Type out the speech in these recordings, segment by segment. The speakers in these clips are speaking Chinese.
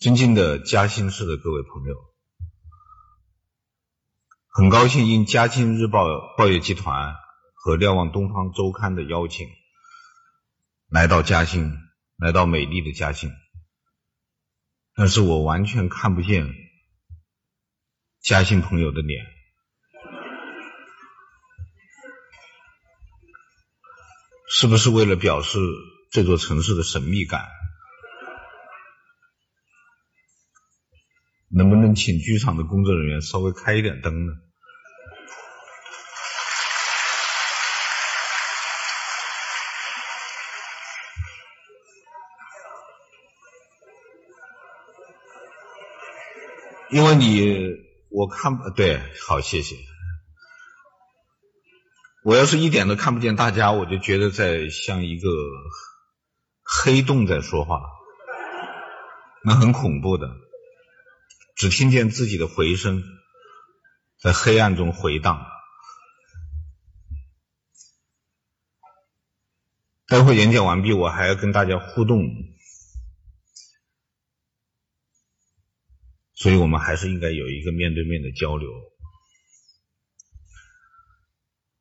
尊敬的嘉兴市的各位朋友，很高兴应嘉兴日报报业集团和瞭望东方周刊的邀请，来到嘉兴，来到美丽的嘉兴，但是我完全看不见嘉兴朋友的脸，是不是为了表示这座城市的神秘感？能不能请剧场的工作人员稍微开一点灯呢？因为你我看不对，好，谢谢。我要是一点都看不见大家，我就觉得在像一个黑洞在说话，那很恐怖的。只听见自己的回声在黑暗中回荡。待会演讲完毕，我还要跟大家互动，所以我们还是应该有一个面对面的交流。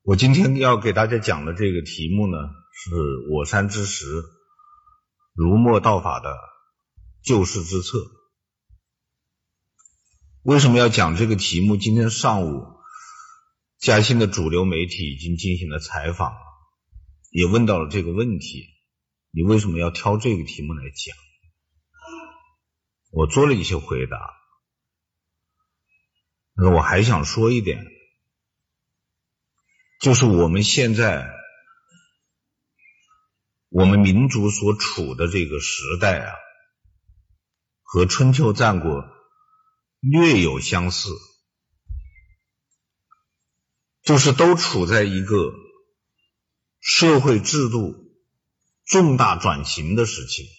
我今天要给大家讲的这个题目呢，是我山之石，儒墨道法的救世之策。为什么要讲这个题目？今天上午，嘉兴的主流媒体已经进行了采访，也问到了这个问题：你为什么要挑这个题目来讲？我做了一些回答。那我还想说一点，就是我们现在我们民族所处的这个时代啊，和春秋战国。略有相似，就是都处在一个社会制度重大转型的时期，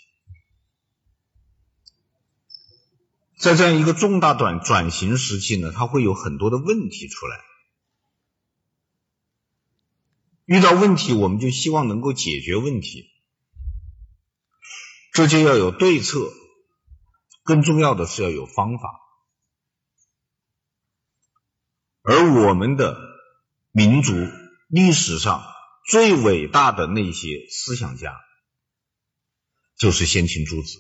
在这样一个重大转转型时期呢，它会有很多的问题出来。遇到问题，我们就希望能够解决问题，这就要有对策，更重要的是要有方法。而我们的民族历史上最伟大的那些思想家，就是先秦诸子。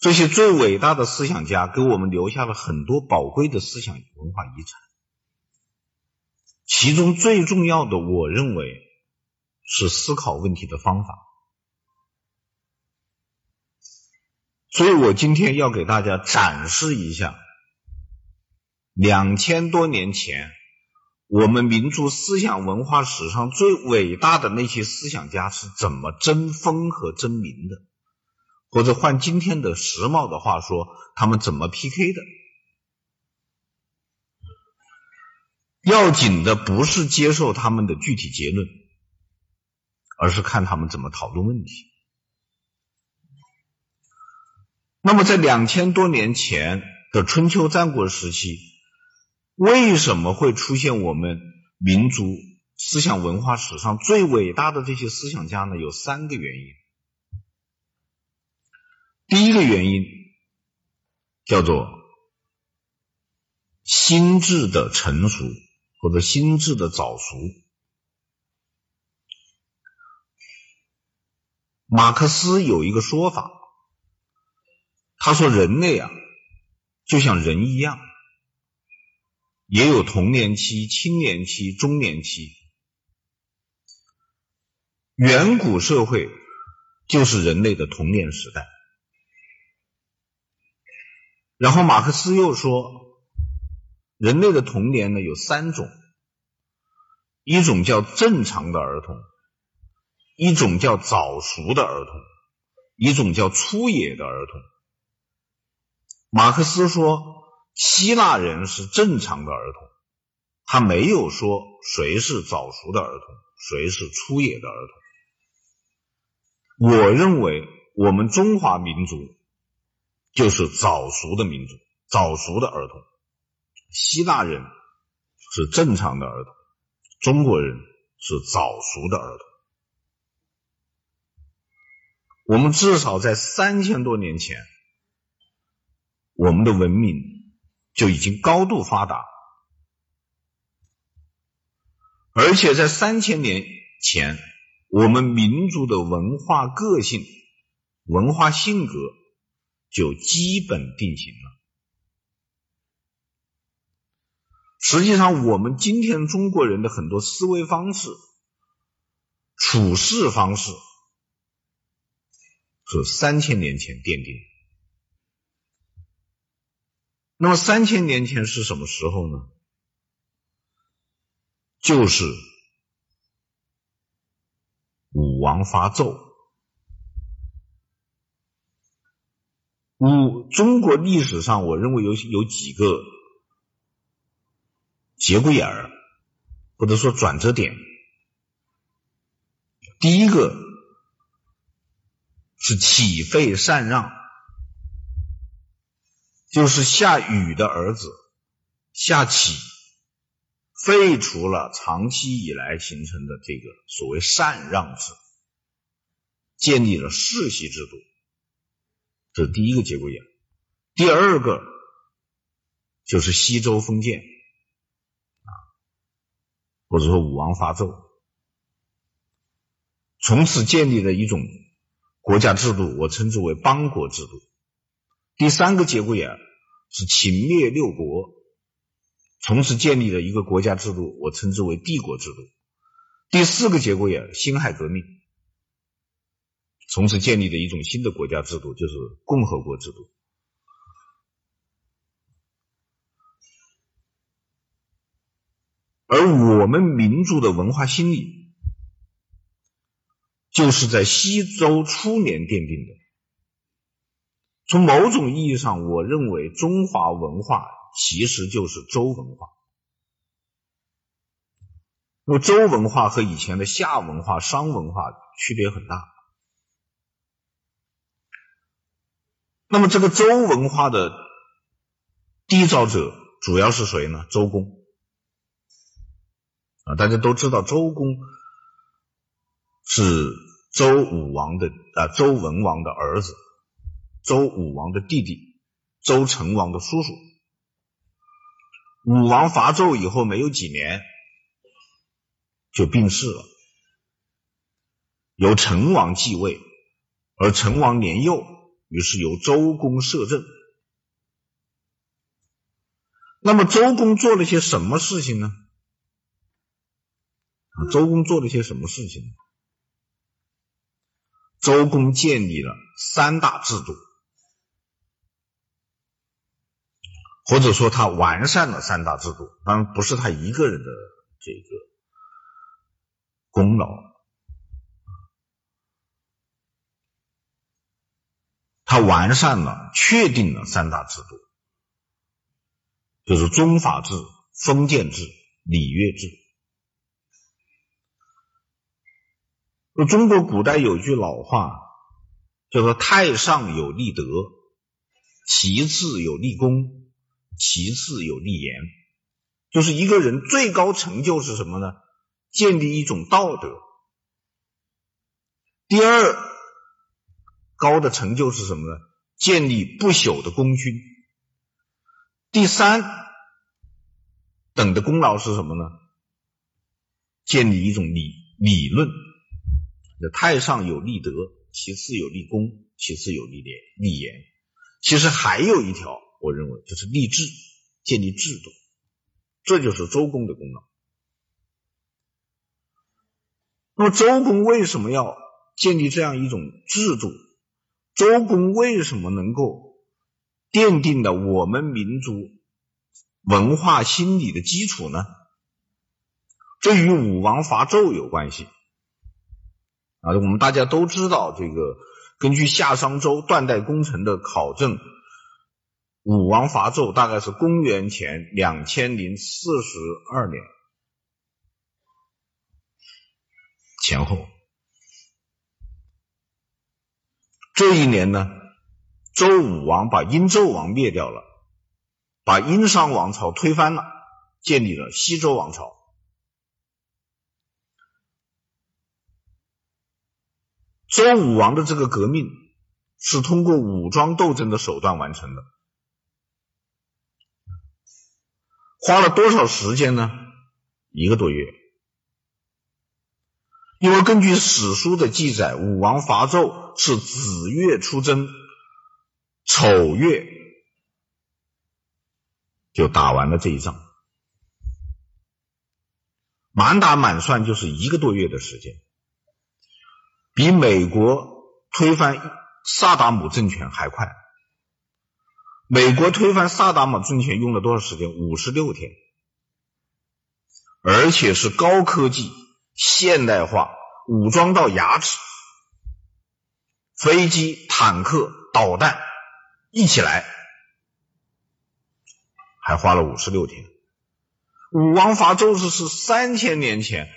这些最伟大的思想家给我们留下了很多宝贵的思想文化遗产，其中最重要的，我认为是思考问题的方法。所以我今天要给大家展示一下。两千多年前，我们民族思想文化史上最伟大的那些思想家是怎么争锋和争名的？或者换今天的时髦的话说，他们怎么 PK 的？要紧的不是接受他们的具体结论，而是看他们怎么讨论问题。那么，在两千多年前的春秋战国时期，为什么会出现我们民族思想文化史上最伟大的这些思想家呢？有三个原因。第一个原因叫做心智的成熟，或者心智的早熟。马克思有一个说法，他说人类啊，就像人一样。也有童年期、青年期、中年期。远古社会就是人类的童年时代。然后马克思又说，人类的童年呢有三种，一种叫正常的儿童，一种叫早熟的儿童，一种叫粗野的儿童。马克思说。希腊人是正常的儿童，他没有说谁是早熟的儿童，谁是粗野的儿童。我认为我们中华民族就是早熟的民族，早熟的儿童。希腊人是正常的儿童，中国人是早熟的儿童。我们至少在三千多年前我们的文明就已经高度发达，而且在三千年前，我们民族的文化个性、文化性格就基本定型了。实际上，我们今天中国人的很多思维方式、处事方式，是三千年前奠定的。那么，三千年前是什么时候呢？就是武王伐纣。武中国历史上，我认为有有几个。节骨眼儿，或者说转折点。第一个是启废禅让，就是夏禹的儿子夏启废除了长期以来形成的这个所谓禅让制，建立了世袭制度，这是第一个节骨眼。第二个就是西周封建啊。或者说武王伐纣，从此建立了一种国家制度，我称之为邦国制度。第三个节骨眼是秦灭六国，从此建立了一个国家制度，我称之为帝国制度。第四个节骨眼，辛亥革命，从此建立了一种新的国家制度，就是共和国制度。而我们民族的文化心理，就是在西周初年奠定的。从某种意义上，我认为中华文化其实就是周文化。那么周文化和以前的夏文化、商文化区别很大。那么这个周文化的缔造者主要是谁呢？周公。啊，大家都知道周公是周武王的啊，周文王的儿子，周武王的弟弟，周成王的叔叔。武王伐纣以后没有几年就病逝了，由成王继位，而成王年幼，于是由周公摄政。那么周公做了些什么事情呢？周公做了些什么事情？周公建立了三大制度，或者说他完善了三大制度，当然不是他一个人的这个功劳。他完善了、确定了三大制度，就是宗法制、封建制、礼乐制。中国古代有句老话，叫做“太上有立德，其次有立功，其次有立言”。就是一个人最高成就是什么呢？建立一种道德。第二高的成就是什么呢？建立不朽的功勋。第三等的功劳是什么呢？建立一种理理论。太上有立德，其次有立功，其次有立廉。立言，其实还有一条，我认为就是立制，建立制度，这就是周公的功劳。那么周公为什么要建立这样一种制度？周公为什么能够奠定了我们民族文化心理的基础呢？这与武王伐纣有关系。啊，我们大家都知道，这个根据夏商周断代工程的考证，武王伐纣大概是公元前两千零四十二年前后。这一年呢，周武王把殷纣王灭掉了，把殷商王朝推翻了，建立了西周王朝。周武王的这个革命是通过武装斗争的手段完成的，花了多少时间呢？一个多月。因为根据史书的记载，武王伐纣是子月出征，丑月就打完了这一仗，满打满算就是一个多月的时间，比美国推翻萨达姆政权还快。美国推翻萨达姆政权用了多少时间？五十六天，而且是高科技、现代化、武装到牙齿，飞机、坦克、导弹一起来，还花了五十六天。武王伐纣是是三千年前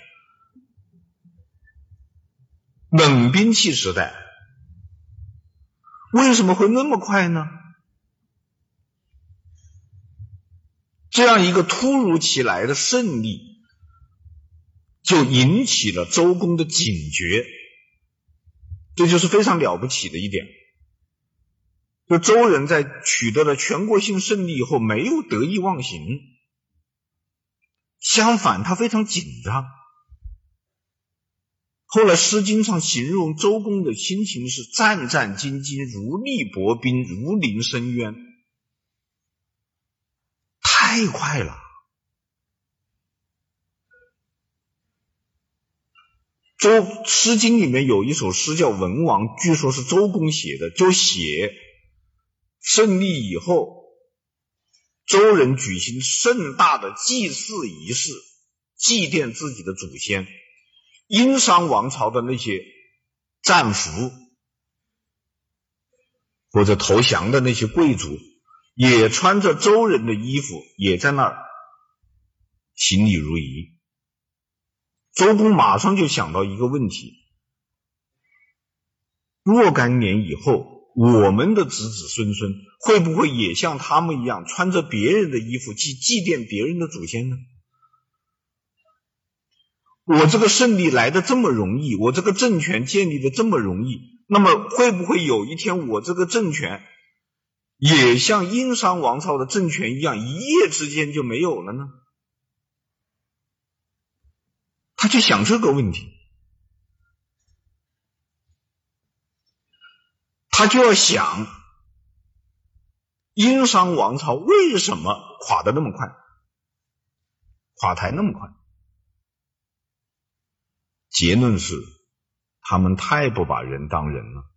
冷兵器时代，为什么会那么快呢？这样一个突如其来的胜利，就引起了周公的警觉，这就是非常了不起的一点。就周人在取得了全国性胜利以后，没有得意忘形，相反，他非常紧张。后来《诗经》上形容周公的心情是战战兢兢，如履薄冰，如临深渊。太快了！周《诗经》里面有一首诗叫《文王》，据说是周公写的，就写胜利以后，周人举行盛大的祭祀仪式，祭奠自己的祖先。殷商王朝的那些战俘或者投降的那些贵族。也穿着周人的衣服，也在那儿行礼如仪。周公马上就想到一个问题：若干年以后，我们的子子孙孙会不会也像他们一样，穿着别人的衣服去祭奠别人的祖先呢？我这个胜利来的这么容易，我这个政权建立的这么容易，那么会不会有一天，我这个政权？也像殷商王朝的政权一样，一夜之间就没有了呢？他就想这个问题，他就要想，殷商王朝为什么垮的那么快，垮台那么快？结论是，他们太不把人当人了。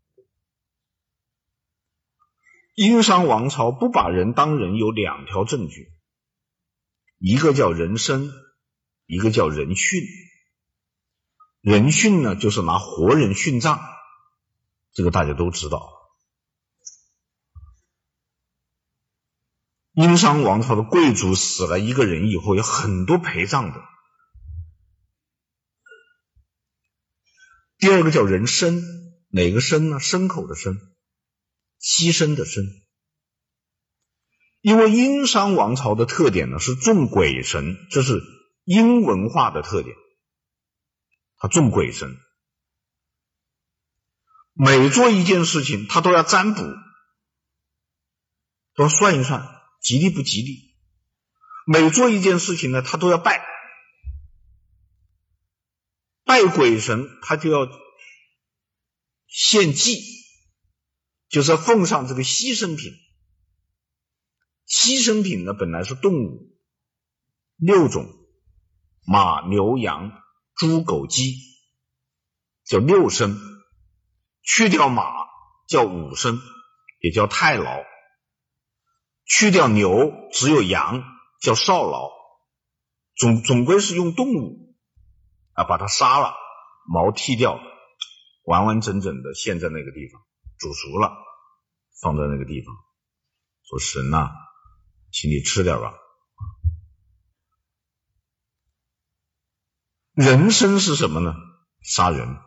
殷商王朝不把人当人，有两条证据，一个叫人参，一个叫人殉。人殉呢，就是拿活人殉葬，这个大家都知道。殷商王朝的贵族死了一个人以后，有很多陪葬的。第二个叫人牲，哪个牲呢？牲口的牲。牺牲的牲，因为殷商王朝的特点呢是重鬼神，这是殷文化的特点，他重鬼神，每做一件事情他都要占卜，都要算一算吉利不吉利，每做一件事情呢他都要拜，拜鬼神他就要献祭。就是奉上这个牺牲品，牺牲品呢本来是动物。六种，马、牛、羊、猪、狗、鸡，叫六牲，去掉马叫五牲，也叫太牢，去掉牛只有羊叫少牢，总总归是用动物。啊把它杀了，毛剃掉，完完整整的献在那个地方。煮熟了，放在那个地方，说神呐、请你吃点吧。人生是什么呢？杀人，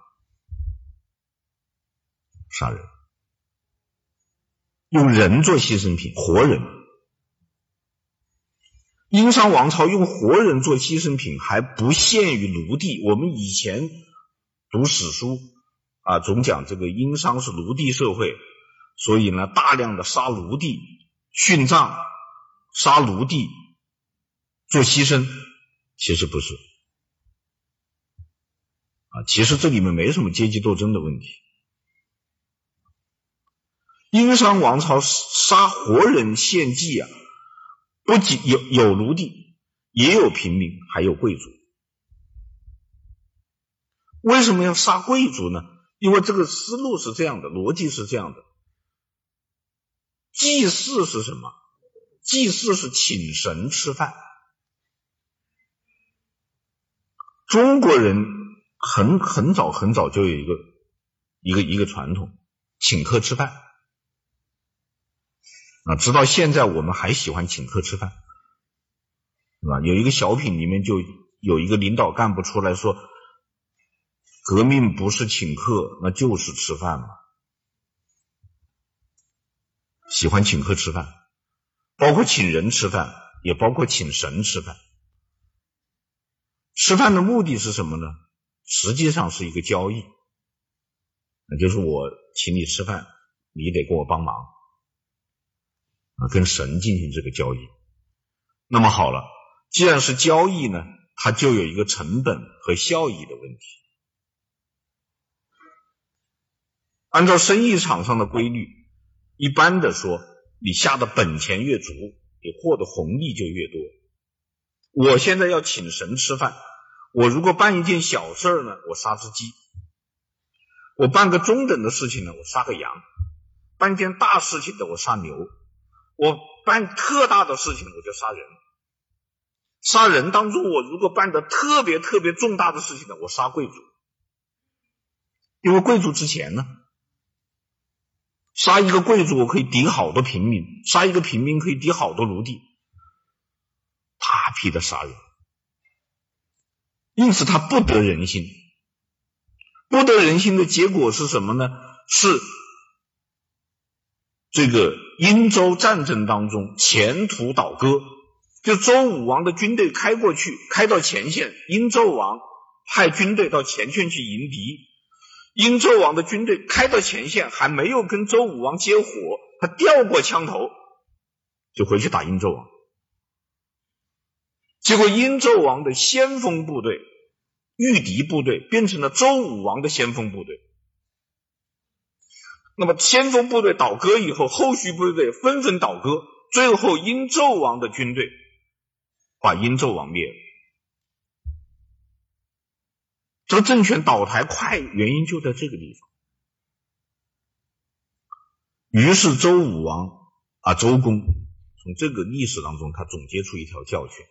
杀人，用人做牺牲品，活人。殷商王朝用活人做牺牲品，还不限于奴隶。我们以前读史书。啊，总讲这个殷商是奴隶社会，所以呢，大量的杀奴隶、殉葬、杀奴隶，做牺牲？其实不是。啊，其实这里面没什么阶级斗争的问题。殷商王朝杀活人献祭啊，不仅有有奴隶，也有平民，还有贵族。为什么要杀贵族呢？因为这个思路是这样的，逻辑是这样的。祭祀是什么？祭祀是请神吃饭。中国人。很很早很早就有一个一个一个传统，请客吃饭啊，直到现在我们还喜欢请客吃饭，是吧？有一个小品里面就有一个领导干部出来说，革命不是请客，那就是吃饭嘛。喜欢请客吃饭，包括请人吃饭，也包括请神吃饭。吃饭的目的是什么呢？实际上是一个交易，那就是我请你吃饭，你得给我帮忙啊，跟神进行这个交易。那么好了，既然是交易呢，它就有一个成本和效益的问题。按照生意场上的规律，一般的说，你下的本钱越足，你获得红利就越多。我现在要请神吃饭。我如果办一件小事儿呢，我杀只鸡；我办个中等的事情呢，我杀个羊；办件大事情的，我杀牛；我办特大的事情，我就杀人。杀人当中，我如果办的特别特别重大的事情呢，我杀贵族，因为贵族值钱呢。杀一个贵族，我可以抵好多平民；杀一个平民，可以抵好多奴隶。大批的杀人。因此，他不得人心。不得人心的结果是什么呢？是这个殷周战争当中前途倒戈，就周武王的军队开过去，开到前线，殷纣王派军队到前线去迎敌。殷纣王的军队开到前线，还没有跟周武王接火，他调过枪头，就回去打殷纣王。结果，殷纣王的先锋部队、御敌部队变成了周武王的先锋部队。那么，先锋部队倒戈以后，后续部队纷纷倒戈，最后殷纣王的军队把殷纣王灭了。这政权倒台快，原因就在这个地方。于是，周武王啊，周公从这个历史当中，他总结出一条教训。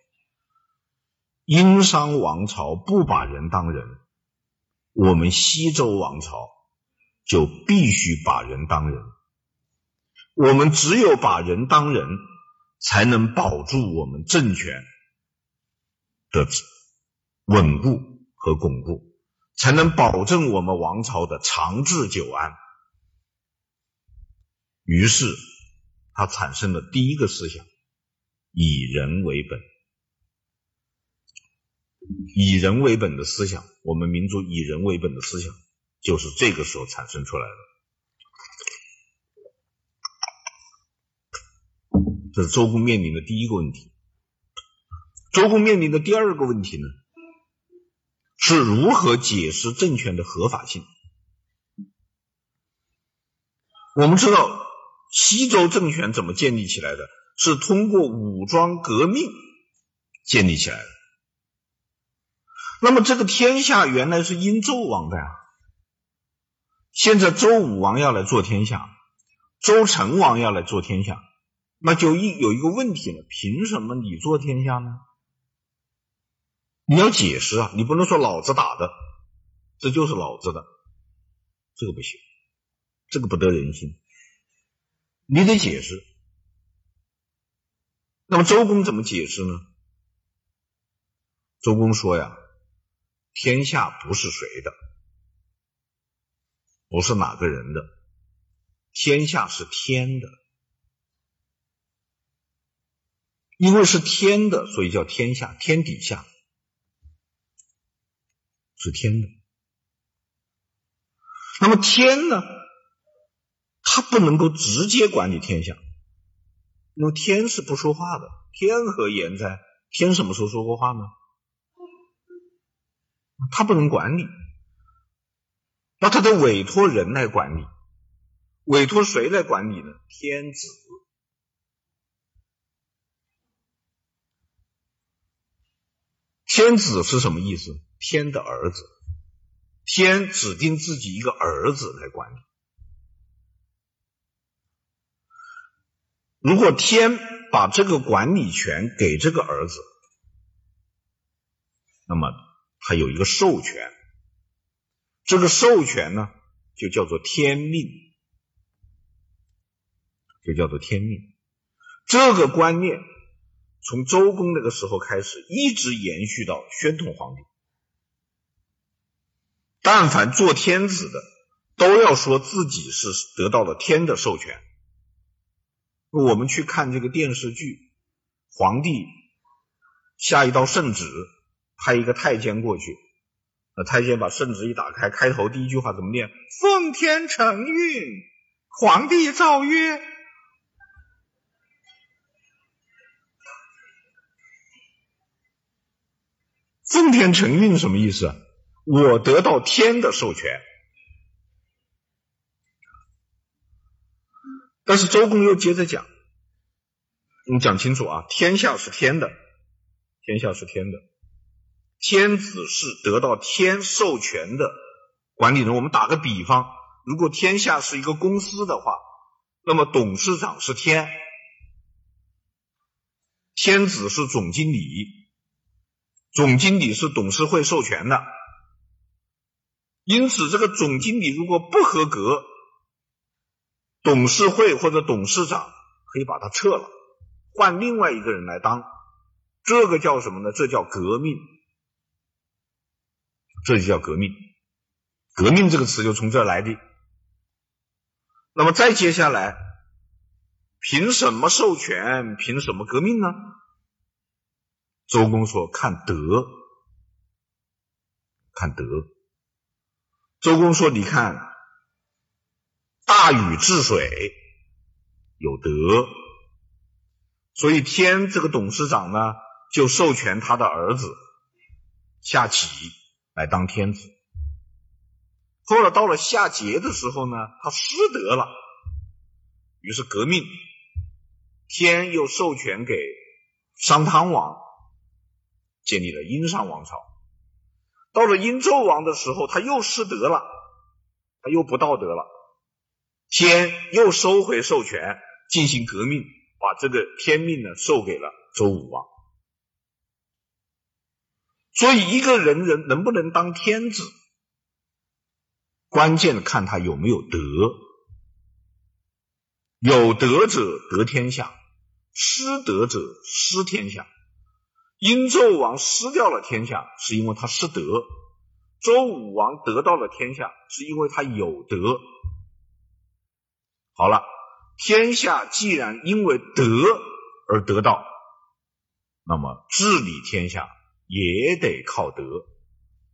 殷商王朝不把人当人，我们西周王朝就必须把人当人。我们只有把人当人，才能保住我们政权的稳固和巩固，才能保证我们王朝的长治久安。于是，他产生了第一个思想：以人为本。以人为本的思想，我们民族以人为本的思想，就是这个时候产生出来的。这是周公面临的第一个问题。周公面临的第二个问题呢，是如何解释政权的合法性？我们知道西周政权怎么建立起来的？是通过武装革命建立起来的。那么这个天下原来是殷纣王的呀，现在周武王要来做天下，周成王要来做天下，那就一有一个问题了，凭什么你做天下呢？你要解释啊，你不能说老子打的，这就是老子的，这个不行，这个不得人心，你得解释。那么周公怎么解释呢？周公说呀。天下不是谁的，不是哪个人的，天下是天的。因为是天的，所以叫天下。天底下是天的。那么天呢？它不能够直接管理天下，因为天是不说话的。天何言哉？天什么时候说过话呢？他不能管理，那他得委托人来管理，委托谁来管理呢？天子。天子是什么意思？天的儿子，天指定自己一个儿子来管理。如果天把这个管理权给这个儿子，那么他有一个授权，这个授权呢，就叫做天命，就叫做天命。这个观念从周公那个时候开始，一直延续到宣统皇帝。但凡做天子的，都要说自己是得到了天的授权。我们去看这个电视剧，皇帝下一道圣旨，派一个太监过去，那太监把圣旨一打开，开头第一句话怎么念？奉天承运，皇帝诏曰。奉天承运什么意思啊？我得到天的授权。但是周公又接着讲，你讲清楚啊，天下是天的，天下是天的，天子是得到天授权的管理人。我们打个比方，如果天下是一个公司的话，那么董事长是天，天子是总经理，总经理是董事会授权的，因此这个总经理如果不合格。董事会或者董事长可以把他撤了，换另外一个人来当，这个叫什么呢？这叫革命，这就叫革命。革命这个词就从这来的。那么再接下来，凭什么授权？凭什么革命呢？周公说：“看德，看德。”周公说：“你看。”大禹治水有德，所以天这个董事长呢，就授权他的儿子夏启来当天子。后来到了夏桀的时候呢，他失德了，于是革命，天又授权给商汤王，建立了殷商王朝。到了殷纣王的时候，他又失德了，他又不道德了。天又收回授权，进行革命，把这个天命呢授给了周武王。所以，一个人人能不能当天子，关键看他有没有德。有德者得天下，失德者失天下。殷纣王失掉了天下，是因为他失德；周武王得到了天下，是因为他有德。好了，天下既然因为德而得到，那么治理天下也得靠德，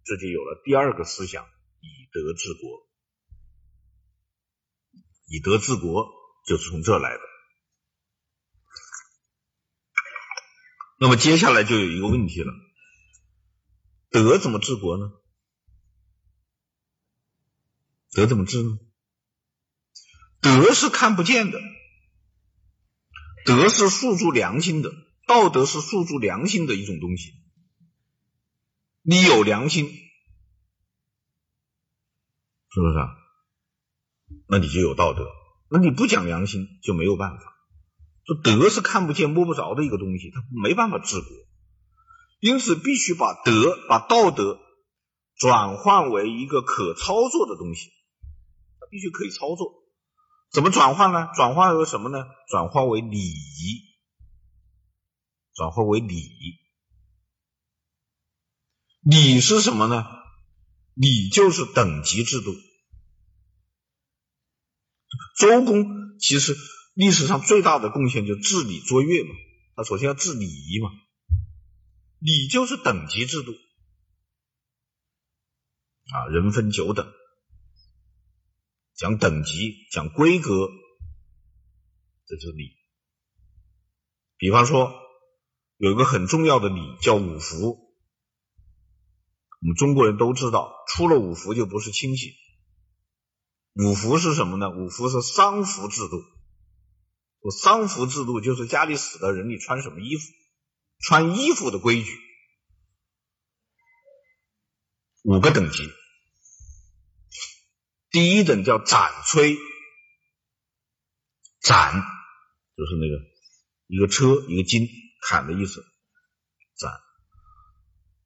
这就有了第二个思想：以德治国。以德治国就是从这来的。那么接下来就有一个问题了：德怎么治国呢？德怎么治呢？德是看不见的，德是诉诸良心的，道德是诉诸良心的一种东西。你有良心，是不是啊？那你就有道德。那你不讲良心，就没有办法。说德是看不见摸不着的一个东西，它没办法治国。因此，必须把德、把道德转换为一个可操作的东西，它必须可以操作。怎么转换呢？转换为什么呢？转换为礼仪，转换为礼仪。礼是什么呢？礼就是等级制度。周公其实历史上最大的贡献就治礼卓越嘛，他首先要治礼仪嘛。礼就是等级制度啊，人分九等。讲等级，讲规格，这就是礼。比方说，有一个很重要的礼叫五服，我们中国人都知道，出了五服就不是亲戚。五服是什么呢？五服是丧服制度。丧服制度就是家里死的人，你穿什么衣服？穿衣服的规矩。五个等级，第一等叫斩崔，斩就是那个一个车一个金砍的意思，斩。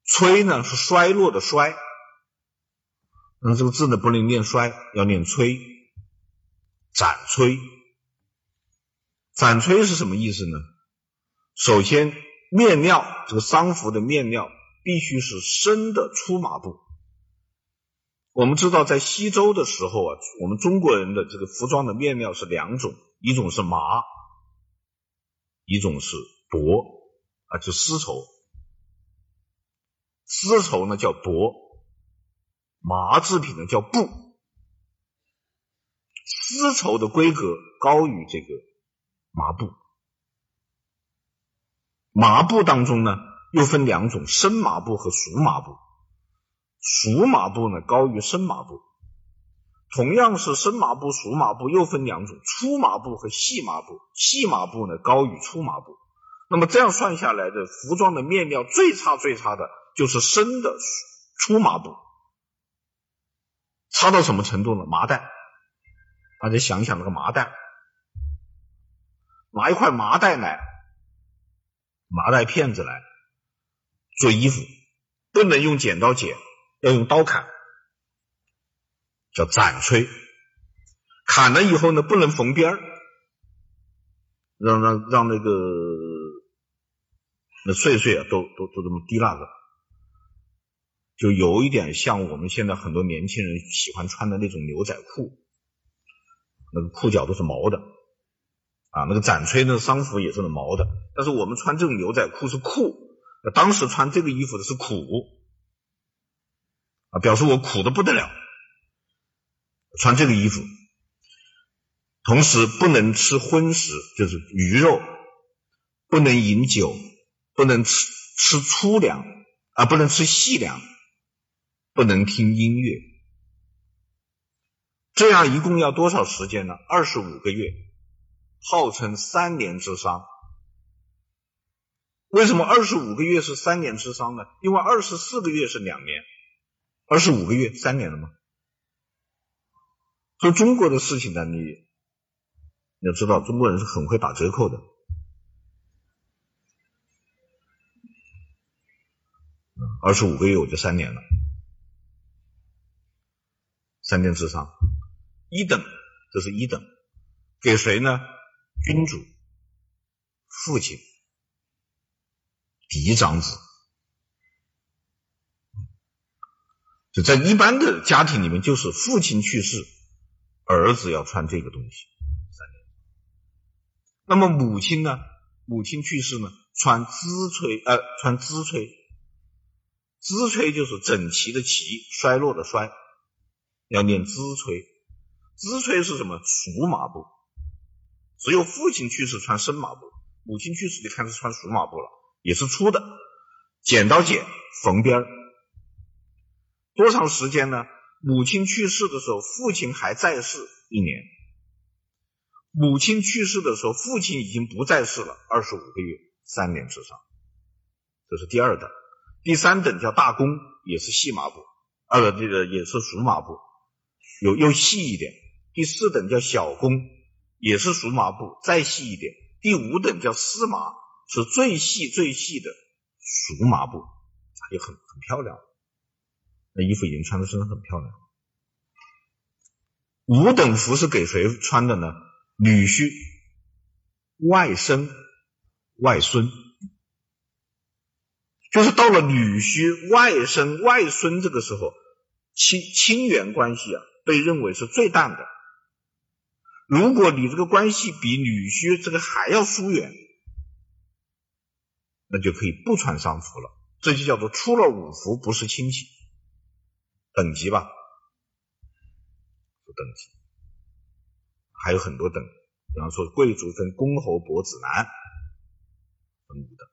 崔呢是衰落的衰，那这个字呢不能念衰，要念崔，斩崔。斩崔是什么意思呢？首先，面料这个丧服的面料必须是生的粗麻布。我们知道，在西周的时候啊，我们中国人的这个服装的面料是两种，一种是麻，一种是帛啊，就丝绸。丝绸呢叫帛，麻制品呢叫布。丝绸的规格高于这个麻布。麻布当中呢又分两种，生麻布和熟麻布。熟麻布呢高于生麻布，同样是生麻布、熟麻布又分两种，粗麻布和细麻布。细麻布呢高于粗麻布。那么这样算下来的服装的面料最差最差的就是生的粗麻布，差到什么程度呢？麻袋，大家想想那个麻袋，拿一块麻袋来，麻袋片子来做衣服，不能用剪刀剪。要用刀砍，叫斩崔。砍了以后呢，不能缝边儿，让让让那个那碎碎啊，都都都这么滴那个，就有一点像我们现在很多年轻人喜欢穿的那种牛仔裤，那个裤脚都是毛的。啊。那个斩崔那个丧服也是毛的，但是我们穿这种牛仔裤是酷，当时穿这个衣服的是苦。啊表示我苦的不得了，穿这个衣服，同时不能吃荤食，就是鱼肉，不能饮酒，不能吃吃粗粮啊，不能吃细粮，不能听音乐。这样一共要多少时间呢？二十五个月，号称三年之伤。为什么二十五个月是三年之伤呢？因为二十四个月是两年。二十五个月，三年了吗？所以中国的事情呢，你要知道，中国人是很会打折扣的。二十五个月我就三年了，三年之丧，一等，这是一等，给谁呢？君主、父亲、嫡长子。就在一般的家庭里面，就是父亲去世，儿子要穿这个东西三年。那么母亲呢？母亲去世呢，穿资崔，呃，穿资崔。资崔就是整齐的齐，衰落的衰，要念资崔。资崔是什么？熟麻布。只有父亲去世穿生麻布，母亲去世就开始穿熟麻布了，也是粗的，剪刀剪，缝边儿。多长时间呢？母亲去世的时候，父亲还在世一年；母亲去世的时候，父亲已经不在世了，二十五个月，三年之上。这是第二等，第三等叫大工，也是细麻布，呃，这个也是熟麻布，有又细一点。第四等叫小工，也是熟麻布，再细一点。第五等叫丝麻，是最细最细的熟麻布，也很很漂亮。那衣服已经穿的身上很漂亮。五等服是给谁穿的呢？女婿、外甥、外孙，就是到了女婿、外甥、外孙这个时候，亲亲缘关系啊，被认为是最淡的。如果你这个关系比女婿这个还要疏远，那就可以不穿丧服了。这就叫做出了五服不是亲戚。等级吧，等级，还有很多等，比方说贵族分公侯伯子男，分五等。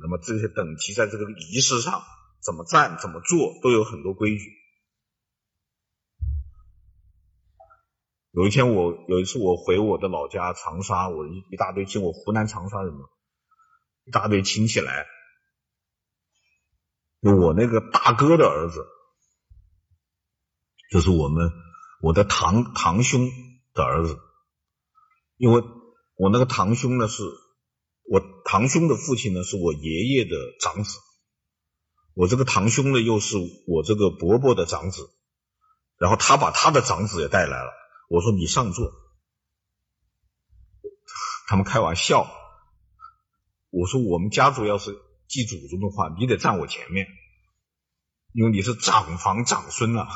那么这些等级在这个仪式上怎么站、怎么做，都有很多规矩。有一天我有一次我回我的老家长沙，我一一大堆亲，我湖南长沙人嘛，一大堆亲戚来，就我那个大哥的儿子，就是我们我的堂堂兄的儿子，因为我那个堂兄呢是。我堂兄的父亲呢，是我爷爷的长子，我这个堂兄呢，又是我这个伯伯的长子，然后他把他的长子也带来了。我说你上座，他们开玩笑。我说我们家族要是祭祖宗的话，你得站我前面，因为你是长房长孙啊，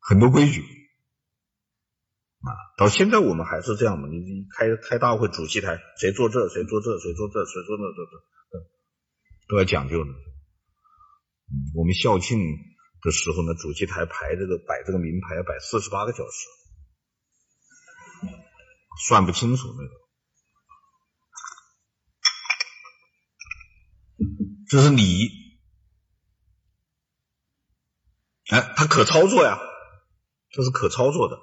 很多规矩。啊，到现在我们还是这样嘛？你开开大会主席台，谁坐这，谁坐这，谁坐这，谁坐那，这这，都要讲究的。我们校庆的时候呢，主席台排这个摆这个名牌要摆四十八个小时，算不清楚那个。这是礼，哎，它可操作呀，这是可操作的。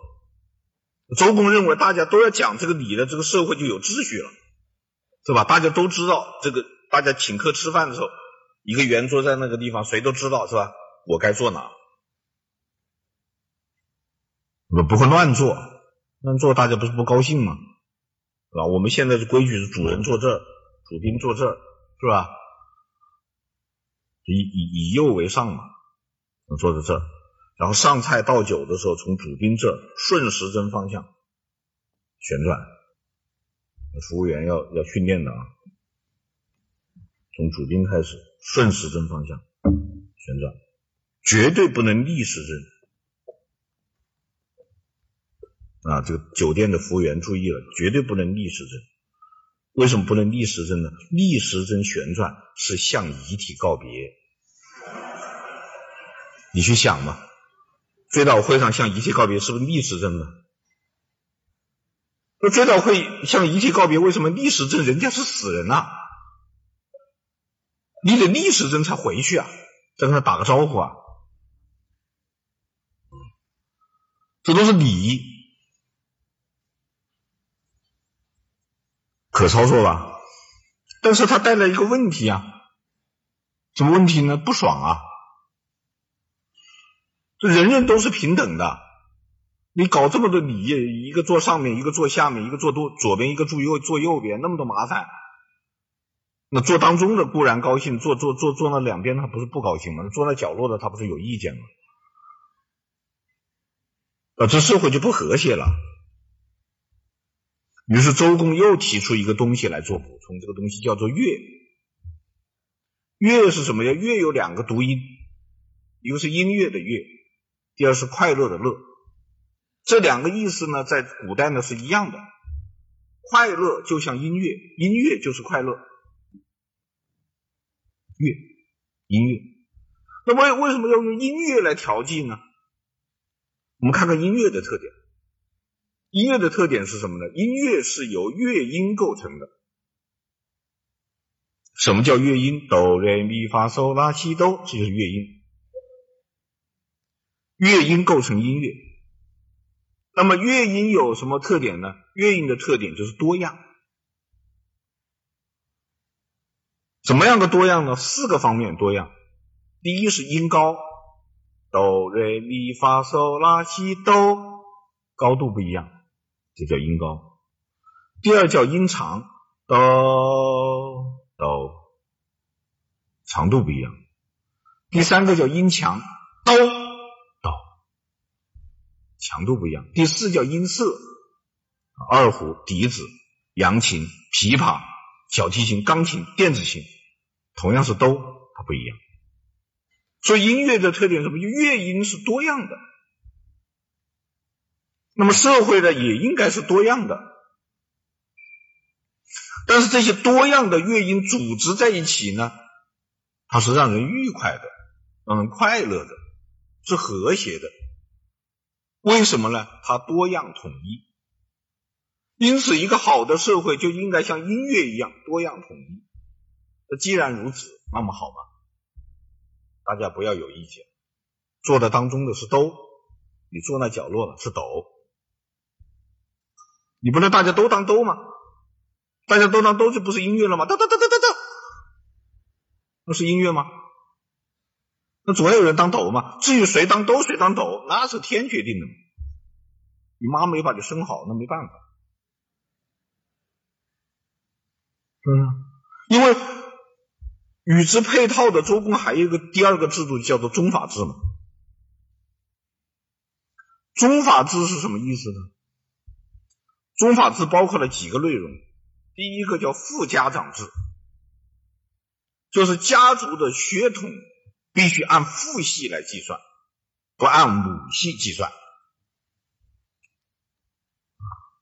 周公认为大家都要讲这个礼的，这个社会就有秩序了，是吧？大家都知道这个，大家请客吃饭的时候，一个圆桌在那个地方，谁都知道，是吧？我该坐哪？我不会乱坐，乱坐大家不是不高兴吗？是吧？我们现在的规矩是主人坐这儿，主宾坐这儿，是吧？以以以右为上嘛，坐在这儿。然后上菜倒酒的时候，从主宾这顺时针方向旋转，服务员要要训练的啊。从主宾开始顺时针方向旋转，绝对不能逆时针啊！这个酒店的服务员注意了，绝对不能逆时针。为什么不能逆时针呢？逆时针旋转是向遗体告别，你去想嘛。追悼会上向遗体告别是不是逆时针呢？那追悼会向遗体告别为什么逆时针？人家是死人呐、啊，你得逆时针才回去啊，再跟他打个招呼啊，这都是礼，可操作吧？但是它带来一个问题啊，什么问题呢？不爽啊！这人人都是平等的，你搞这么多礼，一个坐上面，一个坐下面，一个坐多左边，一个坐右坐右边，那么多麻烦。那坐当中的固然高兴，坐坐坐坐那两边他不是不高兴吗？坐在角落的他不是有意见吗？啊，这社会就不和谐了。于是周公又提出一个东西来做补充，这个东西叫做乐。乐是什么呀？乐有两个读音，一个是音乐的乐。第二是快乐的乐，这两个意思呢，在古代呢是一样的。快乐就像音乐，音乐就是快乐。乐，音乐。那么为为什么要用音乐来调剂呢？我们看看音乐的特点。音乐的特点是什么呢？音乐是由乐音构成的。什么叫乐音？哆来咪发嗦拉西哆，这就是乐音。乐音构成音乐，那么乐音有什么特点呢？乐音的特点就是多样。怎么样的多样呢？四个方面多样。第一是音高，哆来咪发嗦拉西哆，高度不一样，这叫音高。第二叫音长，哆哆，长度不一样。第三个叫音强，哆哆。强度不一样。第四叫音色，二胡、笛子、扬琴、琵琶、小提琴、钢琴、电子琴，同样是哆，它不一样。所以音乐的特点是什么？就乐音是多样的。那么社会呢，也应该是多样的。但是这些多样的乐音组织在一起呢，它是让人愉快的，让人快乐的，是和谐的。为什么呢？它多样统一，因此，一个好的社会就应该像音乐一样多样统一。那既然如此，那么好吧，大家不要有意见。坐在当中的是兜，你坐那角落的是斗，你不能大家都当兜吗？大家都当兜就不是音乐了吗？哒哒哒哒哒哒，那是音乐吗？那总要有人当斗嘛。至于谁当兜谁当斗，那是天决定的。你妈没把你生好，那没办法。嗯，因为与之配套的周公还有一个第二个制度叫做宗法制嘛。宗法制是什么意思呢？宗法制包括了几个内容。第一个叫父家长制，就是家族的血统必须按父系来计算，不按母系计算。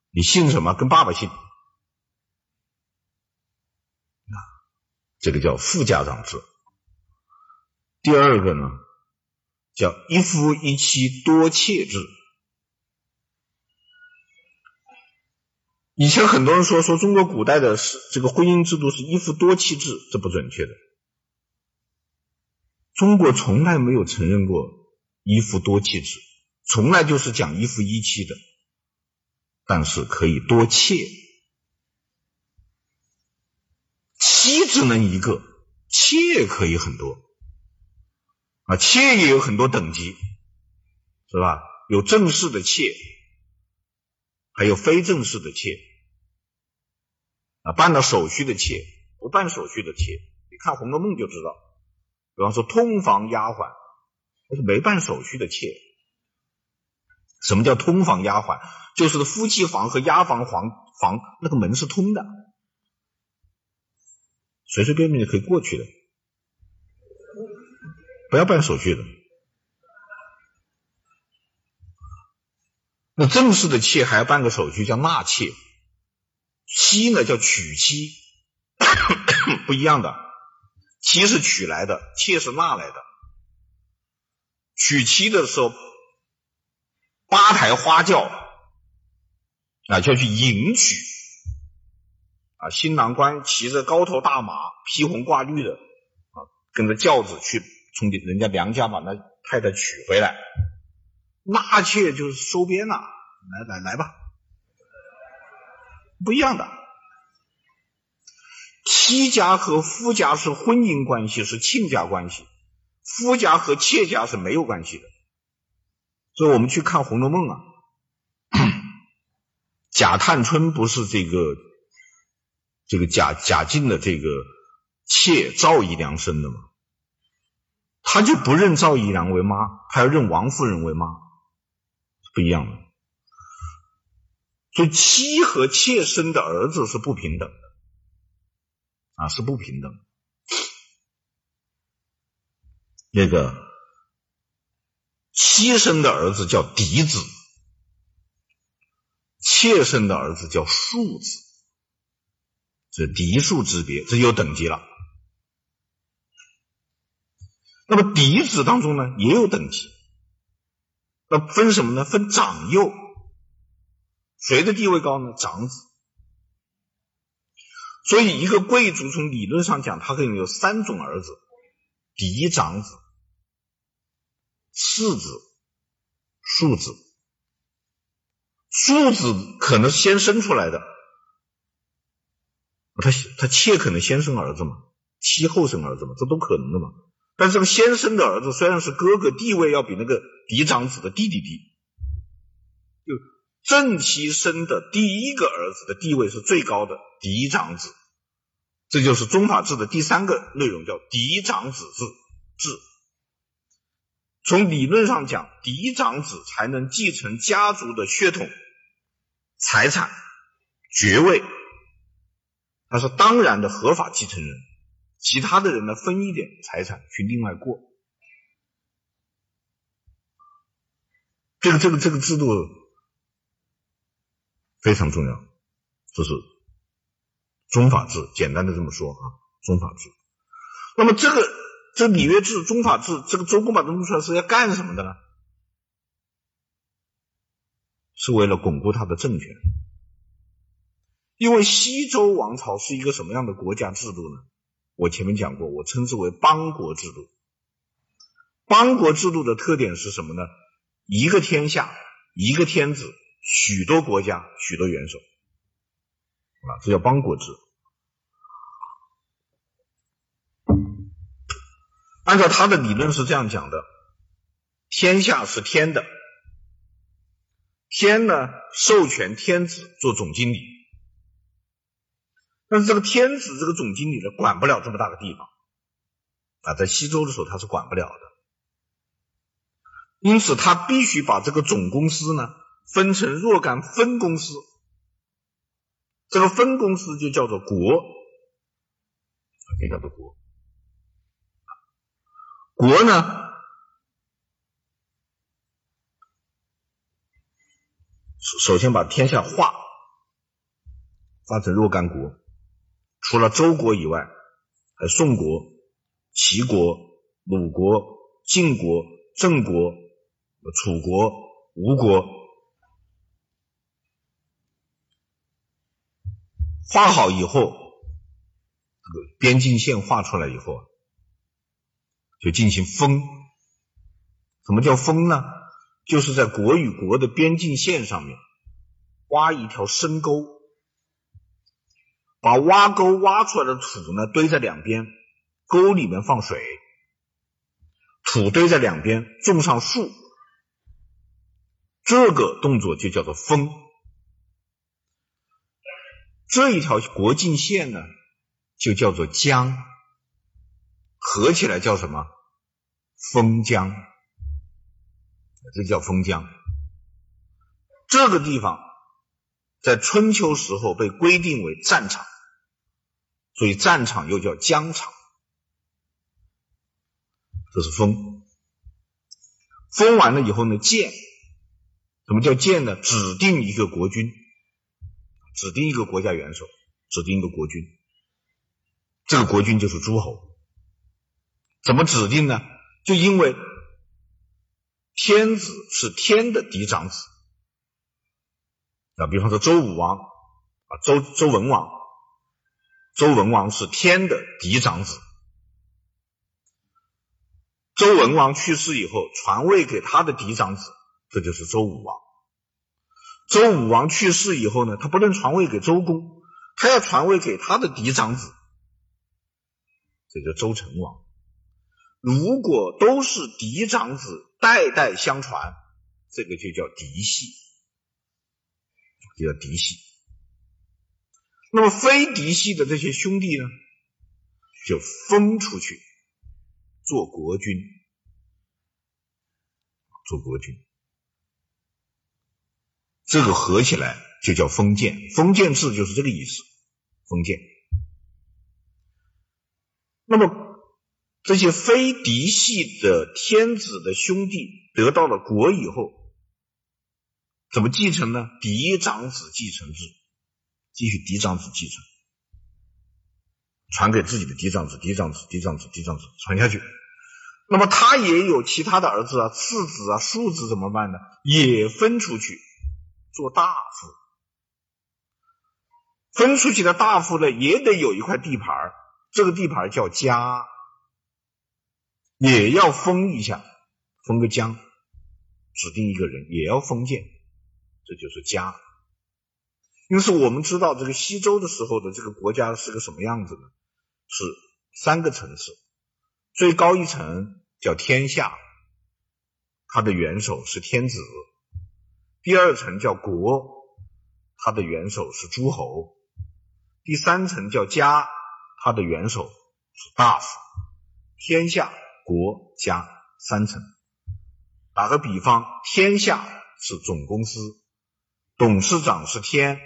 你姓什么？跟爸爸姓。这个叫父家长制。第二个呢，叫一夫一妻多妾制。以前很多人说说中国古代的是这个婚姻制度是一夫多妻制，这不准确的。中国从来没有承认过一夫多妻制，从来就是讲一夫一妻的，但是可以多妾，妻只能一个，妾可以很多，啊，妾也有很多等级，是吧？有正式的妾。还有非正式的妾啊，办了手续的妾，不办手续的妾，你看《红楼梦》就知道。比方说通房丫鬟，那是没办手续的妾。什么叫通房丫鬟？就是夫妻房和丫鬟房房那个门是通的，随随便便就可以过去的，不要办手续的。那正式的妾还要办个手续，叫纳妾；妻呢叫娶妻，不一样的。妻是娶来的，妾是纳来的。娶妻的时候，八抬花轿啊，就要去迎娶啊。新郎官骑着高头大马，披红挂绿的啊，跟着轿子去从人家娘家把那太太娶回来。纳妾就是收编呐，来来来吧，不一样的。妻家和夫家是婚姻关系，是亲家关系；夫家和妾家是没有关系的。所以我们去看《红楼梦》啊，贾探春不是这个这个贾贾静的这个妾赵姨娘生的嘛？他就不认赵姨娘为妈，他要认王夫人为妈。不一样的，所以妻和妾生的儿子是不平等的，啊，是不平等。那个妻生的儿子叫嫡子，妾生的儿子叫庶子，这嫡庶之别，这有等级了。那么嫡子当中呢，也有等级。那分什么呢？分长幼，谁的地位高呢？长子。所以一个贵族从理论上讲，他可以有三种儿子：嫡长子、次子、庶子。庶子可能先生出来的，他他妾可能先生儿子嘛，妻后生儿子嘛，这都可能的嘛。但是这个先生的儿子虽然是哥哥，地位要比那个嫡长子的弟弟低。就正妻生的第一个儿子的地位是最高的，嫡长子。这就是宗法制的第三个内容，叫嫡长子制制。从理论上讲，嫡长子才能继承家族的血统、财产、爵位，他是当然的合法继承人。其他的人呢，分一点财产去另外过，这个这个这个制度非常重要，这是宗法制，简单的这么说啊，宗法制。那么这个这礼乐制、宗法制，这个周公把它弄出来是要干什么的呢？是为了巩固他的政权。因为西周王朝是一个什么样的国家制度呢？我前面讲过，我称之为邦国制度。邦国制度的特点是什么呢？一个天下，一个天子，许多国家，许多元首，啊，这叫邦国制。按照他的理论是这样讲的：天下是天的，天呢授权天子做总经理，但是这个天子这个总经理呢，管不了这么大的地方。啊，在西周的时候他是管不了的，因此他必须把这个总公司呢分成若干分公司，这个分公司就叫做国，就叫做国。国呢，首先把天下划，划成若干国，除了周国以外，还有宋国、齐国、鲁国、晋国、郑国、楚国、吴国。画好以后，这个边境线画出来以后。就进行封，什么叫封呢？就是在国与国的边境线上面挖一条深沟，把挖沟挖出来的土呢堆在两边，沟里面放水，土堆在两边，种上树，这个动作就叫做封。这一条国境线呢，就叫做疆。合起来叫什么？封疆，这叫封疆。这个地方在春秋时候被规定为战场，所以战场又叫疆场。这是封。封完了以后呢，建。什么叫建呢？指定一个国君，指定一个国家元首，指定一个国君。这个国君就是诸侯。怎么指定呢？就因为天子是天的嫡长子啊，比方说周武王啊，周周文王，周文王是天的嫡长子。周文王去世以后，传位给他的嫡长子，这就是周武王。周武王去世以后呢，他不能传位给周公，他要传位给他的嫡长子，这叫周成王。如果都是嫡长子，代代相传，这个就叫嫡系，就叫嫡系。那么非嫡系的这些兄弟呢，就封出去做国君，做国君。这个合起来就叫封建，封建制就是这个意思，封建。那么。这些非嫡系的天子的兄弟得到了国以后，怎么继承呢？嫡长子继承制，继续嫡长子继承，传给自己的嫡长子、嫡长子、嫡长子、嫡长子传下去。那么他也有其他的儿子啊、次子啊、庶子怎么办呢？也分出去做大夫。分出去的大夫呢，也得有一块地盘，这个地盘叫家。也要封一下，封个疆，指定一个人，也要封建，这就是家。因此，我们知道这个西周的时候的这个国家是个什么样子呢？是三个层次，最高一层叫天下，它的元首是天子；第二层叫国，它的元首是诸侯；第三层叫家，它的元首是大夫。天下。国家三层，打个比方，天下是总公司，董事长是天，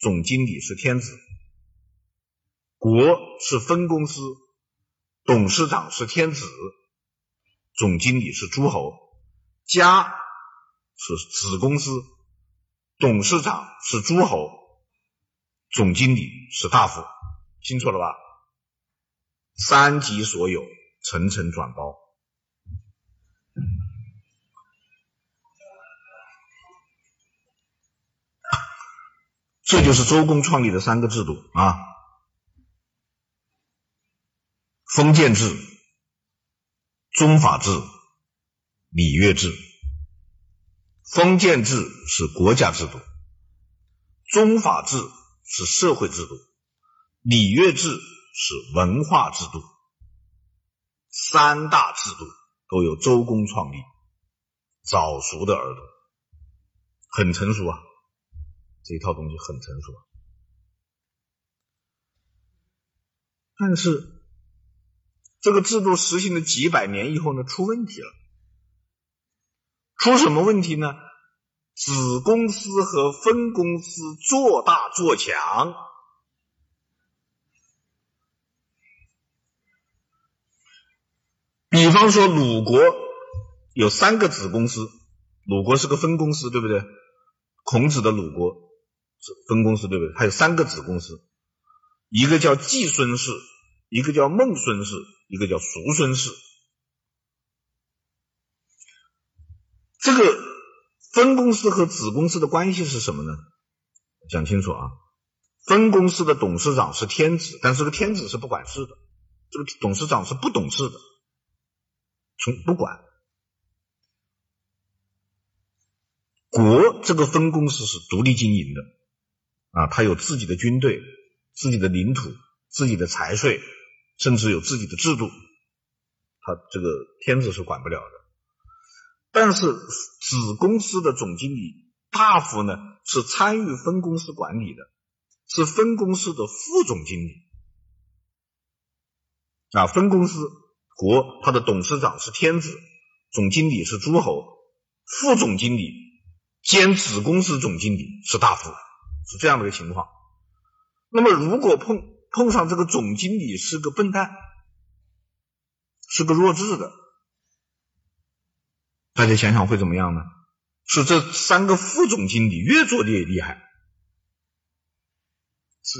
总经理是天子；国是分公司，董事长是天子，总经理是诸侯；家是子公司，董事长是诸侯，总经理是大夫。清楚了吧？三级所有。层层转包，这就是周公创立的三个制度啊：封建制、宗法制、礼乐制。封建制是国家制度，宗法制是社会制度，礼乐制是文化制度。三大制度都由周公创立，早熟的儿童，很成熟啊。这套东西很成熟，但是这个制度实行了几百年以后呢，出问题了。出什么问题呢？子公司和分公司做大做强。比方说，鲁国有三个子公司，鲁国是个分公司，对不对？孔子的鲁国。分公司对不对？还有三个子公司，一个叫季孙氏，一个叫孟孙氏，一个叫叔孙氏。这个分公司和子公司的关系是什么呢？讲清楚啊！分公司的董事长是天子，但是这个天子是不管事的，这个董事长是不懂事的，从不管。国这个分公司是独立经营的。啊，他有自己的军队、自己的领土、自己的财税，甚至有自己的制度，他这个天子是管不了的。但是子公司的总经理大夫呢，是参与分公司管理的，是分公司的副总经理。啊，分公司国，他的董事长是天子，总经理是诸侯，副总经理兼子公司总经理是大夫。是这样的一个情况。那么，如果碰碰上这个总经理是个笨蛋，是个弱智的，大家想想会怎么样呢？是这三个副总经理越做越厉害，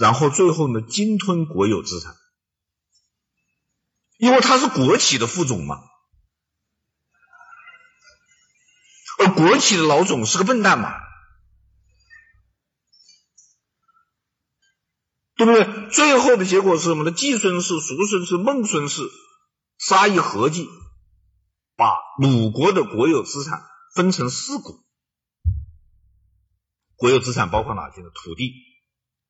然后最后呢，鲸吞国有资产，因为他是国企的副总嘛，而国企的老总是个笨蛋嘛。对不对？最后的结果是什么呢？季孙氏、叔孙氏、孟孙氏仨一合计，把鲁国的国有资产分成四股。国有资产包括哪些呢？土地、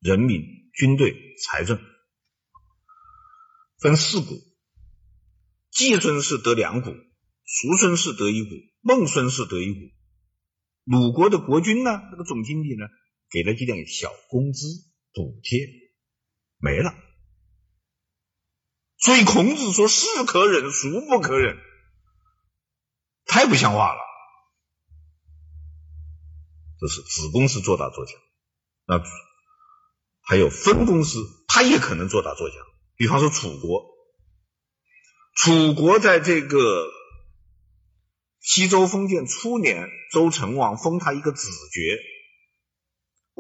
人民、军队、财政，分四股。季孙氏得两股，叔孙氏得一股，孟孙氏得一股。鲁国的国君呢？那个总经理呢？给了几点小工资补贴。没了，所以孔子说：“是可忍，孰不可忍？”太不像话了。这是子公司做大做强，那还有分公司，他也可能做大做强。比方说楚国，楚国在这个西周封建初年，周成王封他一个子爵。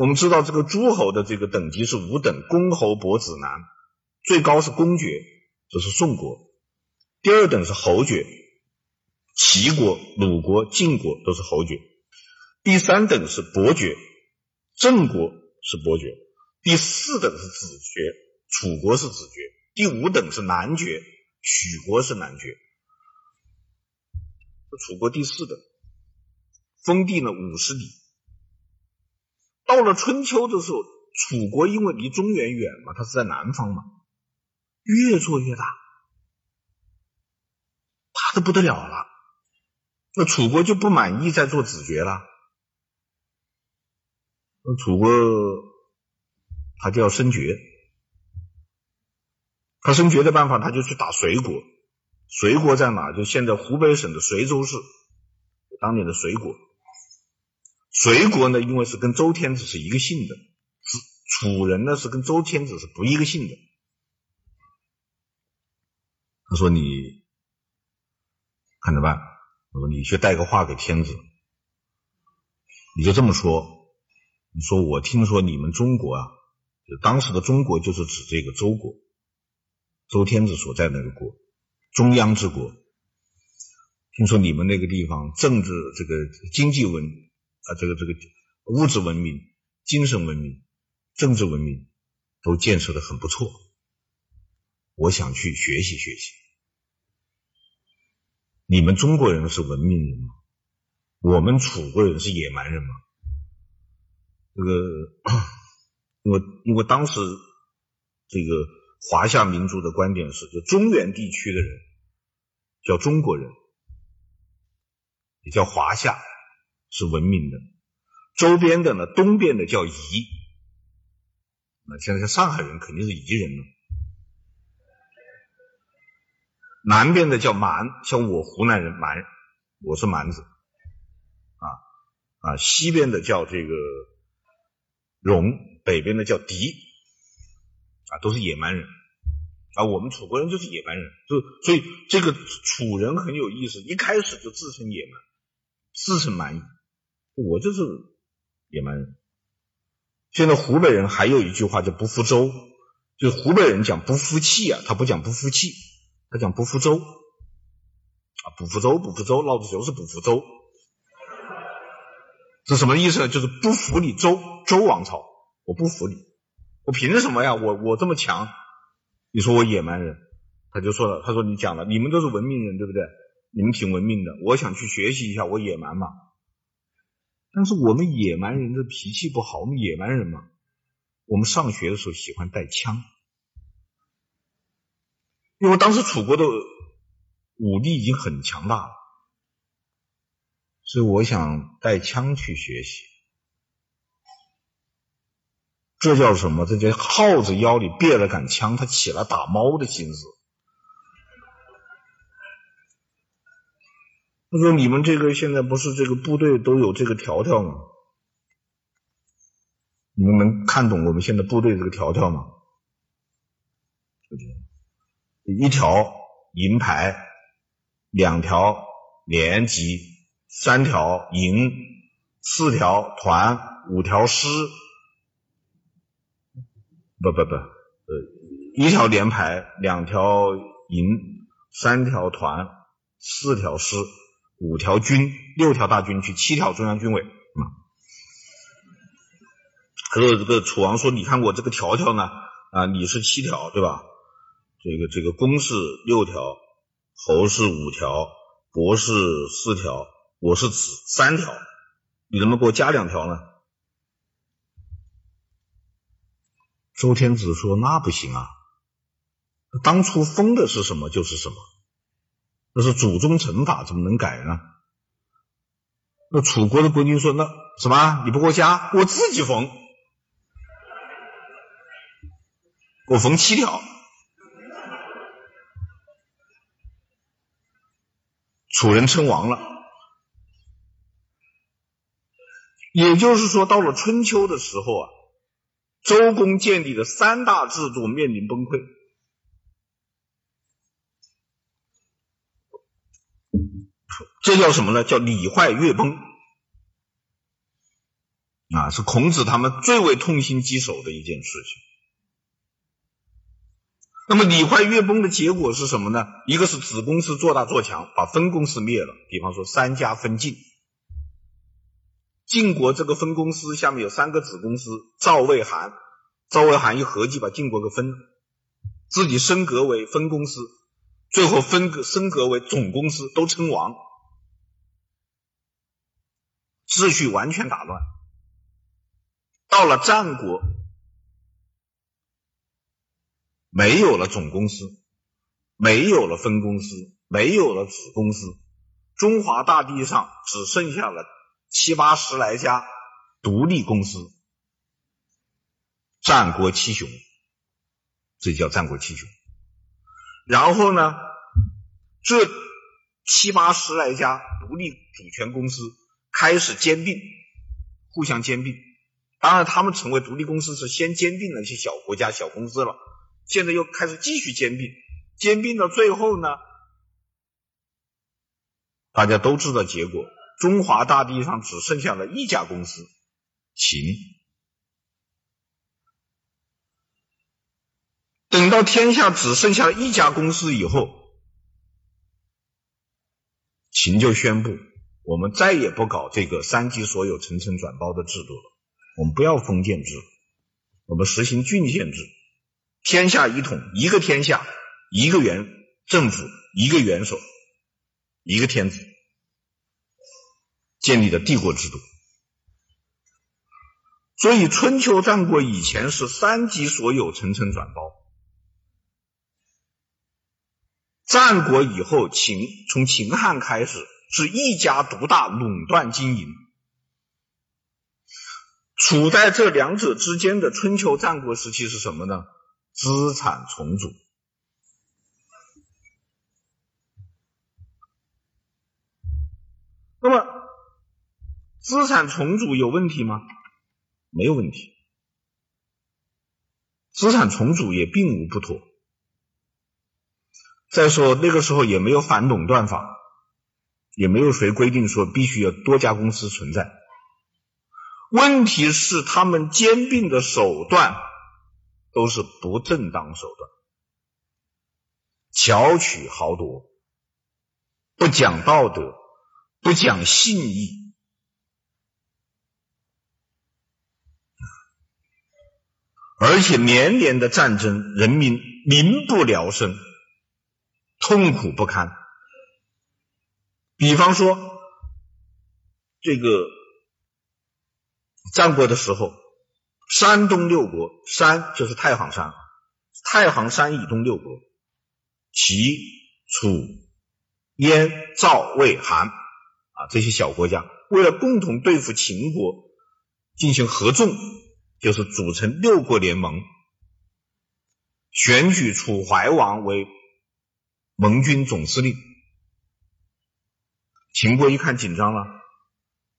我们知道这个诸侯的这个等级是五等，公侯伯子男，最高是公爵，这是宋国；第二等是侯爵，齐国、鲁国、晋国都是侯爵；第三等是伯爵，郑国是伯爵；第四等是子爵，楚国是子爵；第五等是男爵，许国是男爵。楚国第四等，封地呢五十里。到了春秋的时候，楚国因为离中原远嘛，它是在南方嘛，越做越大，大的不得了了。那楚国就不满意再做子爵了，那楚国他就要升爵，他升爵的办法，他就去打随国。随国在哪？就现在湖北省的随州市，当年的随国。随国呢，因为是跟周天子是一个姓的，楚人呢是跟周天子是不一个姓的。他说：“你看着办。”我说：“你去带个话给天子，你就这么说。你说我听说你们中国啊，就当时的中国就是指这个周国，周天子所在那个国，中央之国。听说你们那个地方政治这个经济文。”啊，这个这个物质文明、精神文明政治文明都建设的很不错，我想去学习学习。你们中国人是文明人吗？我们楚国人是野蛮人吗？这个，因为因为当时这个华夏民族的观点是，就中原地区的人叫中国人，也叫华夏，是文明的。周边的呢，东边的叫夷。那现在像上海人肯定是夷人了。南边的叫蛮，像我湖南人蛮，我是蛮子。啊啊，西边的叫这个戎，北边的叫狄，啊，都是野蛮人。啊，我们楚国人就是野蛮人，就所以这个楚人很有意思，一开始就自称野蛮，自称蛮夷，我就是野蛮人。现在湖北人还有一句话叫不服周，就是湖北人讲不服气啊，他不讲不服气，他讲不服周啊，不服周，不服周，老子就是不服周。是什么意思呢？就是不服你周周王朝，我不服你，我凭什么呀？我我这么强，你说我野蛮人？他就说了，他说你讲了，你们都是文明人，对不对？你们挺文明的，我想去学习一下，我野蛮嘛。但是我们野蛮人的脾气不好，我们野蛮人嘛，我们上学的时候喜欢带枪，因为当时楚国的武力已经很强大了。所以我想带枪去学习，这叫什么？这叫耗子腰里别了杆枪，他起了打猫的心思。他说：“你们这个现在不是这个部队都有这个条条吗？你们能看懂我们现在部队这个条条吗？一条银牌，两条连级。”三条营，四条团，五条师，不不不，呃，一条连排，两条营，三条团，四条师，五条军，六条大军区，七条中央军委。啊，他说这个楚王说，你看我这个条条呢，啊，你是七条对吧？这个这个公是六条，侯是五条，伯是四条。我是子三条，你能不能给我加两条呢？周天子说：“那不行啊，当初封的是什么就是什么，那是祖宗成法，怎么能改呢？”那楚国的国君说：“那什么？你不给我加，我自己缝，我缝七条。”楚人称王了。也就是说，到了春秋的时候啊，周公建立的三大制度面临崩溃，这叫什么呢？叫礼坏乐崩啊，是孔子他们最为痛心疾首的一件事情。那么礼坏乐崩的结果是什么呢？一个是子公司做大做强，把分公司灭了，比方说三家分晋。晋国这个分公司下面有三个子公司，赵、魏、韩。赵、魏、韩一合计把晋国给分了，自己升格为分公司，最后分格升格为总公司，都称王，秩序完全打乱。到了战国，没有了总公司，没有了分公司，没有了子公司，中华大地上只剩下了。七八十来家独立公司，战国七雄，这叫战国七雄。然后呢，这七八十来家独立主权公司开始兼并，互相兼并。当然，他们成为独立公司是先兼并了一些小国家、小公司了，现在又开始继续兼并，兼并到最后呢，大家都知道结果。中华大地上只剩下了一家公司，秦。等到天下只剩下了一家公司以后，秦就宣布：我们再也不搞这个三级所有、层层转包的制度了，我们不要封建制。我们实行郡县制，天下一统，一个天下，一个元政府，一个元首，一个天子，建立的帝国制度。所以春秋战国以前是三级所有，层层转包。战国以后，秦从秦汉开始是一家独大，垄断经营。处在这两者之间的春秋战国时期是什么呢？资产重组。那么，资产重组有问题吗？没有问题。资产重组也并无不妥。再说那个时候也没有反垄断法，也没有谁规定说必须要多家公司存在。问题是他们兼并的手段都是不正当手段，巧取豪夺，不讲道德，不讲信义，而且连年的战争，人民民不聊生。痛苦不堪。比方说，这个战国的时候，山东六国，山就是太行山，太行山以东六国，齐、楚、燕、赵、魏、韩啊这些小国家，为了共同对付秦国，进行合纵，就是组成六国联盟，选举楚怀王为。盟军总司令，秦国一看紧张了，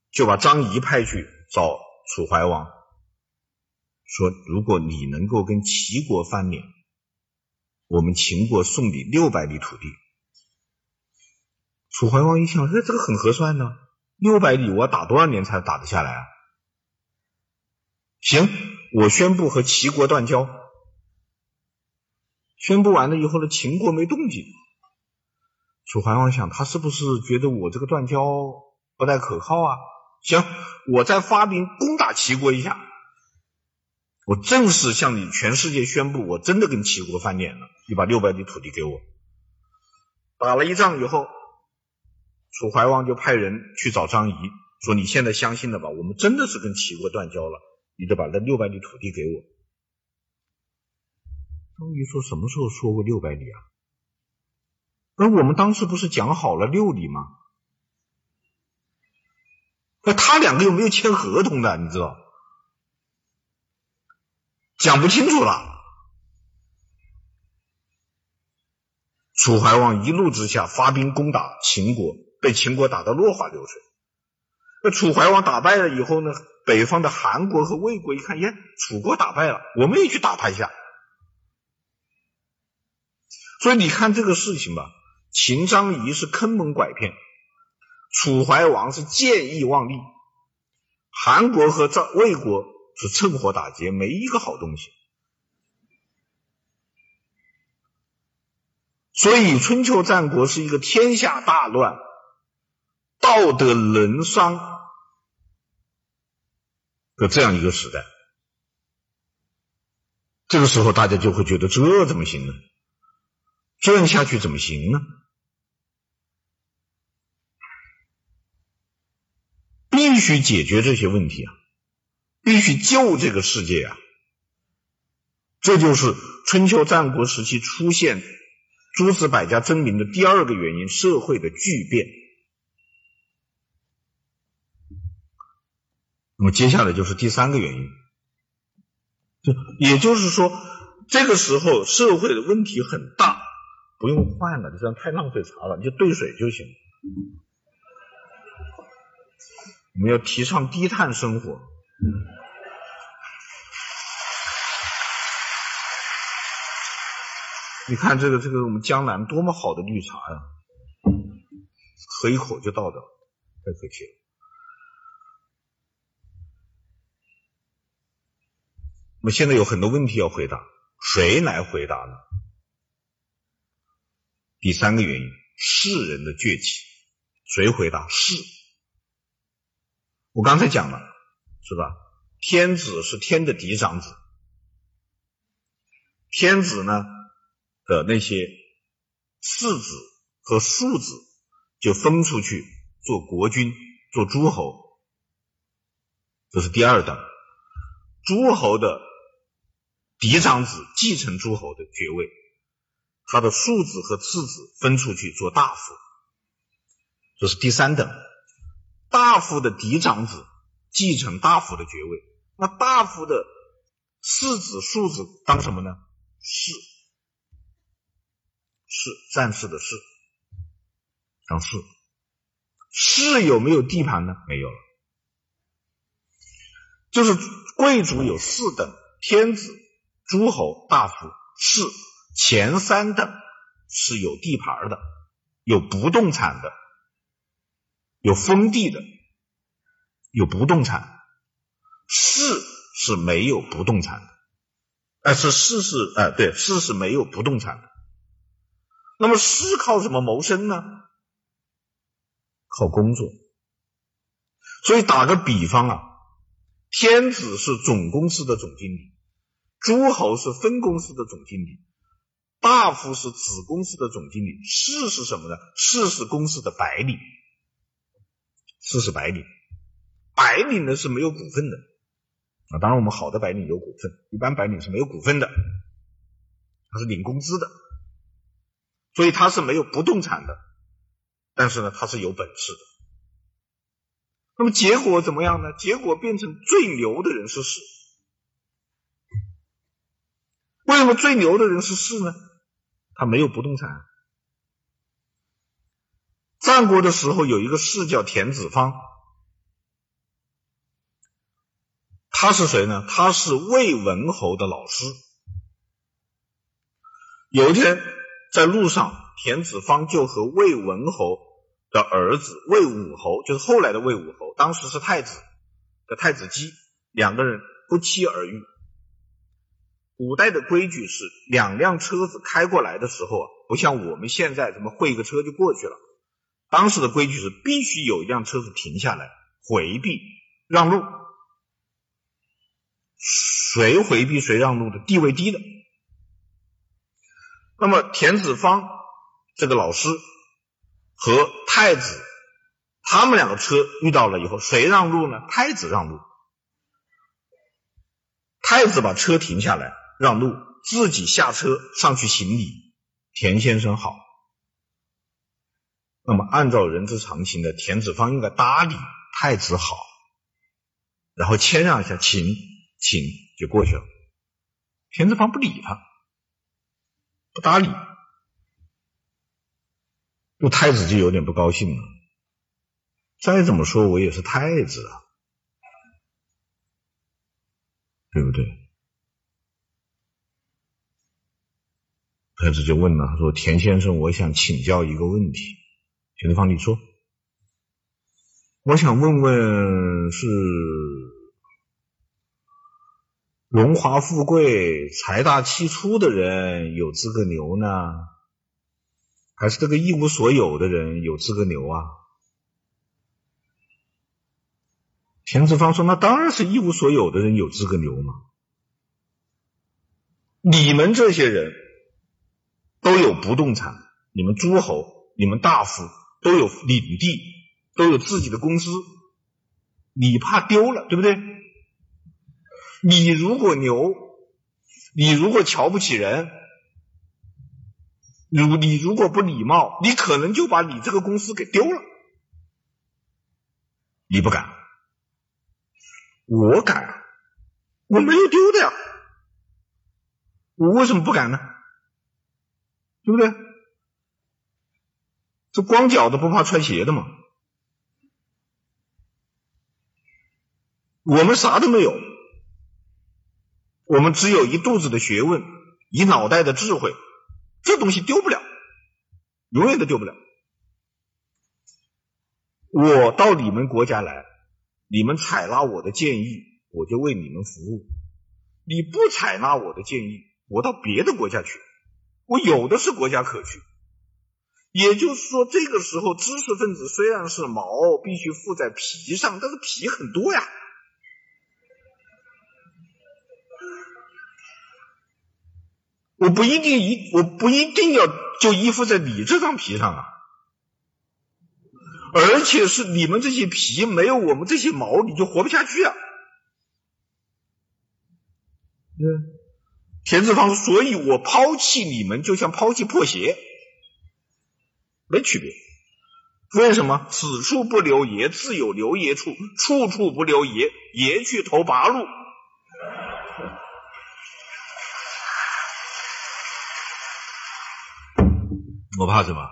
就把张仪派去找楚怀王，说：“如果你能够跟齐国翻脸，我们秦国送你六百里土地。”楚怀王一想，哎，这个很合算呢，六百里我要打多少年才打得下来啊？行，我宣布和齐国断交。宣布完了以后呢，秦国没动静。楚怀王想，他是不是觉得我这个断交不太可靠啊？行，我再发兵攻打齐国一下，我正式向你全世界宣布，我真的跟齐国翻脸了。你把六百里土地给我。打了一仗以后，楚怀王就派人去找张仪，说：“你现在相信了吧？我们真的是跟齐国断交了，你得把那六百里土地给我。”张仪说：“什么时候说过六百里啊？”那我们当时不是讲好了六里吗？那他两个又没有签合同的，你知道？讲不清楚了。楚怀王一怒之下发兵攻打秦国，被秦国打得落花流水。那楚怀王打败了以后呢？北方的韩国和魏国一看，耶，楚国打败了，我们也去打他一下。所以你看这个事情吧。秦张仪是坑蒙拐骗，楚怀王是见义忘义，韩国和赵魏国是趁火打劫，没一个好东西。所以春秋战国是一个天下大乱、道德沦丧的这样一个时代。这个时候大家就会觉得这怎么行呢？这样下去怎么行呢？必须解决这些问题啊！必须救这个世界啊！这就是春秋战国时期出现诸子百家争鸣的第二个原因：社会的巨变。那么接下来就是第三个原因，就也就是说，这个时候社会的问题很大，不用换了，你这样太浪费茶了，你就兑水就行。我们要提倡低碳生活。你看这个这个我们江南多么好的绿茶呀，喝一口就倒掉，太可惜了。我们现在有很多问题要回答，谁来回答呢？第三个原因，士人的崛起，谁回答？士。我刚才讲了，是吧？天子是天的嫡长子，天子呢的那些次子和庶子就分出去做国君、做诸侯，这是第二等。诸侯的嫡长子继承诸侯的爵位，他的庶子和次子分出去做大夫，这是第三等。大夫的嫡长子继承大夫的爵位，那大夫的次子、庶子当什么呢？士，士，战士的士，当士。士有没有地盘呢？没有了。就是贵族有四等：天子、诸侯、大夫、士。前三等是有地盘的，有不动产的，有封地的，有不动产。士是没有不动产的，哎，是士是哎，对，士是没有不动产的。那么士靠什么谋生呢？靠工作。所以打个比方啊。天子是总公司的总经理，诸侯是分公司的总经理，大夫是子公司的总经理，士是什么呢？士是公司的白领，士是白领，白领呢是没有股份的啊。当然，我们好的白领有股份，一般白领是没有股份的，他是领工资的，所以他是没有不动产的，但是呢，他是有本事的。那么结果怎么样呢？结果变成最牛的人是士。为什么最牛的人是士呢？他没有不动产。战国的时候有一个士叫田子方，他是谁呢？他是魏文侯的老师。有一天在路上，田子方就和魏文侯。的儿子魏武侯，就是后来的魏武侯，当时是太子的太子姬，两个人不期而遇。古代的规矩是，两辆车子开过来的时候啊，不像我们现在什么会一个车就过去了。当时的规矩是，必须有一辆车子停下来回避让路，谁回避谁让路的地位低的。那么田子方这个老师。和太子，他们两个车遇到了以后，谁让路呢？太子让路。太子把车停下来让路，自己下车上去行礼。田先生好。那么按照人之常情的，田子方应该搭理太子好，然后谦让一下，请请就过去了。田子方不理他，不搭理。那太子就有点不高兴了。再怎么说，我也是太子啊，对不对？太子就问了，说：“田先生，我想请教一个问题。”田子方，你说。我想问问，是荣华富贵、财大气粗的人有资格牛呢？还是这个一无所有的人有资格牛啊？田志芳说：“那当然是一无所有的人有资格牛嘛。你们这些人都有不动产，你们诸侯、你们大夫都有领地，都有自己的公司，你怕丢了，对不对？你如果牛，你如果瞧不起人。”如你如果不礼貌，你可能就把你这个公司给丢了。你不敢，我敢，我没有丢的呀。我为什么不敢呢？对不对？这光脚的不怕穿鞋的嘛。我们啥都没有，我们只有一肚子的学问，一脑袋的智慧。这东西丢不了，永远都丢不了。我到你们国家来，你们采纳我的建议，我就为你们服务；你不采纳我的建议，我到别的国家去，我有的是国家可去。也就是说，这个时候知识分子虽然是毛必须附在皮上，但是皮很多呀。我不一定一，我不一定要就依附在你这张皮上啊。而且是你们这些皮没有我们这些毛，你就活不下去啊。嗯，田子方说，所以我抛弃你们，就像抛弃破鞋，没区别。为什么？此处不留爷，自有留爷处；处处不留爷，爷去投八路。我怕什么？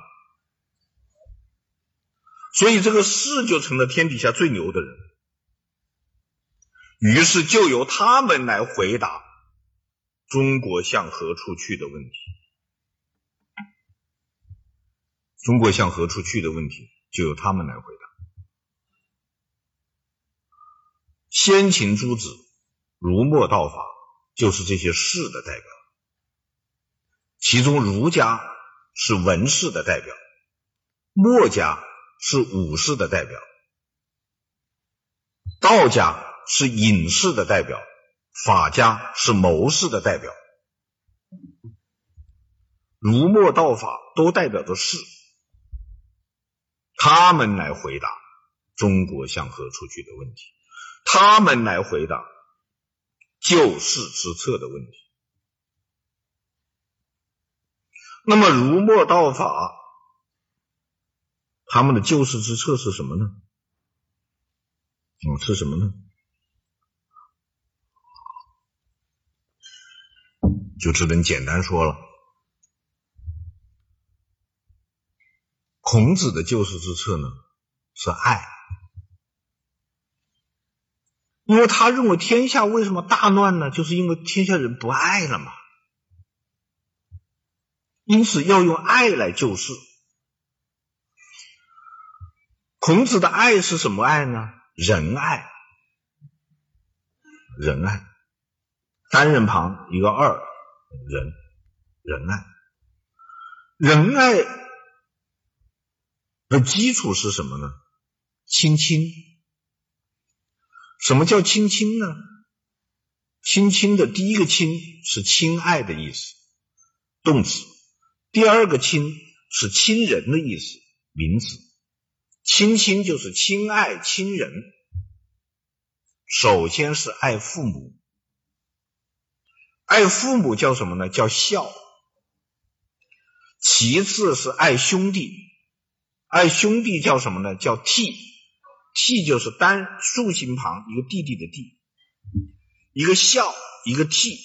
所以这个士就成了天底下最牛的人。于是就由他们来回答中国向何处去的问题。中国向何处去的问题，就由他们来回答。先秦诸子儒墨道法，就是这些士的代表。其中儒家是文士的代表，墨家是武士的代表，道家是隐士的代表，法家是谋士的代表。儒墨道法都代表着士。他们来回答中国向何处去的问题，他们来回答救世之策的问题。那么儒墨道法，他们的救世之策是什么呢？嗯，是什么呢？就只能简单说了。孔子的救世之策呢，是爱，因为他认为天下为什么大乱呢？就是因为天下人不爱了嘛，因此要用爱来救世。孔子的爱是什么爱呢？仁爱，仁爱，单人旁一个二，仁，仁爱，仁爱。的基础是什么呢？亲亲。什么叫亲亲呢？亲亲的第一个亲是亲爱的意思，动词；第二个亲是亲人的意思，名词。亲亲就是亲爱亲人。首先是爱父母，爱父母叫什么呢？叫孝。其次是爱兄弟。爱兄弟叫什么呢？叫悌，悌就是单竖心旁一个弟弟的弟，一个孝，一个悌，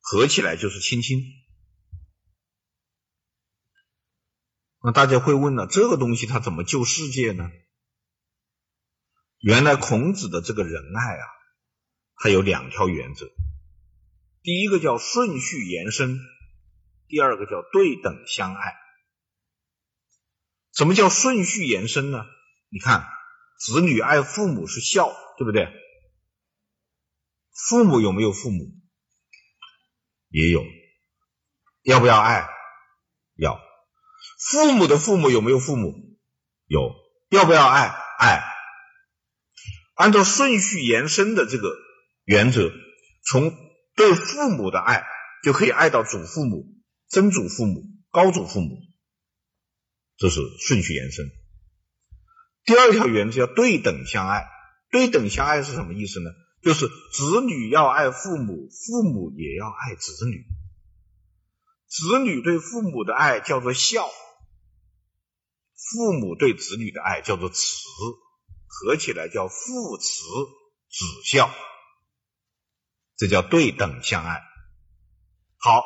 合起来就是亲亲。那大家会问了，这个东西它怎么救世界呢？原来孔子的这个仁爱啊，它有两条原则，第一个叫顺序延伸，第二个叫对等相爱。什么叫顺序延伸呢？你看，子女爱父母是孝，对不对？父母有没有父母？也有。要不要爱？要。父母的父母有没有父母？有。要不要爱？爱。按照顺序延伸的这个原则，从对父母的爱就可以爱到祖父母、曾祖父母、高祖父母。这是顺序延伸。第二条原则叫对等相爱。对等相爱是什么意思呢？就是子女要爱父母，父母也要爱子女。子女对父母的爱叫做孝，父母对子女的爱叫做慈，合起来叫父慈子孝。这叫对等相爱。好，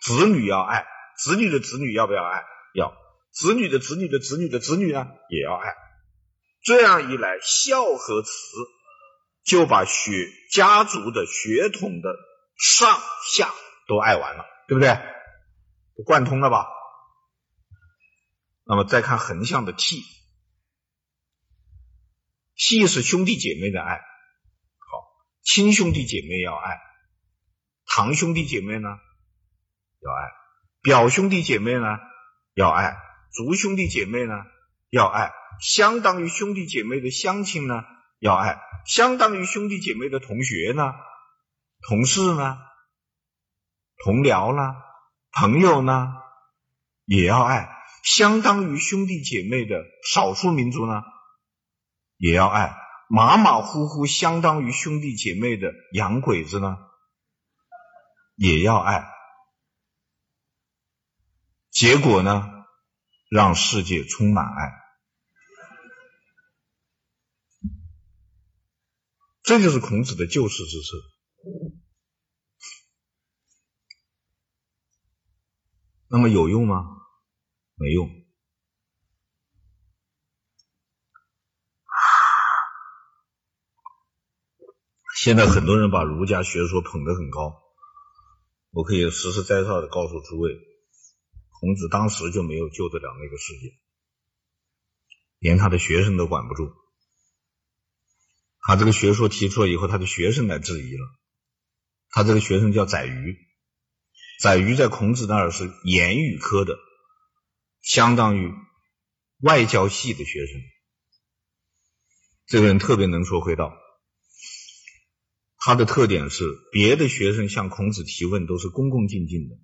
子女要爱，子女的子女要不要爱？要。子女的子女的子女的子女呢，也要爱。这样一来，孝和慈就把血家族的血统的上下都爱完了，对不对？都贯通了吧？那么再看横向的悌，悌是兄弟姐妹的爱。亲兄弟姐妹要爱，堂兄弟姐妹呢要爱，表兄弟姐妹呢要爱。族兄弟姐妹呢要爱，相当于兄弟姐妹的乡亲呢要爱，相当于兄弟姐妹的同学呢、同事呢、同僚呢朋友呢也要爱，相当于兄弟姐妹的少数民族呢也要爱，马马虎虎相当于兄弟姐妹的洋鬼子呢也要爱。结果呢，让世界充满爱。这就是孔子的救世之策。那么有用吗？没用。现在很多人把儒家学说捧得很高，我可以实实在在的告诉诸位，孔子当时就没有救得了那个世界，连他的学生都管不住。他这个学说提出了以后，他的学生来质疑了。他这个学生叫宰予，宰予在孔子那儿是言语科的，相当于外交系的学生。这个人特别能说会道。他的特点是，别的学生向孔子提问都是恭恭敬敬的，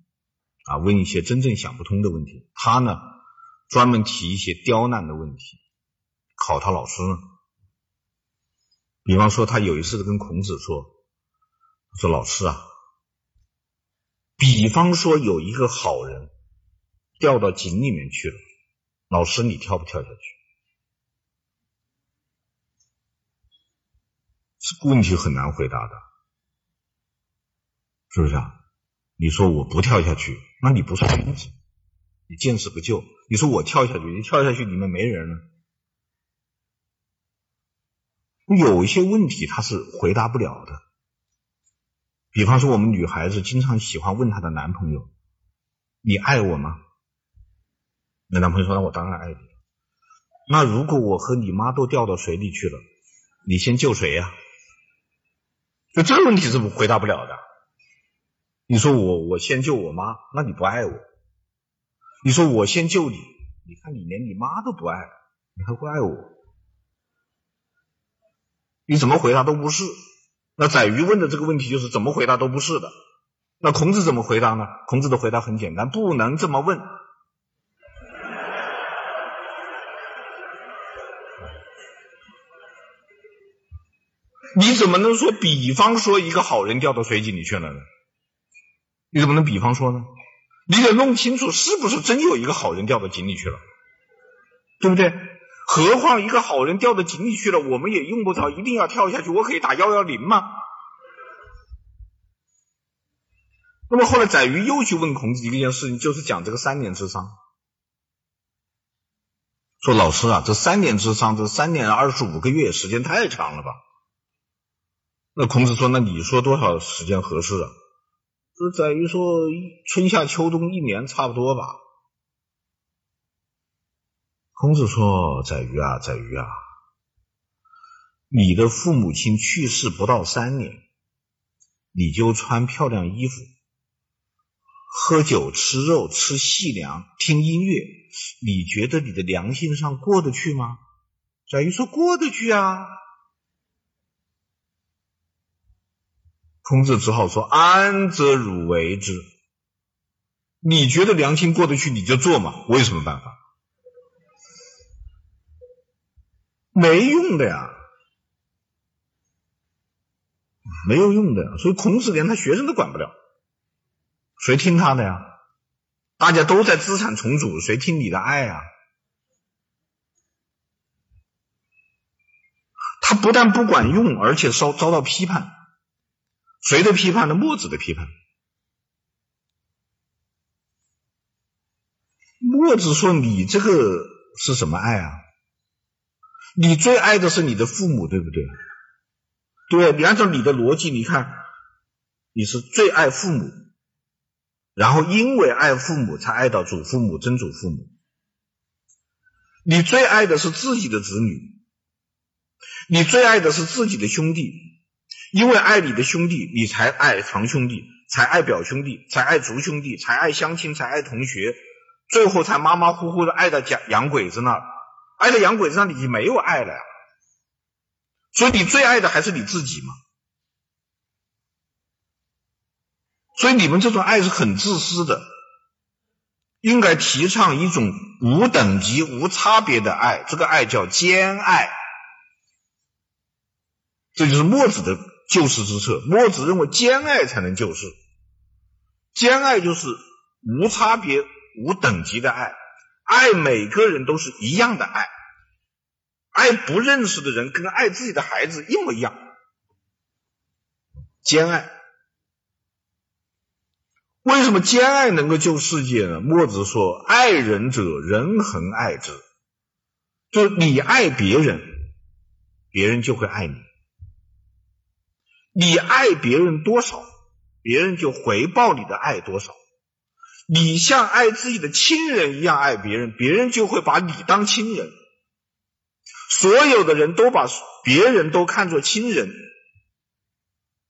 啊，问一些真正想不通的问题。他呢，专门提一些刁难的问题，考他老师呢。比方说，他有一次跟孔子说：“说老师啊，比方说有一个好人掉到井里面去了，老师你跳不跳下去？”这个这个问题很难回答的，是不是啊？你说我不跳下去，那你不是君子，你见死不救。你说我跳下去，你跳下去里面没人了。有一些问题他是回答不了的，比方说我们女孩子经常喜欢问她的男朋友：“你爱我吗？”那男朋友说：“那我当然爱你。”那如果我和你妈都掉到水里去了，你先救谁呀？就这个问题是回答不了的。你说我我先救我妈，那你不爱我。你说我先救你，你看你连你妈都不爱，你还会爱我？你怎么回答都不是，那宰予问的这个问题就是怎么回答都不是的。那孔子怎么回答呢？孔子的回答很简单，不能这么问。你怎么能说？比方说一个好人掉到水井里去了呢？你怎么能比方说呢？你得弄清楚是不是真有一个好人掉到井里去了，对不对？何况一个好人掉到井里去了，我们也用不着一定要跳下去，我可以打幺幺零吗？那么后来宰予又去问孔子一件事情，就是讲这个三年之丧。说老师啊，这三年之丧，这三年二十五个月，时间太长了吧？那孔子说，那你说多少时间合适啊？这宰予说春夏秋冬一年差不多吧。孔子说：“宰予啊，宰予啊，你的父母亲去世不到三年，你就穿漂亮衣服，喝酒吃肉吃细粮，听音乐，你觉得你的良心上过得去吗？”宰予说：“过得去啊。”孔子只好说：“安则汝为之？你觉得良心过得去，你就做嘛，我有什么办法？”没用的呀，没有用的呀，所以孔子连他学生都管不了，谁听他的呀？大家都在资产重组，谁听你的爱呀？他不但不管用，而且遭遭到批判，谁的批判呢？墨子的批判。墨子说：“你这个是什么爱啊？”你最爱的是你的父母，对不对？对，你按照你的逻辑，你看，你是最爱父母，然后因为爱父母才爱到祖父母、曾祖父母。你最爱的是自己的子女，你最爱的是自己的兄弟，因为爱你的兄弟，你才爱堂兄弟，才爱表兄弟，才爱族兄弟，才爱乡亲，才爱同学，最后才马马虎虎的爱到洋洋鬼子那儿。爱到洋鬼子上，你没有爱了呀，所以你最爱的还是你自己嘛。所以你们这种爱是很自私的，应该提倡一种无等级、无差别的爱，这个爱叫兼爱。这就是墨子的救世之策。墨子认为兼爱才能救世，兼爱就是无差别、无等级的爱，爱每个人都是一样的爱，爱不认识的人跟爱自己的孩子一模一样，兼爱。为什么兼爱能够救世界呢？墨子说：“爱人者，人恒爱之。”就是你爱别人，别人就会爱你。你爱别人多少，别人就回报你的爱多少。你像爱自己的亲人一样爱别人，别人就会把你当亲人。所有的人都把别人都看作亲人，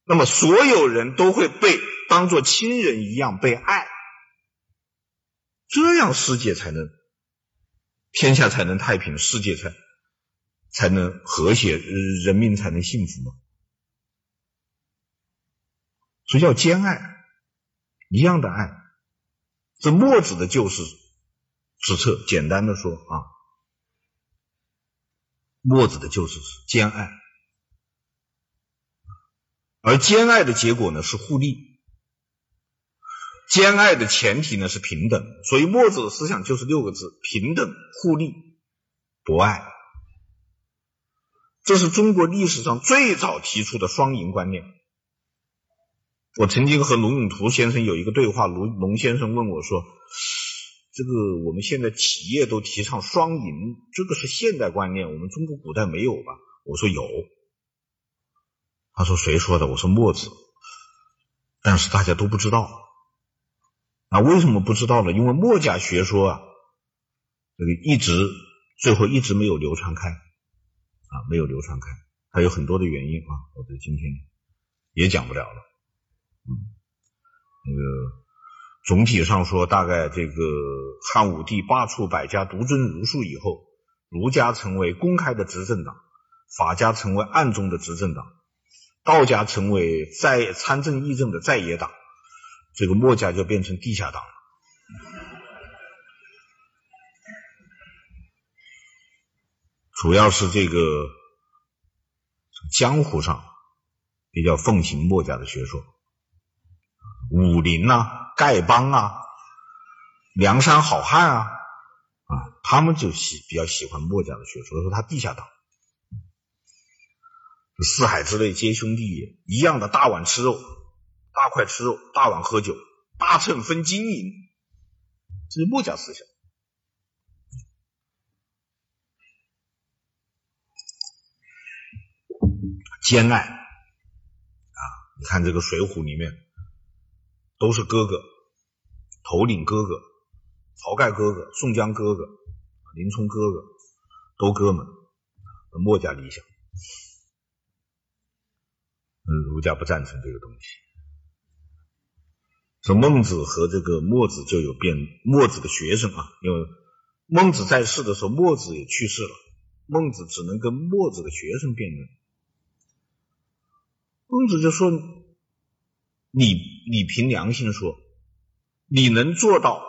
那么所有人都会被。当做亲人一样被爱，这样世界才能，天下才能太平，世界才才能和谐，人民才能幸福嘛。所以叫兼爱，一样的爱，这墨子的救世之策。简单的说啊，墨子的救世是兼爱，而兼爱的结果呢是互利。兼爱的前提呢是平等，所以墨子的思想就是六个字：平等、互利、博爱。这是中国历史上最早提出的双赢观念。我曾经和龙永图先生有一个对话，龙龙先生问我说：“这个我们现在企业都提倡双赢，这个是现代观念，我们中国古代没有吧？”我说有。他说谁说的？我说墨子。但是大家都不知道。那为什么不知道呢？因为墨家学说啊，这个一直最后一直没有流传开啊，没有流传开，还有很多的原因啊，我在今天也讲不了了。嗯，那个总体上说，大概这个汉武帝罢黜百家，独尊儒术以后，儒家成为公开的执政党，法家成为暗中的执政党，道家成为在参政议政的在野党。这个墨家就变成地下党了，主要是这个江湖上比较奉行墨家的学说，武林啊、丐帮啊、梁山好汉啊，啊，他们就喜比较喜欢墨家的学说，说他地下党，四海之内皆兄弟，一样的大碗吃肉。大块吃肉，大碗喝酒，大秤分金银，这是墨家思想。兼爱啊，你看这个《水浒》里面都是哥哥，头领哥哥，晁盖哥哥，宋江哥哥，林冲哥哥，都哥们，墨家理想。嗯，儒家不赞成这个东西。说孟子和这个墨子就有辩，墨子的学生啊，因为孟子在世的时候，墨子也去世了，孟子只能跟墨子的学生辩论。孟子就说：“你你凭良心说，你能做到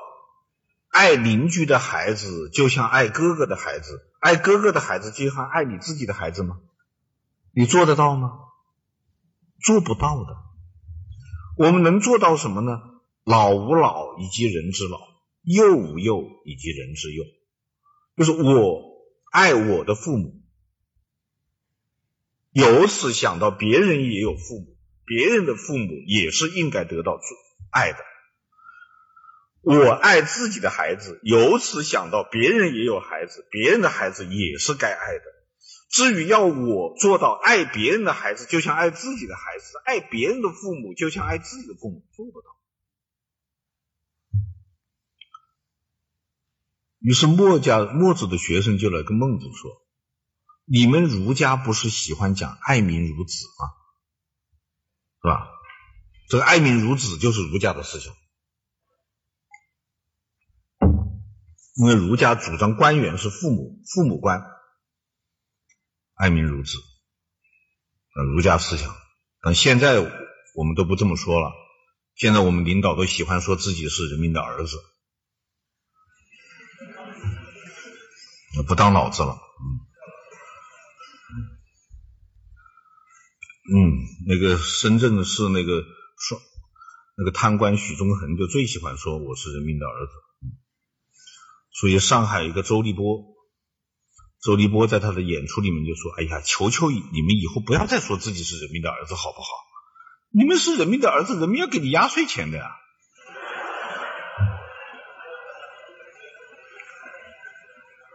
爱邻居的孩子就像爱哥哥的孩子，爱哥哥的孩子就像爱你自己的孩子吗？你做得到吗？做不到的。”我们能做到什么呢？老吾老以及人之老，幼吾幼以及人之幼。就是我爱我的父母，由此想到别人也有父母，别人的父母也是应该得到爱的。我爱自己的孩子，由此想到别人也有孩子，别人的孩子也是该爱的。至于要我做到爱别人的孩子，就像爱自己的孩子；爱别人的父母，就像爱自己的父母，做不到。于是墨家墨子的学生就来跟孟子说：“你们儒家不是喜欢讲爱民如子吗？是吧？这个爱民如子就是儒家的思想因为儒家主张官员是父母父母官爱民如子儒家思想。但现在我们都不这么说了现在我们领导都喜欢说自己是人民的儿子不当老子了嗯，那个深圳市那个说那个贪官许宗衡就最喜欢说我是人民的儿子。所以上海一个周立波，周立波在他的演出里面就说：“哎呀，求求你们以后不要再说自己是人民的儿子，好不好？你们是人民的儿子，人民要给你压岁钱的呀。”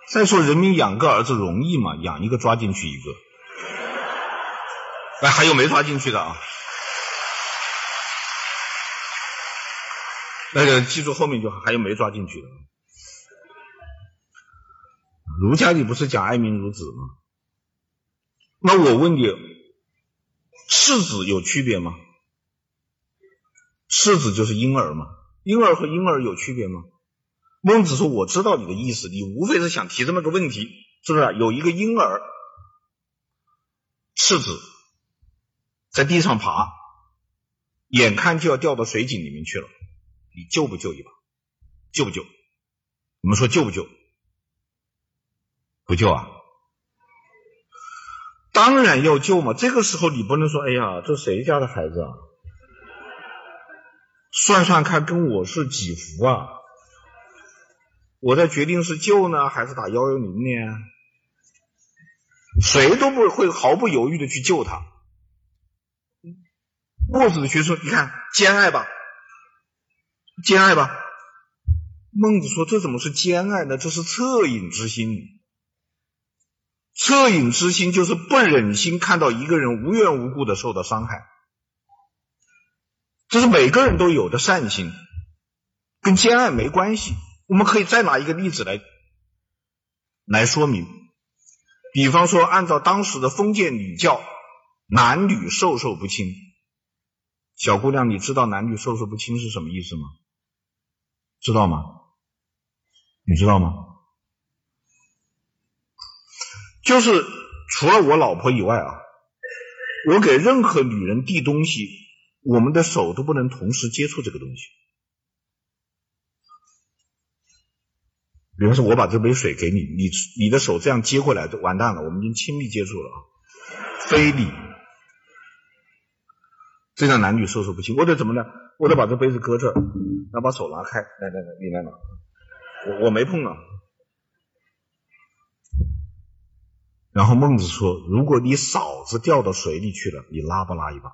再说人民养个儿子容易吗？养一个抓进去一个。哎，还有没抓进去的啊？那个记住后面就还有没抓进去的。儒家里不是讲爱民如子吗？那我问你，赤子有区别吗？赤子就是婴儿嘛，婴儿和婴儿有区别吗？孟子说：“我知道你的意思，你无非是想提这么个问题，是不是？有一个婴儿，赤子，在地上爬，眼看就要掉到水井里面去了，你救不救一把？救不救？我们说救不救？不救啊？当然要救嘛！这个时候你不能说，哎呀，这谁家的孩子啊？算算看，跟我是几福啊？”我在决定是救呢，还是打幺幺零呢？谁都不会毫不犹豫的去救他。墨子的学说，你看兼爱吧，兼爱吧。孟子说，这怎么是兼爱呢？这是恻隐之心。恻隐之心就是不忍心看到一个人无缘无故的受到伤害，这是每个人都有的善心，跟兼爱没关系。我们可以再拿一个例子来来说明，比方说，按照当时的封建礼教，男女授受不亲。小姑娘，你知道男女授受不亲是什么意思吗？知道吗？你知道吗？就是除了我老婆以外啊，我给任何女人递东西，我们的手都不能同时接触这个东西。比方说，我把这杯水给你，你你的手这样接过来就完蛋了，我们已经亲密接触了，非礼，这样男女授受不亲。我得怎么呢？我得把这杯子搁这儿，然后把手拿开，来来来，你来拿，我我没碰啊。然后孟子说，如果你嫂子掉到水里去了，你拉不拉一把？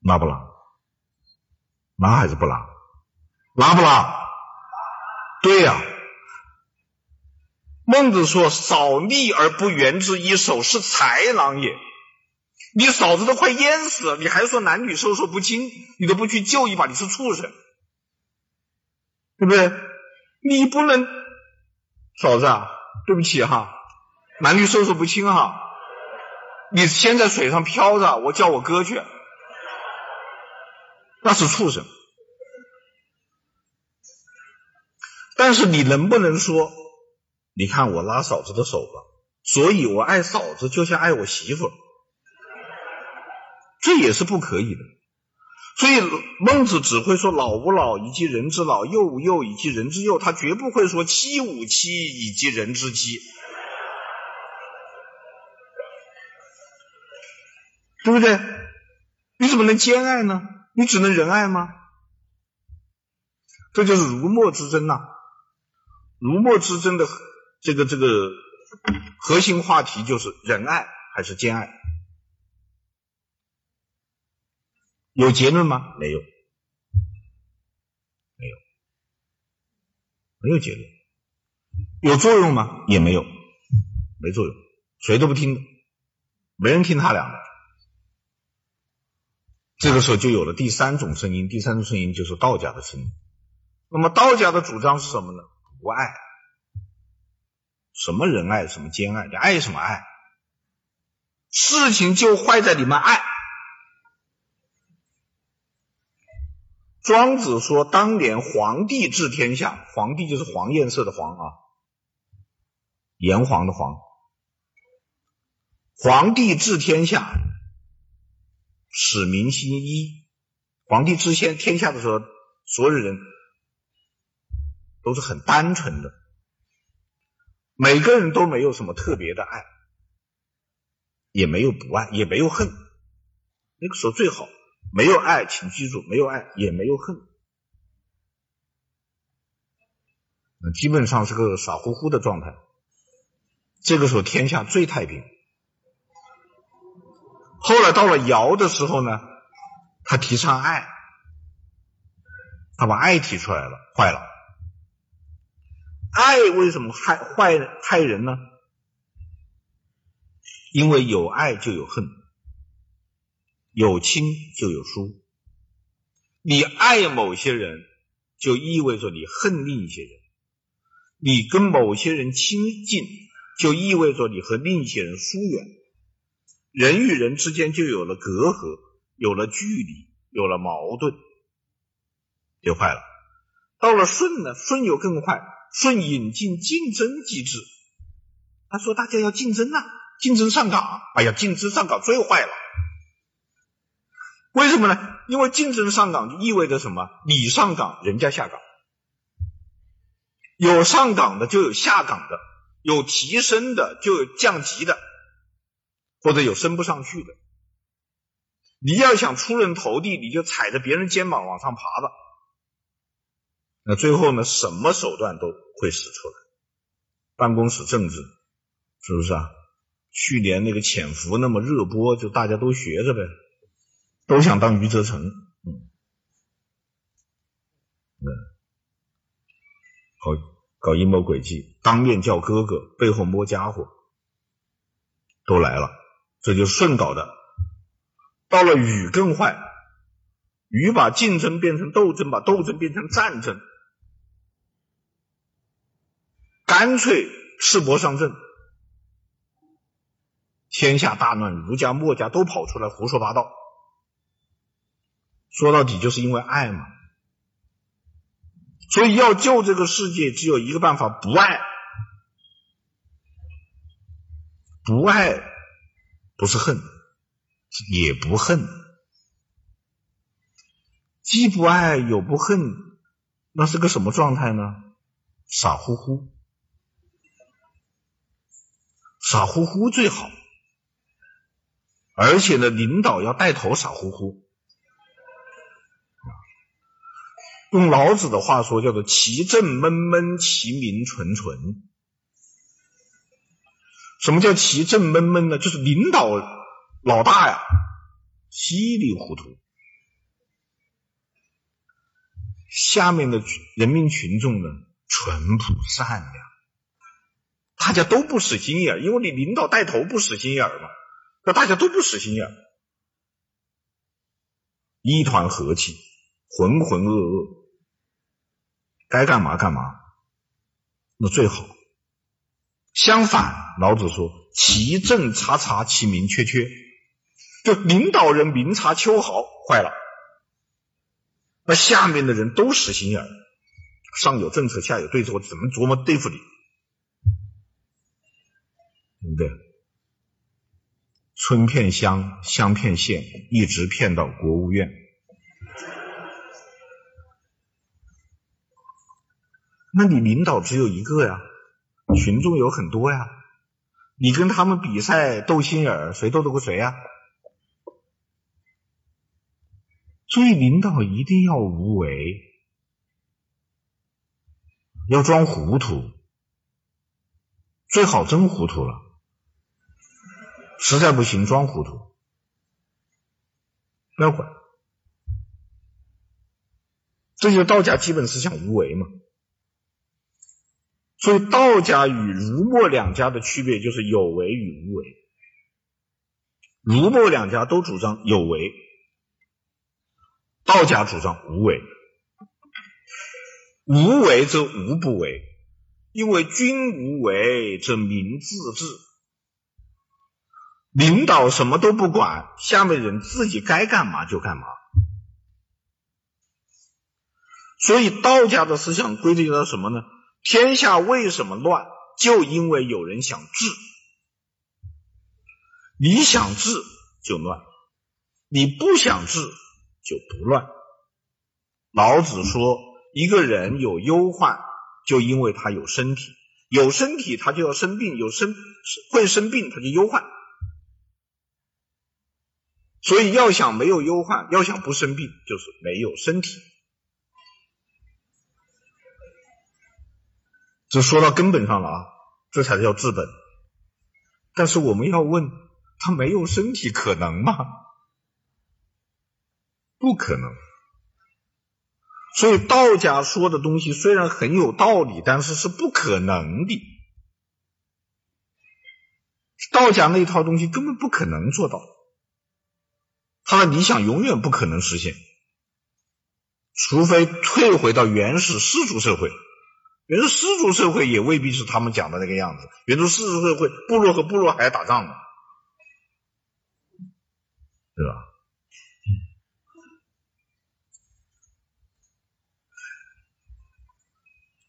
拉不拉？拉还是不拉？拉不拉？对呀、孟子说：“嫂溺而不援之一手，是豺狼也。”你嫂子都快淹死了，你还说男女授受不亲，你都不去救一把，你是畜生，对不对？你不能，嫂子啊，对不起哈，男女授受不亲哈，你先在水上漂着，我叫我哥去，那是畜生。但是你能不能说，你看我拉嫂子的手吧，所以我爱嫂子就像爱我媳妇，这也是不可以的。所以孟子只会说老吾老以及人之老，幼吾幼以及人之幼，他绝不会说妻吾妻以及人之妻，对不对？你怎么能兼爱呢？你只能仁爱吗？这就是儒墨之争呐、啊。儒墨之争的这个这个核心话题就是仁爱还是兼爱？有结论吗？没有，没有，没有结论。有作用吗？也没有，没作用，谁都不听，没人听他俩的。这个时候就有了第三种声音，第三种声音就是道家的声音。那么道家的主张是什么呢？不爱，什么仁爱，什么兼爱，你爱什么爱？事情就坏在你们爱。庄子说，当年皇帝治天下，皇帝就是黄颜色的黄啊，炎黄的黄。皇帝治天下，使民心一。皇帝治先天下的时候，所有人。都是很单纯的，每个人都没有什么特别的爱，也没有不爱，也没有恨。那个时候最好没有爱，请记住，没有爱也没有恨，那基本上是个傻乎乎的状态。这个时候天下最太平。后来到了尧的时候呢，他提倡爱，他把爱提出来了，坏了。爱为什么害坏害人呢？因为有爱就有恨，有亲就有疏。你爱某些人，就意味着你恨另一些人；你跟某些人亲近，就意味着你和另一些人疏远。人与人之间就有了隔阂，有了距离，有了矛盾，就坏了。到了舜呢，舜又更坏。舜引进竞争机制，他说大家要竞争啊，竞争上岗。哎呀，竞争上岗最坏了。为什么呢？因为竞争上岗就意味着什么？你上岗，人家下岗。有上岗的，就有下岗的；有提升的，就有降级的，或者有升不上去的。你要想出人头地，你就踩着别人肩膀往上爬吧。那最后呢，什么手段都会使出来。办公室政治，是不是啊？去年那个潜伏那么热播，就大家都学着呗，都想当余则成，嗯，嗯，搞搞阴谋诡计，当面叫哥哥，背后摸家伙，都来了。这就顺搞的。到了禹更坏，禹把竞争变成斗争，把斗争变成战争。干脆赤膊上阵，天下大乱，儒家、墨家都跑出来胡说八道。说到底就是因为爱嘛，所以要救这个世界，只有一个办法：不爱。不爱不是恨，也不恨，既不爱又不恨，那是个什么状态呢？傻乎乎。傻乎乎最好，而且呢，领导要带头傻乎乎。用老子的话说，叫做“其政闷闷，其民纯纯”。什么叫“其政闷闷”呢？就是领导老大呀，稀里糊涂，下面的人民群众呢，淳朴善良。大家都不使心眼，因为你领导带头不使心眼嘛，那大家都不使心眼，一团和气，浑浑噩噩，该干嘛干嘛，那最好。相反，老子说：“其政察察，其民缺缺。”就领导人明察秋毫，坏了。那下面的人都使心眼，上有政策，下有对策，我怎么琢磨对付你？对不对？村骗乡，乡骗县，一直骗到国务院。那你领导只有一个呀，群众有很多呀，你跟他们比赛斗心眼，谁斗得过谁呀？所以领导一定要无为，要装糊涂，最好真糊涂了。实在不行，装糊涂，不要管。这就是道家基本思想无为嘛。所以道家与儒墨两家的区别就是有为与无为。儒墨两家都主张有为，道家主张无为。无为则无不为，因为君无为则民自治。领导什么都不管，下面人自己该干嘛就干嘛。所以道家的思想规定了什么呢？天下为什么乱？就因为有人想治。你想治就乱，你不想治就不乱。老子说，一个人有忧患，就因为他有身体；有身体他就要生病，有生会生病他就忧患。所以要想没有忧患，要想不生病，就是没有身体。这说到根本上了啊，这才叫治本。但是我们要问，他没有身体可能吗？不可能。所以道家说的东西虽然很有道理，但是是不可能的。道家那一套东西根本不可能做到，他的理想永远不可能实现，除非退回到原始氏族社会。原始氏族社会也未必是他们讲的那个样子。原始氏族社会，部落和部落还要打仗呢，对吧？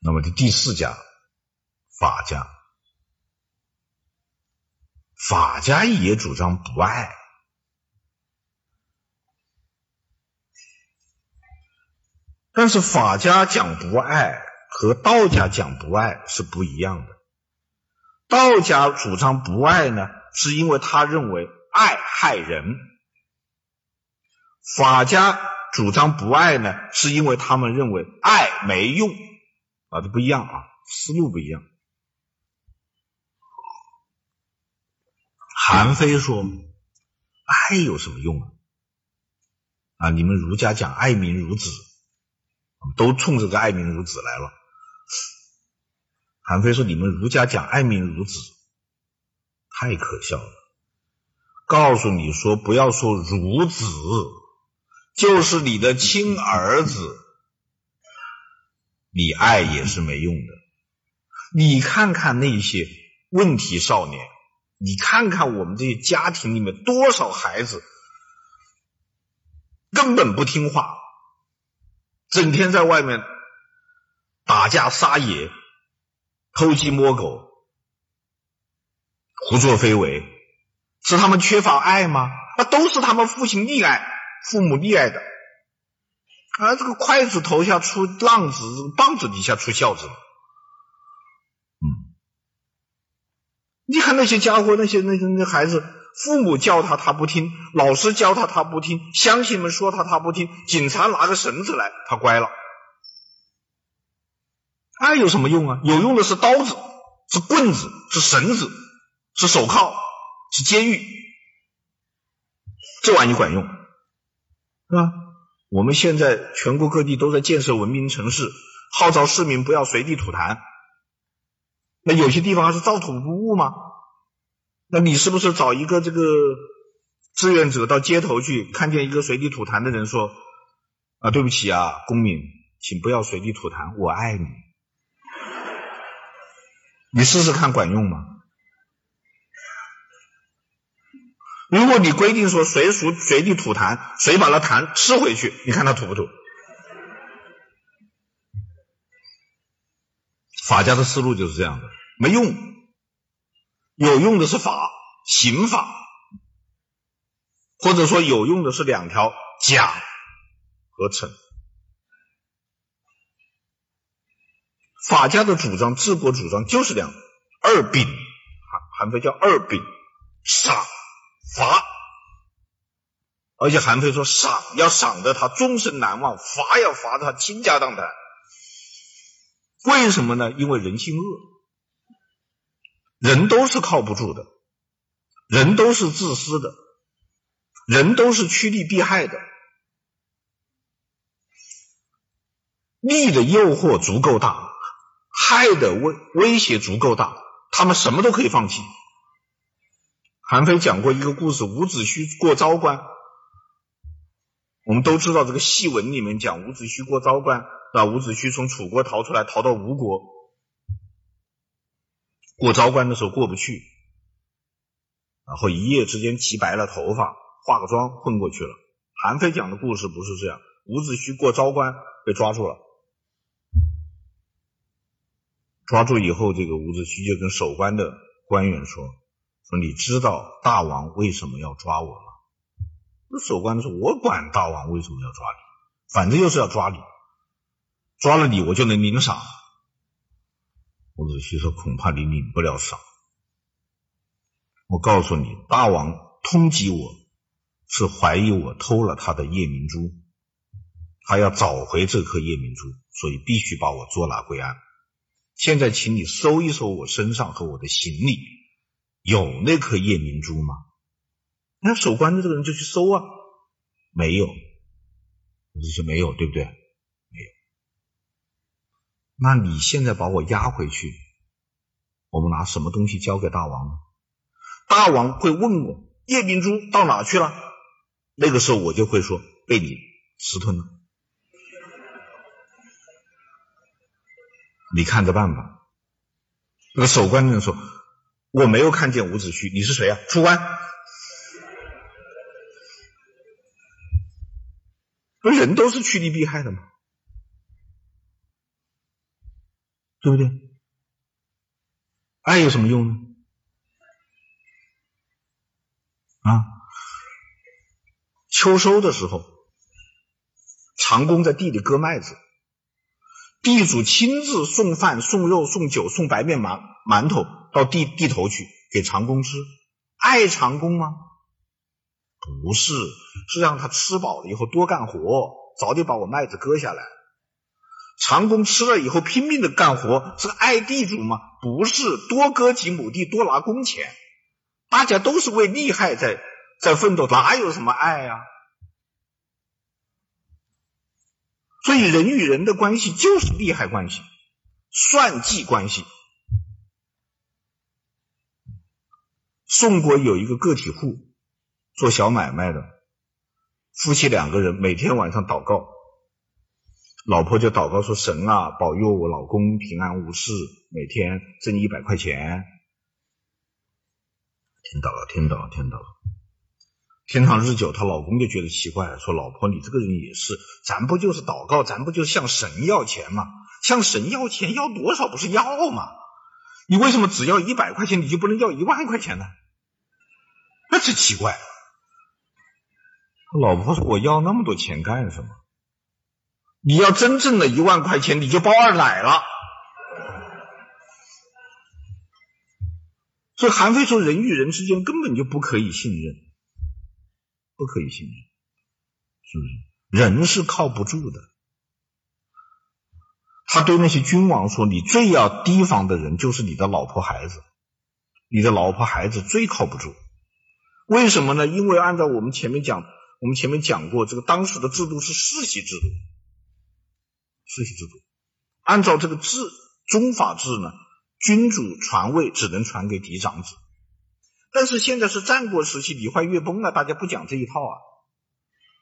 那么这第四家，法家，法家也主张不爱，但是法家讲不爱和道家讲不爱是不一样的。道家主张不爱呢，是因为他认为爱害人；法家主张不爱呢，是因为他们认为爱没用。啊，这不一样啊，思路不一样。韩非说：“爱有什么用啊？啊，你们儒家讲爱民如子，都冲着个爱民如子来了。”韩非说：“你们儒家讲爱民如子，太可笑了。告诉你说，不要说如子，就是你的亲儿子。”你爱也是没用的。你看看那些问题少年，你看看我们这些家庭里面多少孩子根本不听话，整天在外面打架杀野、偷鸡摸狗、胡作非为，是他们缺乏爱吗？那都是他们父亲溺爱、父母溺爱的。啊，这个筷子头下出浪子，棒子底下出孝子。嗯，你看那些家伙，那些那些那孩子，父母叫他他不听，老师教他他不听，乡亲们说他他不听，警察拿个绳子来他乖了。爱有什么用啊？有用的是刀子，是棍子，是绳子，是手铐，是监狱，这玩意管用，是吧？我们现在全国各地都在建设文明城市，号召市民不要随地吐痰。那有些地方还是照土不误吗？那你是不是找一个这个志愿者到街头去，看见一个随地吐痰的人说：“啊，对不起啊，公民，请不要随地吐痰，我爱你。”你试试看管用吗？如果你规定说谁属随地吐痰，谁把那痰吃回去，你看他吐不吐？法家的思路就是这样的，没用，有用的是法，刑法，或者说有用的是两条奖和惩。法家的主张，治国主张就是两二秉，韩韩非叫二秉，赏。罚，而且韩非说赏要赏得他终身难忘，罚要罚得他倾家荡产。为什么呢？因为人性恶，人都是靠不住的，人都是自私的，人都是趋利避害的。利的诱惑足够大，害的威威胁足够大，他们什么都可以放弃。韩非讲过一个故事，伍子胥过昭关。我们都知道这个戏文里面讲伍子胥过昭关，啊，伍子胥从楚国逃出来，逃到吴国，过昭关的时候过不去，然后一夜之间齐白了头发，化个妆混过去了。韩非讲的故事不是这样，伍子胥过昭关被抓住了，抓住以后，这个伍子胥就跟守关的官员说。说你知道大王为什么要抓我吗？那守关的说：“我管大王为什么要抓你，反正就是要抓你，抓了你我就能领赏。”伍子胥说：“恐怕你领不了赏。我告诉你，大王通缉我是怀疑我偷了他的夜明珠，他要找回这颗夜明珠，所以必须把我捉拿归案。现在，请你搜一搜我身上和我的行李，有那颗夜明珠吗？”那守关的这个人就去搜啊，没有，伍子胥没有，对不对？没有那你现在把我押回去，我们拿什么东西交给大王呢？大王会问我夜明珠到哪去了？那个时候我就会说被你私吞了。你看着办吧。那个守关的人说：“我没有看见伍子胥，你是谁啊？出关。”不人都是趋利避害的吗？对不对？爱有什么用呢？啊，秋收的时候，长工在地里割麦子，地主亲自送饭、送肉、送酒、送白面馒馒头到地地头去给长工吃，爱长工吗？不是，是让他吃饱了以后多干活，早点把我麦子割下来。长工吃了以后拼命的干活，是爱地主吗？不是，多割几亩地，多拿工钱。大家都是为利害在在奋斗，哪有什么爱啊？所以人与人的关系就是利害关系、算计关系。宋国有一个个体户做小买卖的，夫妻两个人每天晚上祷告。老婆就祷告说：“神啊，保佑我老公平安无事，每天挣一百块钱。”听到了，听到了，听到了。天长日久，她老公就觉得奇怪，说：“老婆，你这个人也是，咱不就是祷告，咱不就是向神要钱吗？向神要钱，要多少不是要吗？你为什么只要一百块钱，你就不能要一万块钱呢？那这奇怪。”老婆说：“我要那么多钱干什么？”你要真正的一万块钱，你就包二奶了。所以韩非说，人与人之间根本就不可以信任，不可以信任，是不是？人是靠不住的。他对那些君王说：“你最要提防的人就是你的老婆孩子，你的老婆孩子最靠不住。为什么呢？因为按照我们前面讲，我们前面讲过，这个当时的制度是世袭制度。”世袭制度，按照这个制宗法制呢，君主传位只能传给嫡长子。但是现在是战国时期，礼坏乐崩了，大家不讲这一套啊。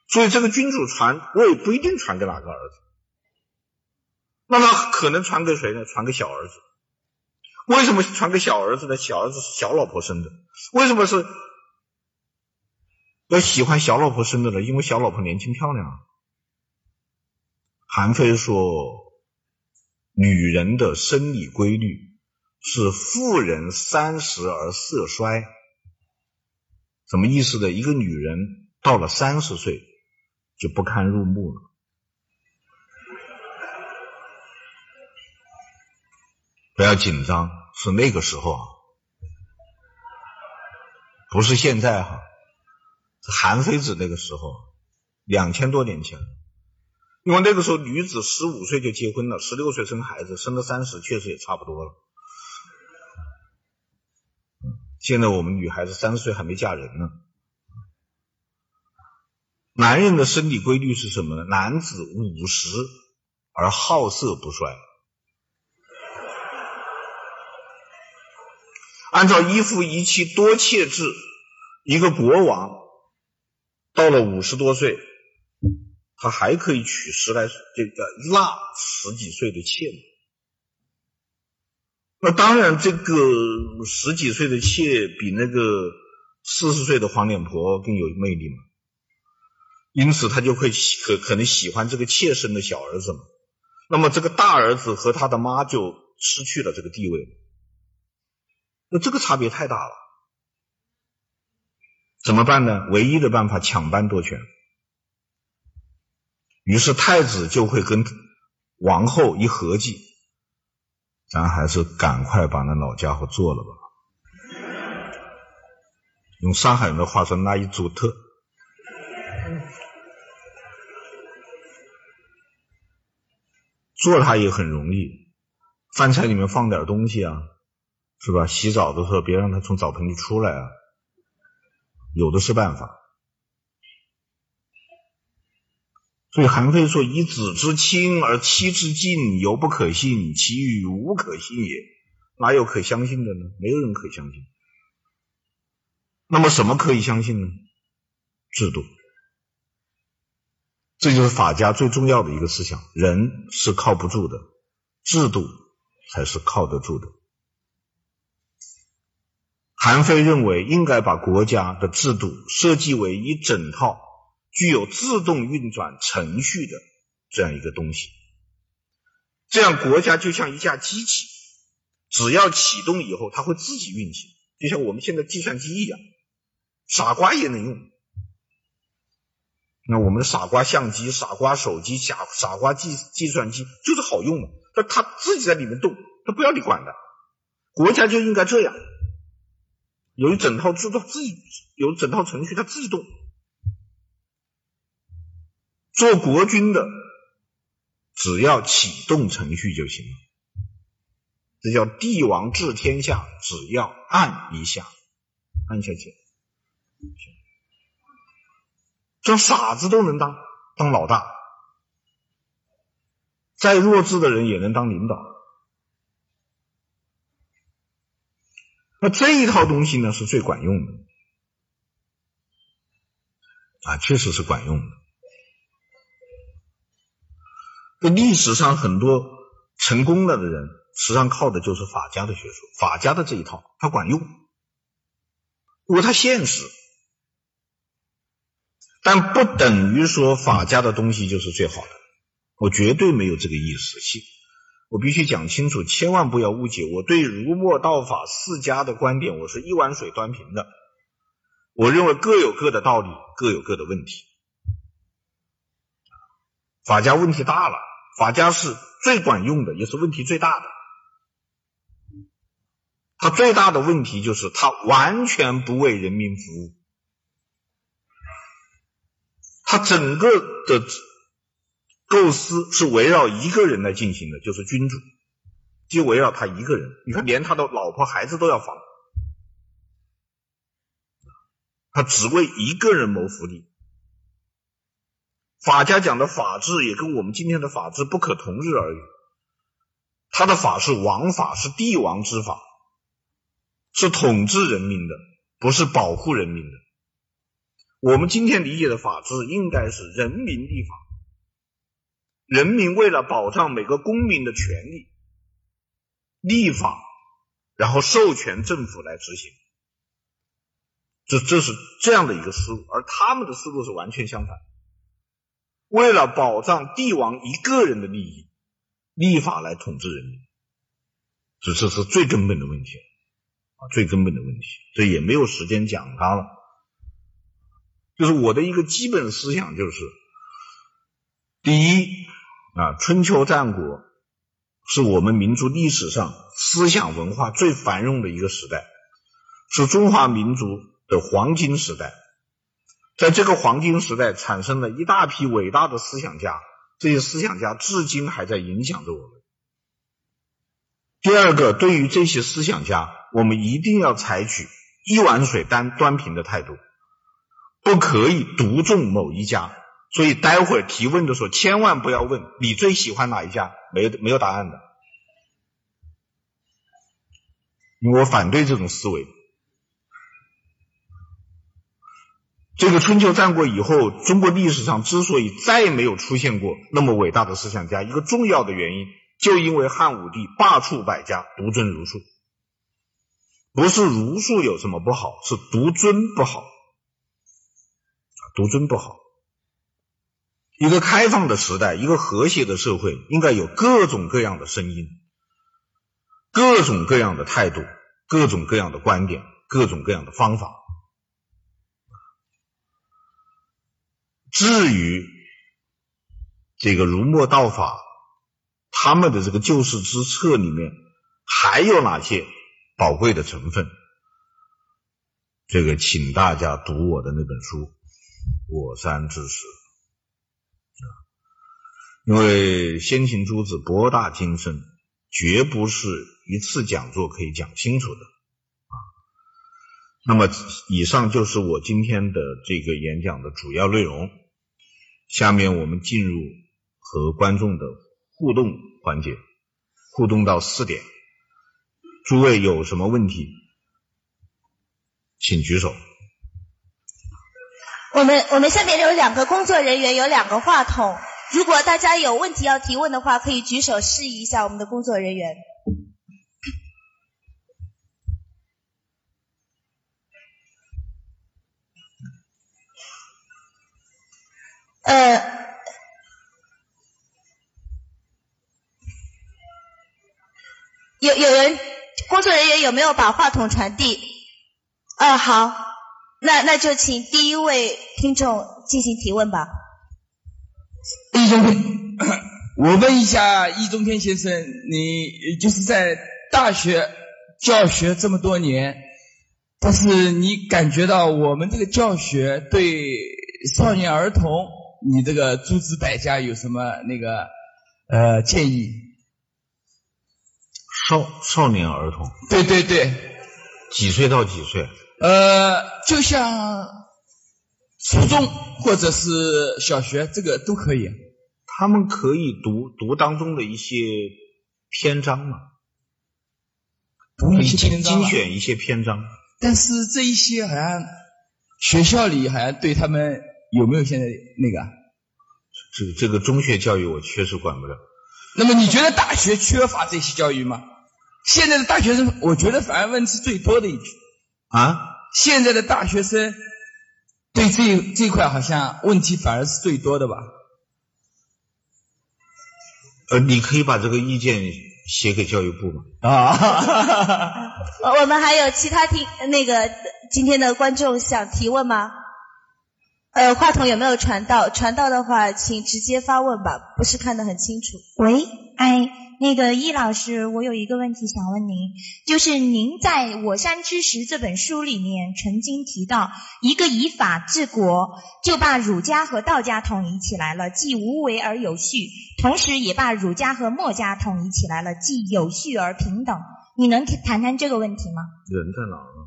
所以这个君主传位不一定传给哪个儿子，那么可能传给谁呢？传给小儿子。为什么传给小儿子呢？小儿子是小老婆生的。为什么是要喜欢小老婆生的呢？因为小老婆年轻漂亮。韩非说：“女人的生理规律是妇人三十而色衰，什么意思呢？一个女人到了三十岁就不堪入目了。不要紧张，是那个时候啊，不是现在哈。韩非子那个时候，两千多年前。”因为那个时候女子十五岁就结婚了，十六岁生孩子，生到三十确实也差不多了。现在我们女孩子三十岁还没嫁人呢。男人的生理规律是什么呢？男子五十而好色不衰。按照一夫一妻多妾制，一个国王到了五十多岁。他还可以娶十来这个纳十几岁的妾，那当然这个十几岁的妾比那个四十岁的黄脸婆更有魅力嘛，因此他就会可可能喜欢这个妾生的小儿子嘛，那么这个大儿子和他的妈就失去了这个地位，那这个差别太大了，怎么办呢？唯一的办法抢班夺权。于是太子就会跟王后一合计，咱还是赶快把那老家伙做了吧。用上海人的话说，那一组特。做它也很容易，饭菜里面放点东西啊，是吧？洗澡的时候别让它从澡盆里出来啊，有的是办法。所以韩非说：“以子之亲而妻之近，犹不可信，其语无可信也。”哪有可相信的呢？没有人可相信。那么什么可以相信呢？制度。这就是法家最重要的一个思想：人是靠不住的，制度才是靠得住的。韩非认为，应该把国家的制度设计为一整套具有自动运转程序的这样一个东西，这样国家就像一架机器，只要启动以后，它会自己运行，就像我们现在计算机一样，傻瓜也能用。那我们的傻瓜相机、傻瓜手机、傻傻瓜计计算机就是好用嘛，但它自己在里面动，它不要你管的。国家就应该这样，有一整套制度，自己有整套程序，它自己动。做国君的，只要启动程序就行了。这叫帝王治天下，只要按一下，按下去。这傻子都能当当老大，再弱智的人也能当领导。那这一套东西呢，是最管用的啊，确实是管用的。这历史上很多成功了的人，实际上靠的就是法家的学说，法家的这一套，它管用，如果它现实。但不等于说法家的东西就是最好的，我绝对没有这个意思。我必须讲清楚，千万不要误解我对儒墨道法四家的观点。我是一碗水端平的，我认为各有各的道理，各有各的问题。法家问题大了，法家是最管用的，也是问题最大的。他最大的问题就是他完全不为人民服务。他整个的构思是围绕一个人来进行的，就是君主，就围绕他一个人。你看，连他的老婆孩子都要防，他只为一个人谋福利。法家讲的法治也跟我们今天的法治不可同日而语。他的法是王法，是帝王之法，是统治人民的，不是保护人民的。我们今天理解的法治，应该是人民立法，人民为了保障每个公民的权利，立法，然后授权政府来执行，这这是这样的一个思路，而他们的思路是完全相反，为了保障帝王一个人的利益，立法来统治人民，这这是最根本的问题啊，最根本的问题，这也没有时间讲它了。就是我的一个基本思想，就是第一啊，春秋战国是我们民族历史上思想文化最繁荣的一个时代，是中华民族的黄金时代。在这个黄金时代，产生了一大批伟大的思想家，这些思想家至今还在影响着我们。第二个，对于这些思想家，我们一定要采取一碗水端端平的态度。不可以独重某一家，所以待会儿提问的时候，千万不要问你最喜欢哪一家，没有没有答案的，因为我反对这种思维。这个春秋战国以后，中国历史上之所以再也没有出现过那么伟大的思想家，一个重要的原因，就因为汉武帝罢黜百家，独尊儒术。不是儒术有什么不好，是独尊不好。独尊不好。一个开放的时代，一个和谐的社会，应该有各种各样的声音，各种各样的态度，各种各样的观点，各种各样的方法。至于这个儒墨道法，他们的这个救世之策里面还有哪些宝贵的成分？这个，请大家读我的那本书《我山之石》啊，因为先秦诸子博大精深，绝不是一次讲座可以讲清楚的啊。那么，以上就是我今天的这个演讲的主要内容。下面我们进入和观众的互动环节，互动到四点。诸位有什么问题，请举手。我们我们下面有两个工作人员，有两个话筒。如果大家有问题要提问的话，可以举手示意一下我们的工作人员。呃，有有人。工作人员有没有把话筒传递？呃，好，那那就请第一位听众进行提问吧。易中天，我问一下易中天先生，你就是在大学教学这么多年，但是你感觉到我们这个教学对少年儿童，你这个诸子百家有什么那个呃建议？少少年儿童，对对对，几岁到几岁？呃，就像初中或者是小学，这个都可以。他们可以读读当中的一些篇章嘛？读一些篇章，精选一些篇章。但是这一些好像学校里好像对他们有没有现在那个？这个这个中学教育我确实管不了。那么你觉得大学缺乏这些教育吗？现在的大学生，我觉得反而问题最多的一句啊，现在的大学生对这这块好像问题反而是最多的吧？呃，你可以把这个意见写给教育部吗？啊，哈哈哈哈我们还有其他听那个今天的观众想提问吗？呃，话筒有没有传到？传到的话，请直接发问吧，不是看得很清楚。喂，哎。那个易老师，我有一个问题想问您，就是您在《我山之石》这本书里面曾经提到，一个以法治国，就把儒家和道家统一起来了，既无为而有序；同时也把儒家和墨家统一起来了，既有序而平等。你能谈谈这个问题吗？人在哪儿呢？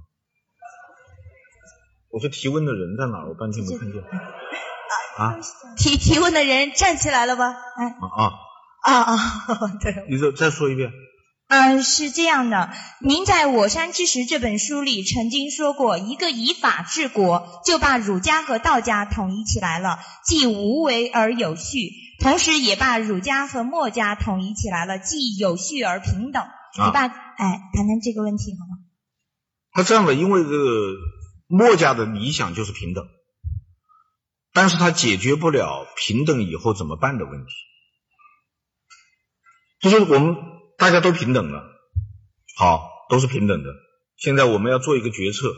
我说提问的人在哪儿？我半天没看见。啊？提提问的人站起来了吧？哎。啊啊。啊啊，对，你再再说一遍。嗯，是这样的，您在我山之石这本书里曾经说过，一个以法治国，就把儒家和道家统一起来了，既无为而有序；同时也把儒家和墨家统一起来了，既有序而平等。你把，哎，谈谈这个问题好吗？他这样的，因为这个墨家的理想就是平等，但是他解决不了平等以后怎么办的问题。就是我们大家都平等了，好，都是平等的。现在我们要做一个决策，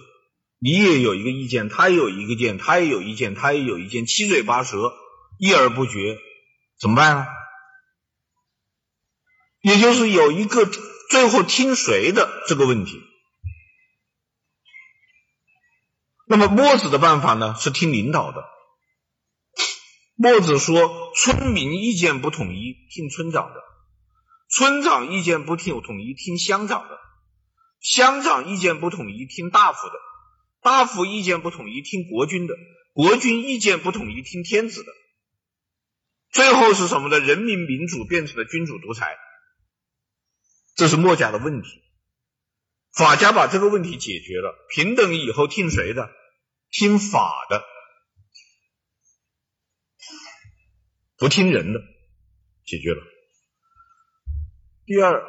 你也有一个意见，他也有一个意见，他也有意见，他也有意见，七嘴八舌，议而不决，怎么办呢？也就是有一个最后听谁的这个问题。那么墨子的办法呢，是听领导的。墨子说：“村民意见不统一，听村长的。”村长意见不听统一，听乡长的；乡长意见不统一，听大夫的；大夫意见不统一，听国君的；国君意见不统一，听天子的。最后是什么呢？人民民主变成了君主独裁，这是墨家的问题。法家把这个问题解决了，平等以后听谁的？听法的，不听人的，解决了。第二，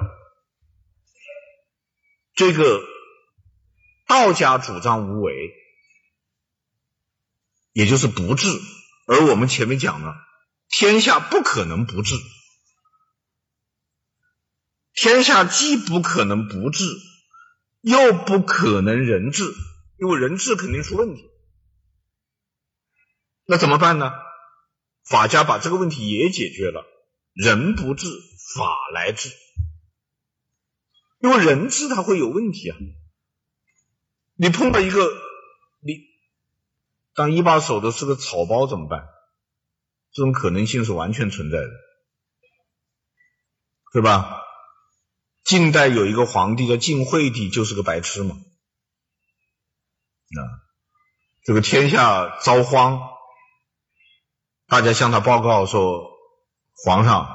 这个道家主张无为，也就是不治，而我们前面讲了，天下不可能不治，天下既不可能不治，又不可能人治，因为人治肯定出问题，那怎么办呢？法家把这个问题也解决了，人不治，法来治。因为人治它会有问题啊。你碰到一个你当一把手的是个草包怎么办？这种可能性是完全存在的，对吧？晋代有一个皇帝叫晋惠帝，就是个白痴嘛。啊，这个天下遭荒，大家向他报告说，皇上，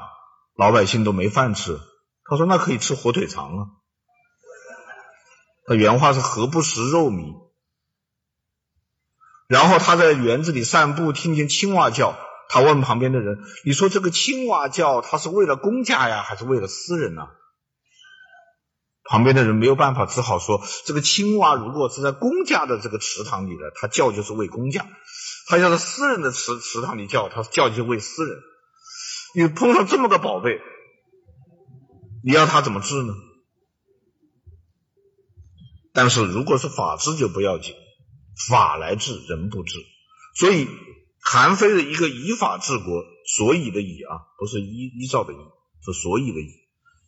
老百姓都没饭吃。他说那可以吃火腿肠啊。他原话是何不食肉糜？然后他在园子里散步，听见青蛙叫。他问旁边的人：“你说这个青蛙叫，他是为了公家呀，还是为了私人呢？”旁边的人没有办法，只好说：“这个青蛙如果是在公家的这个池塘里的，它叫就是为公家；它要在私人的池池塘里叫，它叫就是为私人。你碰上这么个宝贝，你要他怎么治呢？但是如果是法治就不要紧，法来治，人不治，所以。”韩非的一个以法治国，所以的以啊，不是依依照的依，是所以的以，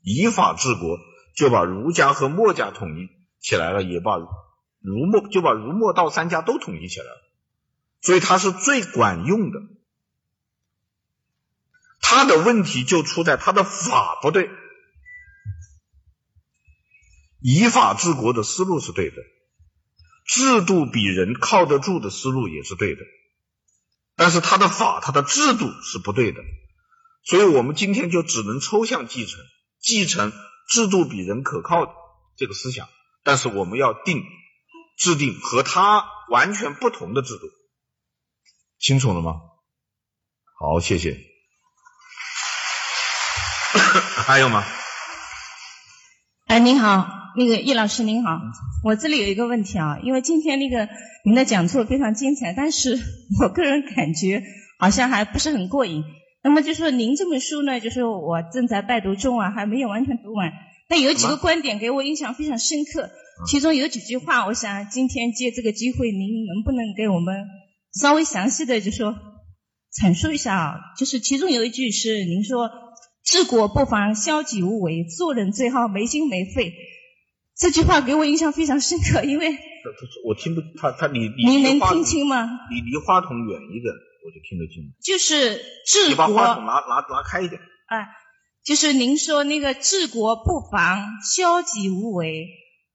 以法治国就把儒家和墨家统一起来了，也把儒墨就把儒墨道三家都统一起来了，所以他是最管用的。他的问题就出在他的法不对，以法治国的思路是对的，制度比人靠得住的思路也是对的。但是他的法，他的制度是不对的，所以我们今天就只能抽象继承，继承制度比人可靠的这个思想，但是我们要定制定和他完全不同的制度，清楚了吗？好，谢谢。还有吗？哎，您好，那个易老师您好，我这里有一个问题啊，因为今天那个。您的讲座非常精彩，但是我个人感觉好像还不是很过瘾。那么就说您这本书呢，就是我正在拜读中啊，还没有完全读完。但有几个观点给我印象非常深刻，其中有几句话，我想今天借这个机会，您能不能给我们稍微详细的就说阐述一下啊？就是其中有一句是您说治国不妨消极无为，做人最好没心没肺。这句话给我印象非常深刻，因为。我听不他他你你您能听清吗？你离话筒远一点，我就听得清。就是治国。你把话筒拿拿拿开一点。哎，就是您说那个治国不妨消极无为，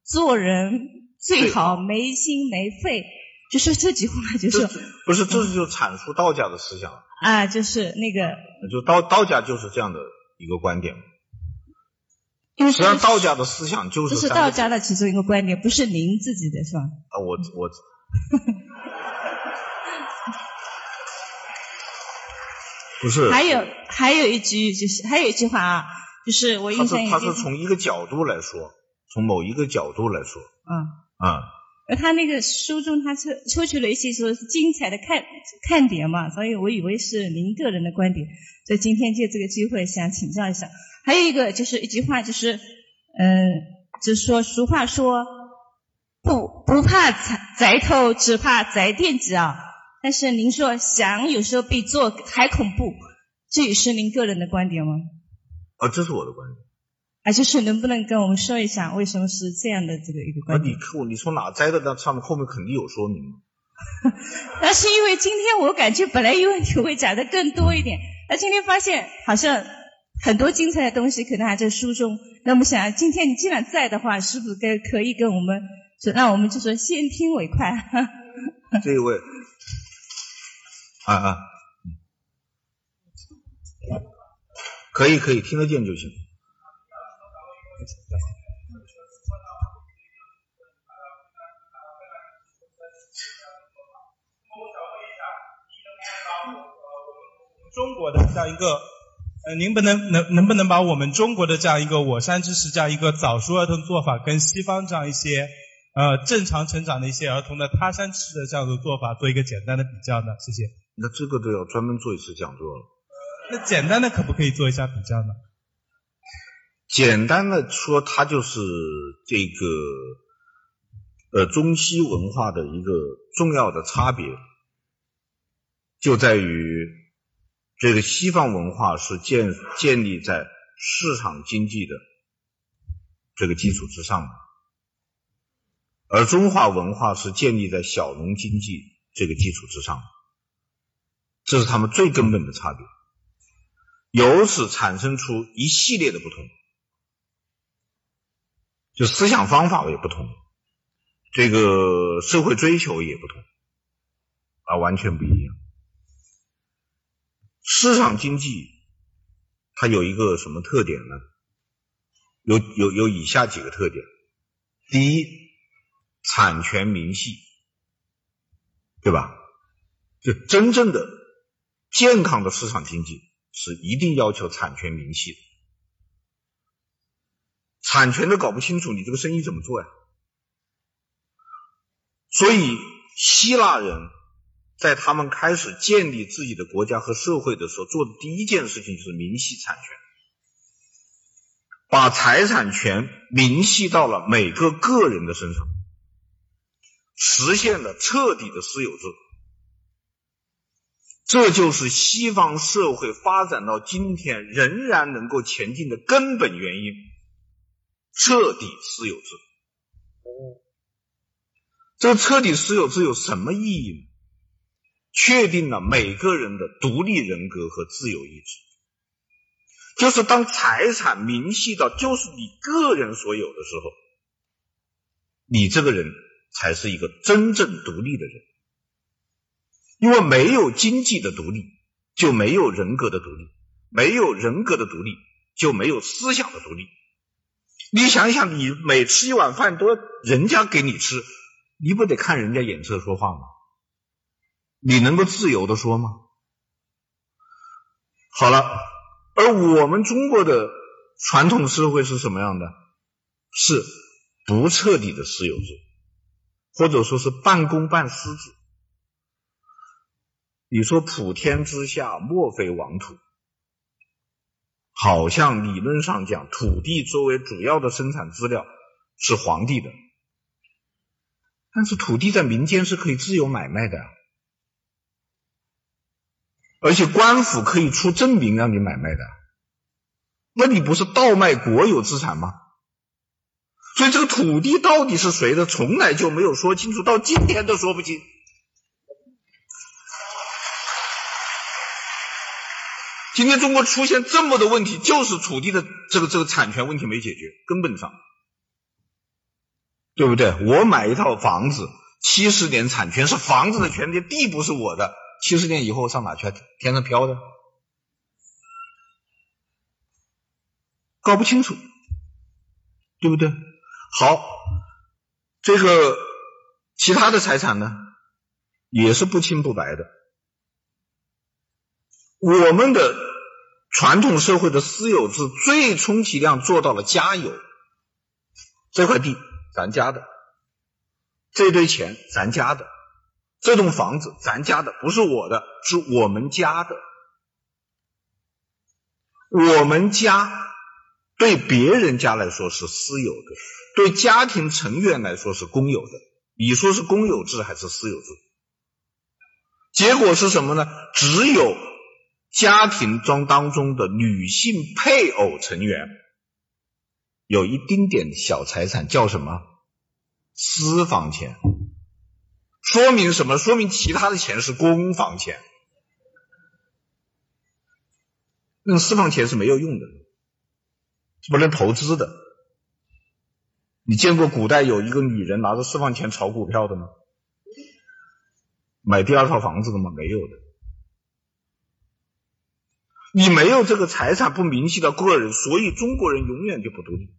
做人最好没心没肺。就是这句话，就是不是这是就阐述道家的思想啊？就是那个，就道道家就是这样的一个观点。实际上，道家的思想就是这是道家的其中一个观点，不是您自己的，是吧？啊，我我，不是。还有还有一句就是还有一句话啊，就是我印象他是他是从一个角度来说，从某一个角度来说。嗯。嗯。而他那个书中他抽抽取了一些说是精彩的看看点嘛，所以我以为是您个人的观点，所以今天借这个机会想请教一下。还有一个就是一句话，就是，嗯，就是说俗话说，不不怕贼贼偷，只怕贼惦记啊。但是您说想有时候比做还恐怖，这也是您个人的观点吗？啊，这是我的观点。啊，就是能不能跟我们说一下为什么是这样的这个一个观点？啊，你看你从哪摘的？那上面后面肯定有说明。那是因为今天我感觉本来有问题会讲的更多一点，那今天发现好像。很多精彩的东西可能还在书中。那么想，今天你既然在的话，是不是跟可以跟我们说，那我们就说先听为快。这一位，啊啊，可以可以听得见就行。中国的这样一个。呃，您不能能能不能把我们中国的这样一个我山之石这样一个早熟儿童做法，跟西方这样一些呃正常成长的一些儿童的他山之石的这样的做法做一个简单的比较呢？谢谢。那这个都要专门做一次讲座了。那简单的可不可以做一下比较呢？简单的说，它就是这个呃中西文化的一个重要的差别，就在于。这个西方文化是建建立在市场经济的这个基础之上的，而中华文化是建立在小农经济这个基础之上的，这是他们最根本的差别，由此产生出一系列的不同，就思想方法也不同，这个社会追求也不同，啊，完全不一样。市场经济它有一个什么特点呢？有有有以下几个特点：第一，产权明细，对吧？就真正的健康的市场经济是一定要求产权明细的，产权都搞不清楚，你这个生意怎么做呀？所以希腊人在他们开始建立自己的国家和社会的时候，做的第一件事情就是明晰产权。把财产权明细到了每个个人的身上，实现了彻底的私有制。这就是西方社会发展到今天仍然能够前进的根本原因。彻底私有制。这个彻底私有制有什么意义呢？确定了每个人的独立人格和自由意志。就是当财产明细到就是你个人所有的时候，你这个人才是一个真正独立的人。因为没有经济的独立，就没有人格的独立；没有人格的独立，就没有思想的独立。你想想，你每吃一碗饭都人家给你吃，你不得看人家眼色说话吗？你能够自由的说吗？好了。而我们中国的传统社会是什么样的？是不彻底的私有制，或者说是半公半私制。你说普天之下莫非王土，好像理论上讲，土地作为主要的生产资料是皇帝的，但是土地在民间是可以自由买卖的。而且官府可以出证明让你买卖的，那你不是倒卖国有资产吗？所以这个土地到底是谁的，从来就没有说清楚，到今天都说不清。今天中国出现这么多问题，就是土地的这个这个产权问题没解决，根本上，对不对？我买一套房子，七十年产权是房子的权利，地不是我的。七十年以后上哪去？天上飘的，搞不清楚，对不对？好，这个其他的财产呢，也是不清不白的。我们的传统社会的私有制最充其量做到了家有，这块地咱家的，这堆钱咱家的。这栋房子咱家的，不是我的，是我们家的。我们家对别人家来说是私有的，对家庭成员来说是公有的。你说是公有制还是私有制？结果是什么呢？只有家庭中当中的女性配偶成员有一丁点小财产，叫什么？私房钱。说明什么？说明其他的钱是公房钱，那私房钱是没有用的，是不能投资的。你见过古代有一个女人拿着私房钱炒股票的吗？买第二套房子的吗？没有的。你没有这个财产不明细的个人，所以中国人永远就不独立，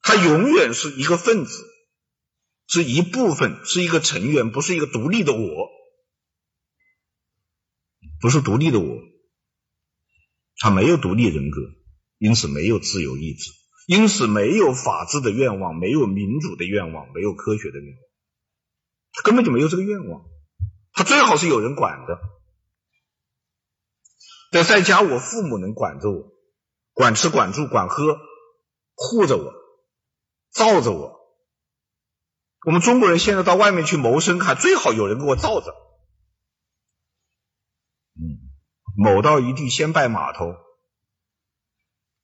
他永远是一个分子。是一部分，是一个成员，不是一个独立的我，不是独立的我，他没有独立人格，因此没有自由意志，因此没有法治的愿望，没有民主的愿望，没有科学的愿望，他根本就没有这个愿望，他最好是有人管的，在在家我父母能管着我，管吃管住管喝，护着我，罩着我。我们中国人现在到外面去谋生，还最好有人给我罩着。嗯，某到一地先拜码头，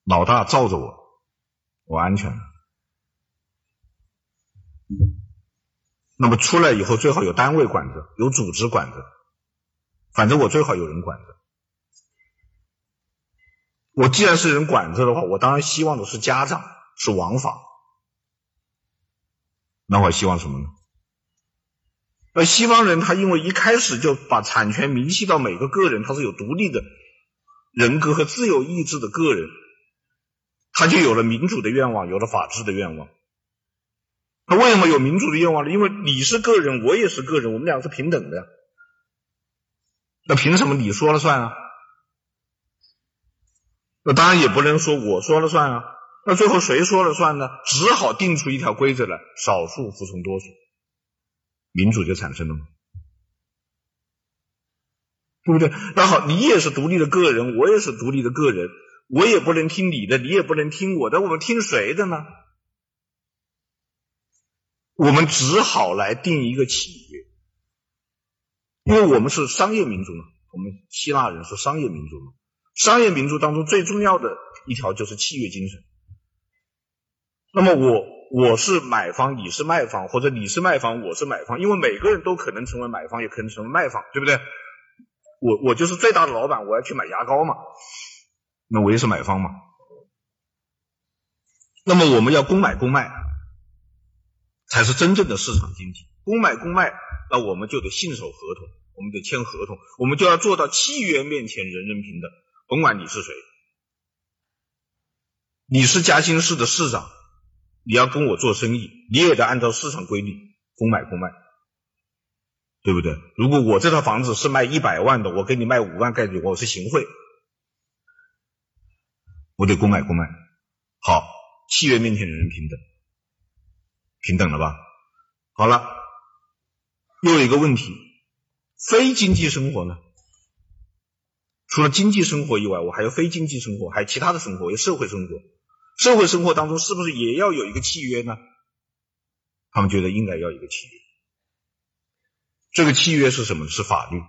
老大罩着我，我安全。那么出来以后，最好有单位管着，有组织管着，反正我最好有人管着。我既然是人管着的话，我当然希望的是家长，是王法。那我希望什么呢？而西方人他因为一开始就把产权明晰到每个个人，他是有独立的人格和自由意志的个人，他就有了民主的愿望，有了法治的愿望。那为什么有民主的愿望呢？因为你是个人，我也是个人，我们俩是平等的呀。那凭什么你说了算啊？那当然也不能说我说了算啊。那最后谁说了算呢？只好定出一条规则来，少数服从多数，民主就产生了嘛，对不对？那好，你也是独立的个人，我也是独立的个人，我也不能听你的，你也不能听我的，我们听谁的呢？我们只好来定一个契约，因为我们是商业民族嘛。我们希腊人是商业民族嘛。商业民族当中最重要的一条就是契约精神。那么我我是买方，你是卖方，或者你是卖方，我是买方，因为每个人都可能成为买方，也可能成为卖方，对不对？我我就是最大的老板，我要去买牙膏嘛，那我也是买方嘛。那么我们要公买公卖。才是真正的市场经济，公买公卖，那我们就得信守合同，我们得签合同，我们就要做到契约面前人人平等，甭管你是谁，你是嘉兴市的市长，你要跟我做生意，你也得按照市场规律公买公卖，对不对？如果我这套房子是卖一百万的，我给你卖五万概率，我是行贿，我得公买公卖，好，契约面前人人平等。平等了吧？好了，又有一个问题，非经济生活呢？除了经济生活以外，我还有非经济生活，还有其他的生活，有社会生活。社会生活当中是不是也要有一个契约呢？他们觉得应该要一个契约。这个契约是什么？是法律。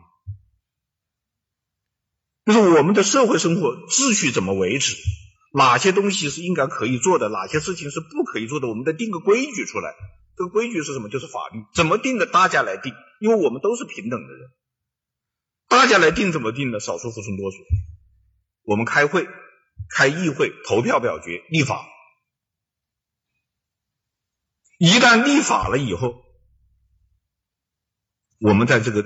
就是我们的社会生活秩序怎么维持？哪些东西是应该可以做的，哪些事情是不可以做的，我们得定个规矩出来。这个规矩是什么？就是法律。怎么定的？大家来定，因为我们都是平等的人，大家来定怎么定的？少数服从多数。我们开会、开议会、投票表决、立法。一旦立法了以后，我们在这个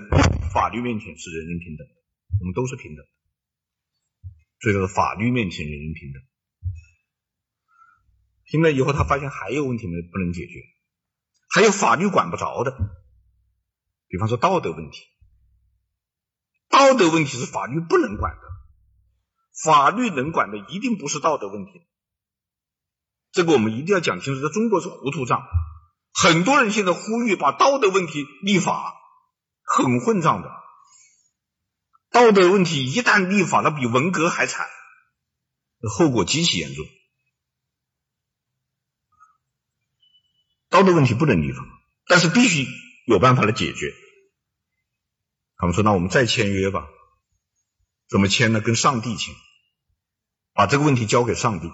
法律面前是人人平等的，我们都是平等。所以说，法律面前人人平等。听了以后，他发现还有问题没不能解决，还有法律管不着的，比方说道德问题，道德问题是法律不能管的，法律能管的一定不是道德问题，这个我们一定要讲清楚。在中国是糊涂账，很多人现在呼吁把道德问题立法，很混账的，道德问题一旦立法，那比文革还惨，后果极其严重。道德问题不能立法，但是必须有办法来解决。他们说：“那我们再签约吧。怎么签呢？跟上帝签，把这个问题交给上帝。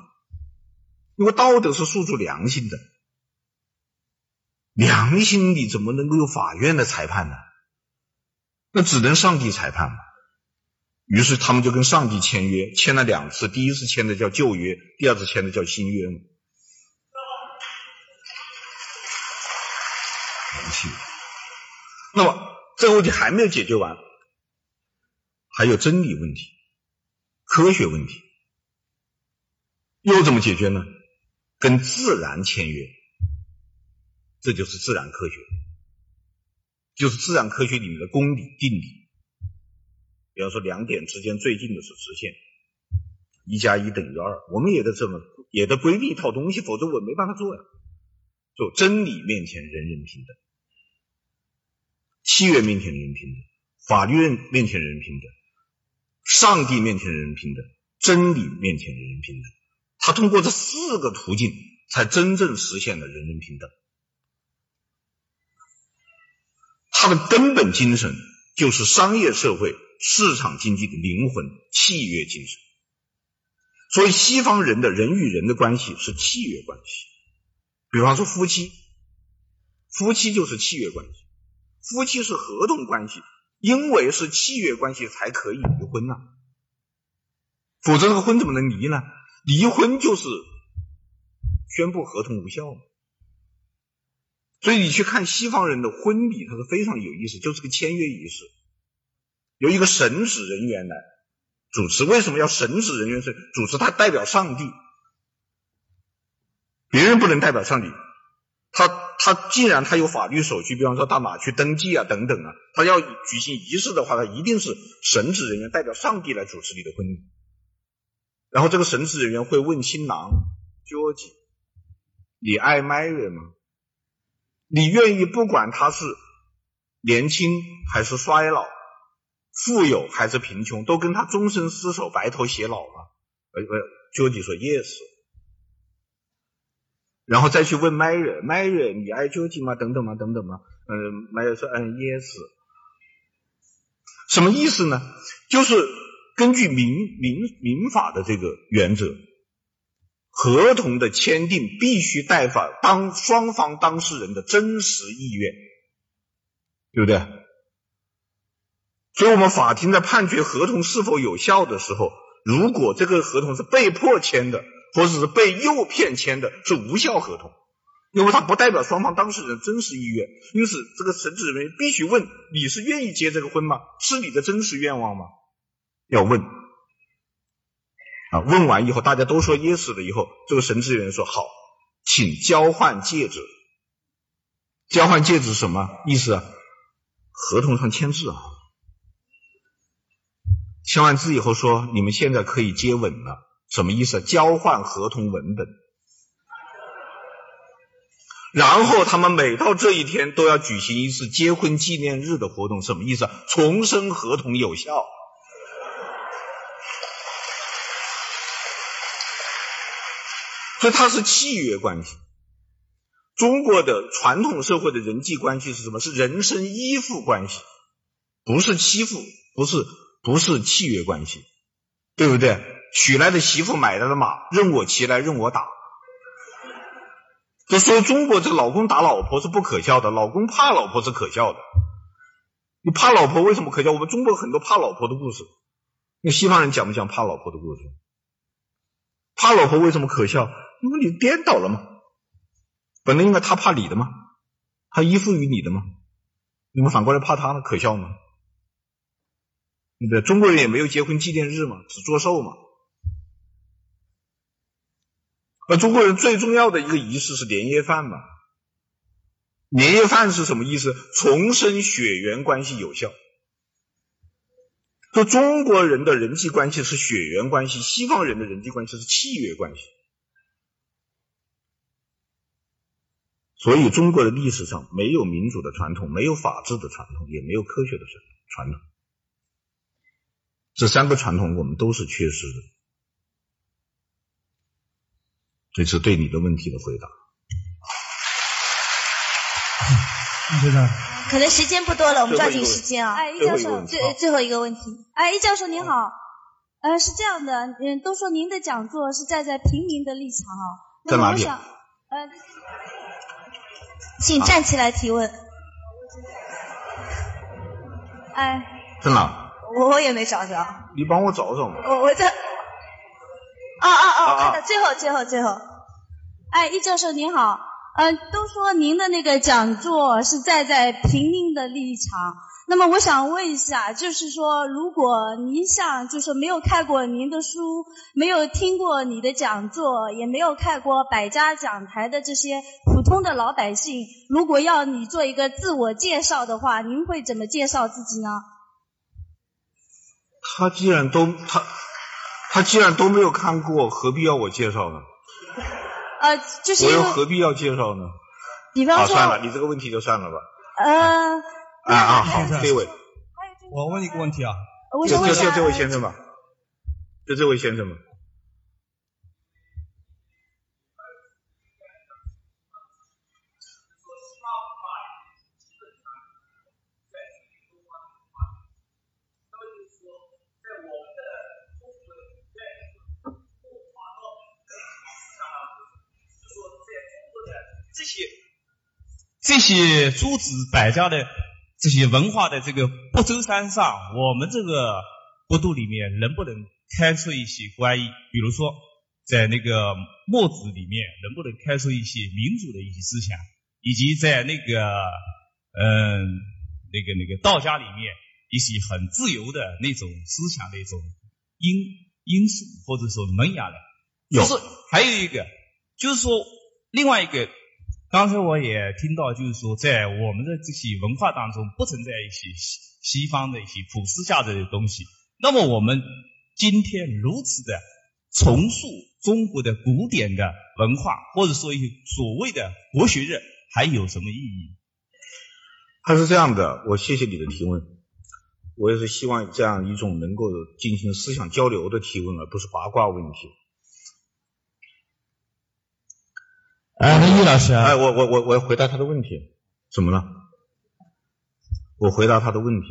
因为道德是诉诸良心的，良心里怎么能够有法院的裁判呢？那只能上帝裁判嘛。于是他们就跟上帝签约，签了两次，第一次签的叫旧约，第二次签的叫新约嘛。”那么这个问题还没有解决完，还有真理问题、科学问题，又怎么解决呢？跟自然签约，这就是自然科学，就是自然科学里面的公理、定理。比方说，两点之间最近的是直线，一加一等于二，我们也得这么，也得规定一套东西，否则我没办法做呀。就真理面前人人平等。契约面前人人平等，法律面前人人平等，上帝面前人人平等，真理面前人人平等。他通过这四个途径，才真正实现了人人平等。他的根本精神就是商业社会市场经济的灵魂——契约精神。所以西方人的人与人的关系是契约关系，比方说夫妻，夫妻就是契约关系，夫妻是合同关系，因为是契约关系才可以离婚呐、否则这个婚怎么能离呢？离婚就是宣布合同无效。所以你去看西方人的婚礼，它是非常有意思，就是个签约仪式，由一个神职人员来。主持，为什么要神职人员是主持？他代表上帝，别人不能代表上帝。他他既然他有法律手续，比方说到哪去登记啊等等啊，他要举行仪式的话，他一定是神职人员代表上帝来主持你的婚礼。然后这个神职人员会问新郎 George，你爱 Mary 吗？你愿意不管他是年轻还是衰老？富有还是贫穷，都跟他终身厮守、白头偕老吗？呃呃，Jody 说 yes，然后再去问 Mary，Mary，你爱 Jody 吗？等等吗？等等吗？嗯，Mary 说嗯 yes，什么意思呢？就是根据民民民法的这个原则，合同的签订必须代表当双方当事人的真实意愿，对不对？所以我们法庭在判决合同是否有效的时候，如果这个合同是被迫签的，或者是被诱骗签的，是无效合同，因为它不代表双方当事人真实意愿。因此，这个神职人员必须问：你是愿意结这个婚吗？是你的真实愿望吗？要问。啊，问完以后大家都说 yes 了以后，这个神职人员说好，请交换戒指。交换戒指什么意思啊？合同上签字啊。签完字以后说：“你们现在可以接吻了。”什么意思？交换合同文本。然后他们每到这一天都要举行一次结婚纪念日的活动。什么意思？重申合同有效。所以它是契约关系。中国的传统社会的人际关系是什么？是人身依附关系，不是欺负，不是。不是契约关系，对不对？娶来的媳妇，买来的马，任我骑来，任我打。就说中国这老公打老婆是不可笑的，老公怕老婆是可笑的。你怕老婆为什么可笑？我们中国很多怕老婆的故事。那西方人讲不讲怕老婆的故事？怕老婆为什么可笑？因为你颠倒了嘛。本来应该他怕你的嘛，他依附于你的嘛。你们反过来怕他呢？可笑吗？对不对？中国人也没有结婚纪念日嘛，只做寿嘛。而中国人最重要的一个仪式是年夜饭嘛。年夜饭是什么意思？重申血缘关系有效。说中国人的人际关系是血缘关系，西方人的人际关系是契约关系。所以中国的历史上没有民主的传统，没有法治的传统，也没有科学的传统。这三个传统我们都是缺失的，这是对你的问题的回答。你觉得？可能时间不多了，我们抓紧时间啊！哎，易教授，最最后一个问题。哎，易教授您好，呃，是这样的，嗯，都说您的讲座是站在平民的立场啊。在哪里？呃，请站起来提问。哎。在哪？我我也没找着，你帮我找找嘛。我我在，哦哦哦，看到最后最后最后，哎，易教授您好，嗯、呃，都说您的那个讲座是站在平民的立场，那么我想问一下，就是说，如果您像就是没有看过您的书，没有听过你的讲座，也没有看过百家讲坛的这些普通的老百姓，如果要你做一个自我介绍的话，您会怎么介绍自己呢？他既然都他他既然都没有看过，何必要我介绍呢？呃，就是我又何必要介绍呢？比方说，啊，算了，你这个问题就算了吧。呃，啊啊，好，这位，我问一个问题啊，就就就这位先生吧，就这位先生吧。这些诸子百家的这些文化的这个不周山上，我们这个国度里面能不能开出一些关于，比如说在那个墨子里面能不能开出一些民主的一些思想，以及在那个嗯那个那个道家里面一些很自由的那种思想的一种因因素或者说萌芽的。有，就是还有一个，就是说另外一个。刚才我也听到，就是说，在我们的这些文化当中，不存在一些西西方的一些普世价值的东西。那么，我们今天如此的重塑中国的古典的文化，或者说一些所谓的国学热，还有什么意义？他是这样的，我谢谢你的提问。我也是希望这样一种能够进行思想交流的提问，而不是八卦问题。哎，那易老师，哎，我我我我要回答他的问题，怎么了？我回答他的问题，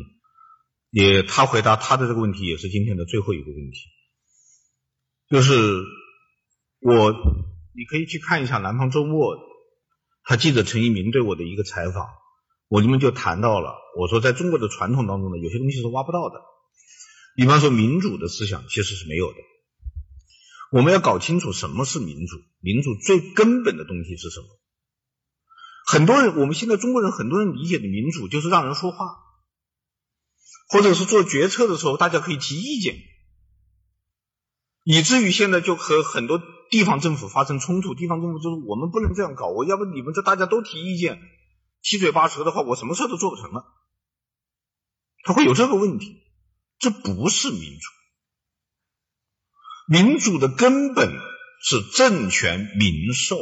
也他回答他的这个问题也是今天的最后一个问题，就是我你可以去看一下《南方周末》，他记者陈一鸣对我的一个采访，我里面就谈到了，我说在中国的传统当中呢，有些东西是挖不到的，比方说民主的思想其实是没有的。我们要搞清楚什么是民主，民主最根本的东西是什么？很多人，我们现在中国人很多人理解的民主就是让人说话，或者是做决策的时候大家可以提意见，以至于现在就和很多地方政府发生冲突。地方政府就是我们不能这样搞，我要不你们这大家都提意见，七嘴八舌的话，我什么事都做不成了。他会有这个问题，这不是民主。民主的根本是政权民授，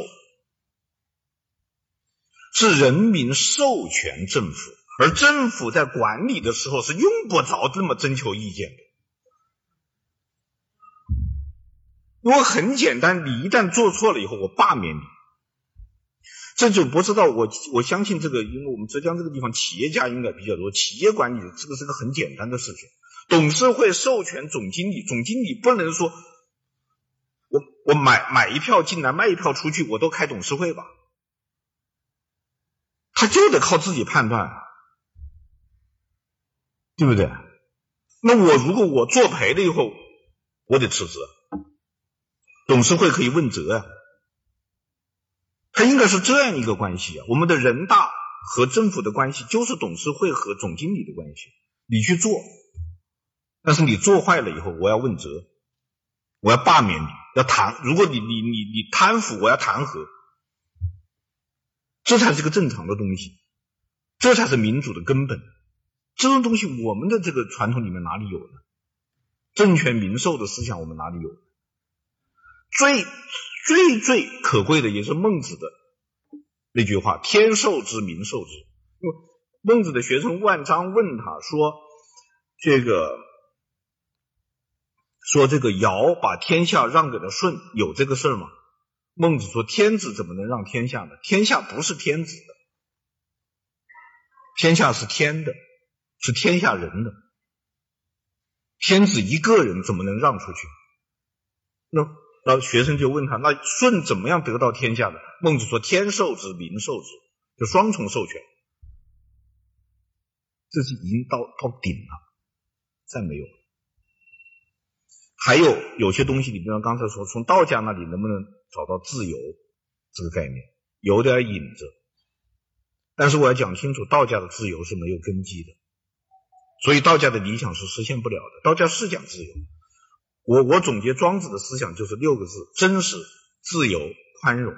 是人民授权政府，而政府在管理的时候是用不着这么征求意见的。因为很简单，你一旦做错了以后，我罢免你。这就不知道我我相信这个，因为我们浙江这个地方企业家应该比较多，企业管理这个是个很简单的事情。董事会授权总经理，总经理不能说。我买买一票进来，卖一票出去，我都开董事会吧？他就得靠自己判断，对不对？那我如果我作赔了以后，我得辞职，董事会可以问责啊。他应该是这样一个关系啊。我们的人大和政府的关系就是董事会和总经理的关系。你去做，但是你做坏了以后，我要问责，我要罢免你。要弹，如果你你你你贪腐，我要弹劾，这才是个正常的东西，这才是民主的根本。这种东西，我们的这个传统里面哪里有呢？政权民受的思想，我们哪里有？最最最可贵的也是孟子的那句话：“天受之，民受之。”孟子的学生万章问他说：“这个。”说这个尧把天下让给了舜，有这个事儿吗？孟子说：天子怎么能让天下呢？天下不是天子的，天下是天的，是天下人的。天子一个人怎么能让出去？那那学生就问他：那舜怎么样得到天下的？孟子说：天授之，民授之，就双重授权。这是已经到到顶了，再没有。还有有些东西，你比方刚才说，从道家那里能不能找到自由这个概念，有点影子。但是我要讲清楚，道家的自由是没有根基的，所以道家的理想是实现不了的。道家是讲自由，我我总结庄子的思想就是六个字：真实、自由、宽容。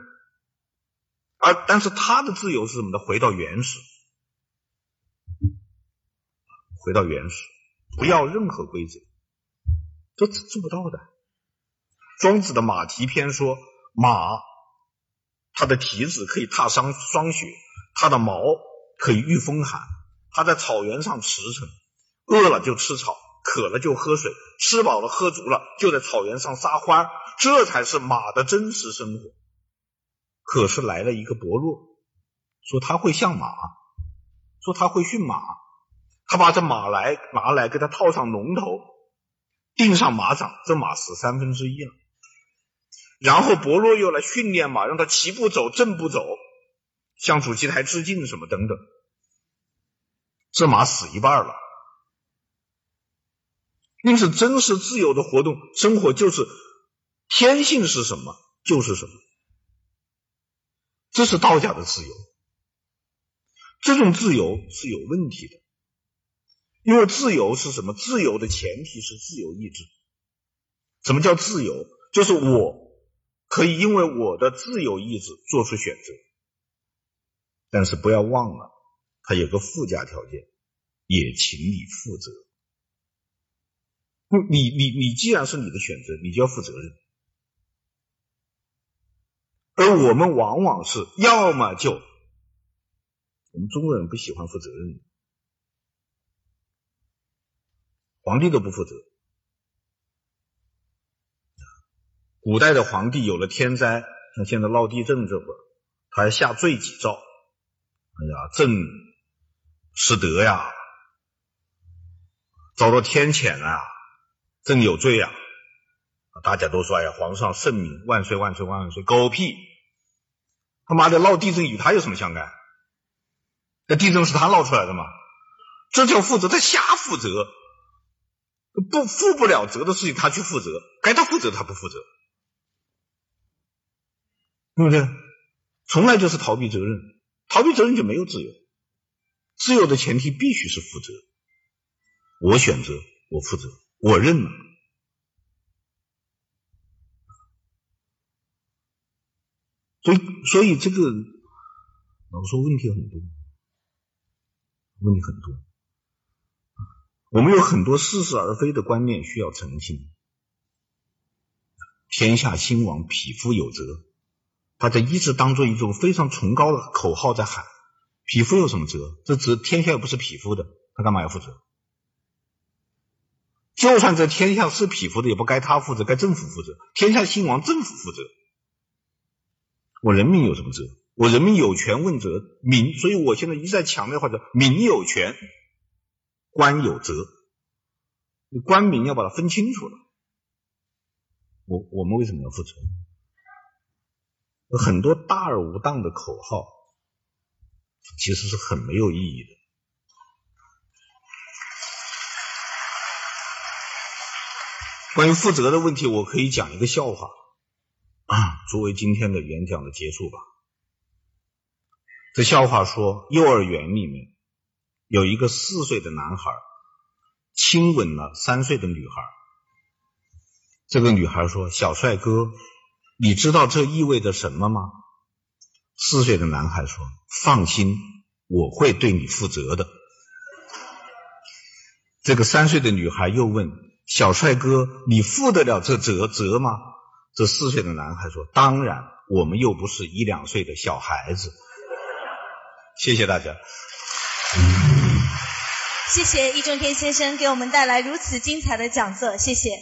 而但是他的自由是什么呢？回到原始，回到原始，不要任何规则。都做不到的。庄子的马蹄篇说，马它的蹄子可以踏伤霜雪，它的毛可以御风寒，它在草原上驰骋，饿了就吃草，渴了就喝水，吃饱了喝足了就在草原上撒欢，这才是马的真实生活。可是来了一个伯乐，说他会相马，说他会驯马，他把这马来拿来给他套上龙头。钉上马掌，这马死三分之一了。然后伯乐又来训练马，让他齐步走，正步走。向主席台致敬什么等等。这马死一半了。因此，真实自由的活动生活就是天性是什么就是什么，这是道家的自由。这种自由是有问题的，因为自由是什么？自由的前提是自由意志。什么叫自由？就是我可以因为我的自由意志做出选择，但是不要忘了，它有个附加条件，也请你负责。你你你既然是你的选择，你就要负责任。而我们往往是要么就。我们中国人不喜欢负责任，皇帝都不负责。古代的皇帝有了天灾，像现在闹地震这会儿，他还下罪己诏。哎呀，朕失德呀，遭到天谴啊，朕有罪呀！大家都说：“哎呀，皇上圣明，万岁万岁万岁！”狗屁！他妈的闹地震与他有什么相干？那地震是他闹出来的吗？这叫负责，他瞎负责，不负不了责的事情他去负责，该他负责他不负责，对不对？从来就是逃避责任，逃避责任就没有自由。自由的前提必须是负责。我选择，我负责，我认了。所以，所以这个老说问题很多。问题很多，我们有很多似是而非的观念需要澄清。天下兴亡，匹夫有责。大家一直当做一种非常崇高的口号在喊。匹夫有什么责？这责天下又不是匹夫的，他干嘛要负责？就算这天下是匹夫的，也不该他负责，该政府负责。天下兴亡，政府负责。我人民有什么责？我人民有权问责，民，所以我现在一再强调，或者民有权，官有责，你官民要把它分清楚了。我我们为什么要负责？有很多大而无当的口号，其实是很没有意义的。关于负责的问题，我可以讲一个笑话，啊，作为今天的演讲的结束吧。这笑话说，幼儿园里面有一个四岁的男孩亲吻了三岁的女孩。这个女孩说：“小帅哥，你知道这意味着什么吗？”四岁的男孩说：“放心，我会对你负责的。”这个三岁的女孩又问：“小帅哥，你负得了这责责吗？”这四岁的男孩说：“当然，我们又不是一两岁的小孩子。”谢谢大家。谢谢易中天先生给我们带来如此精彩的讲座，谢谢。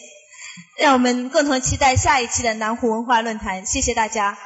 让我们共同期待下一期的南湖文化论坛，谢谢大家。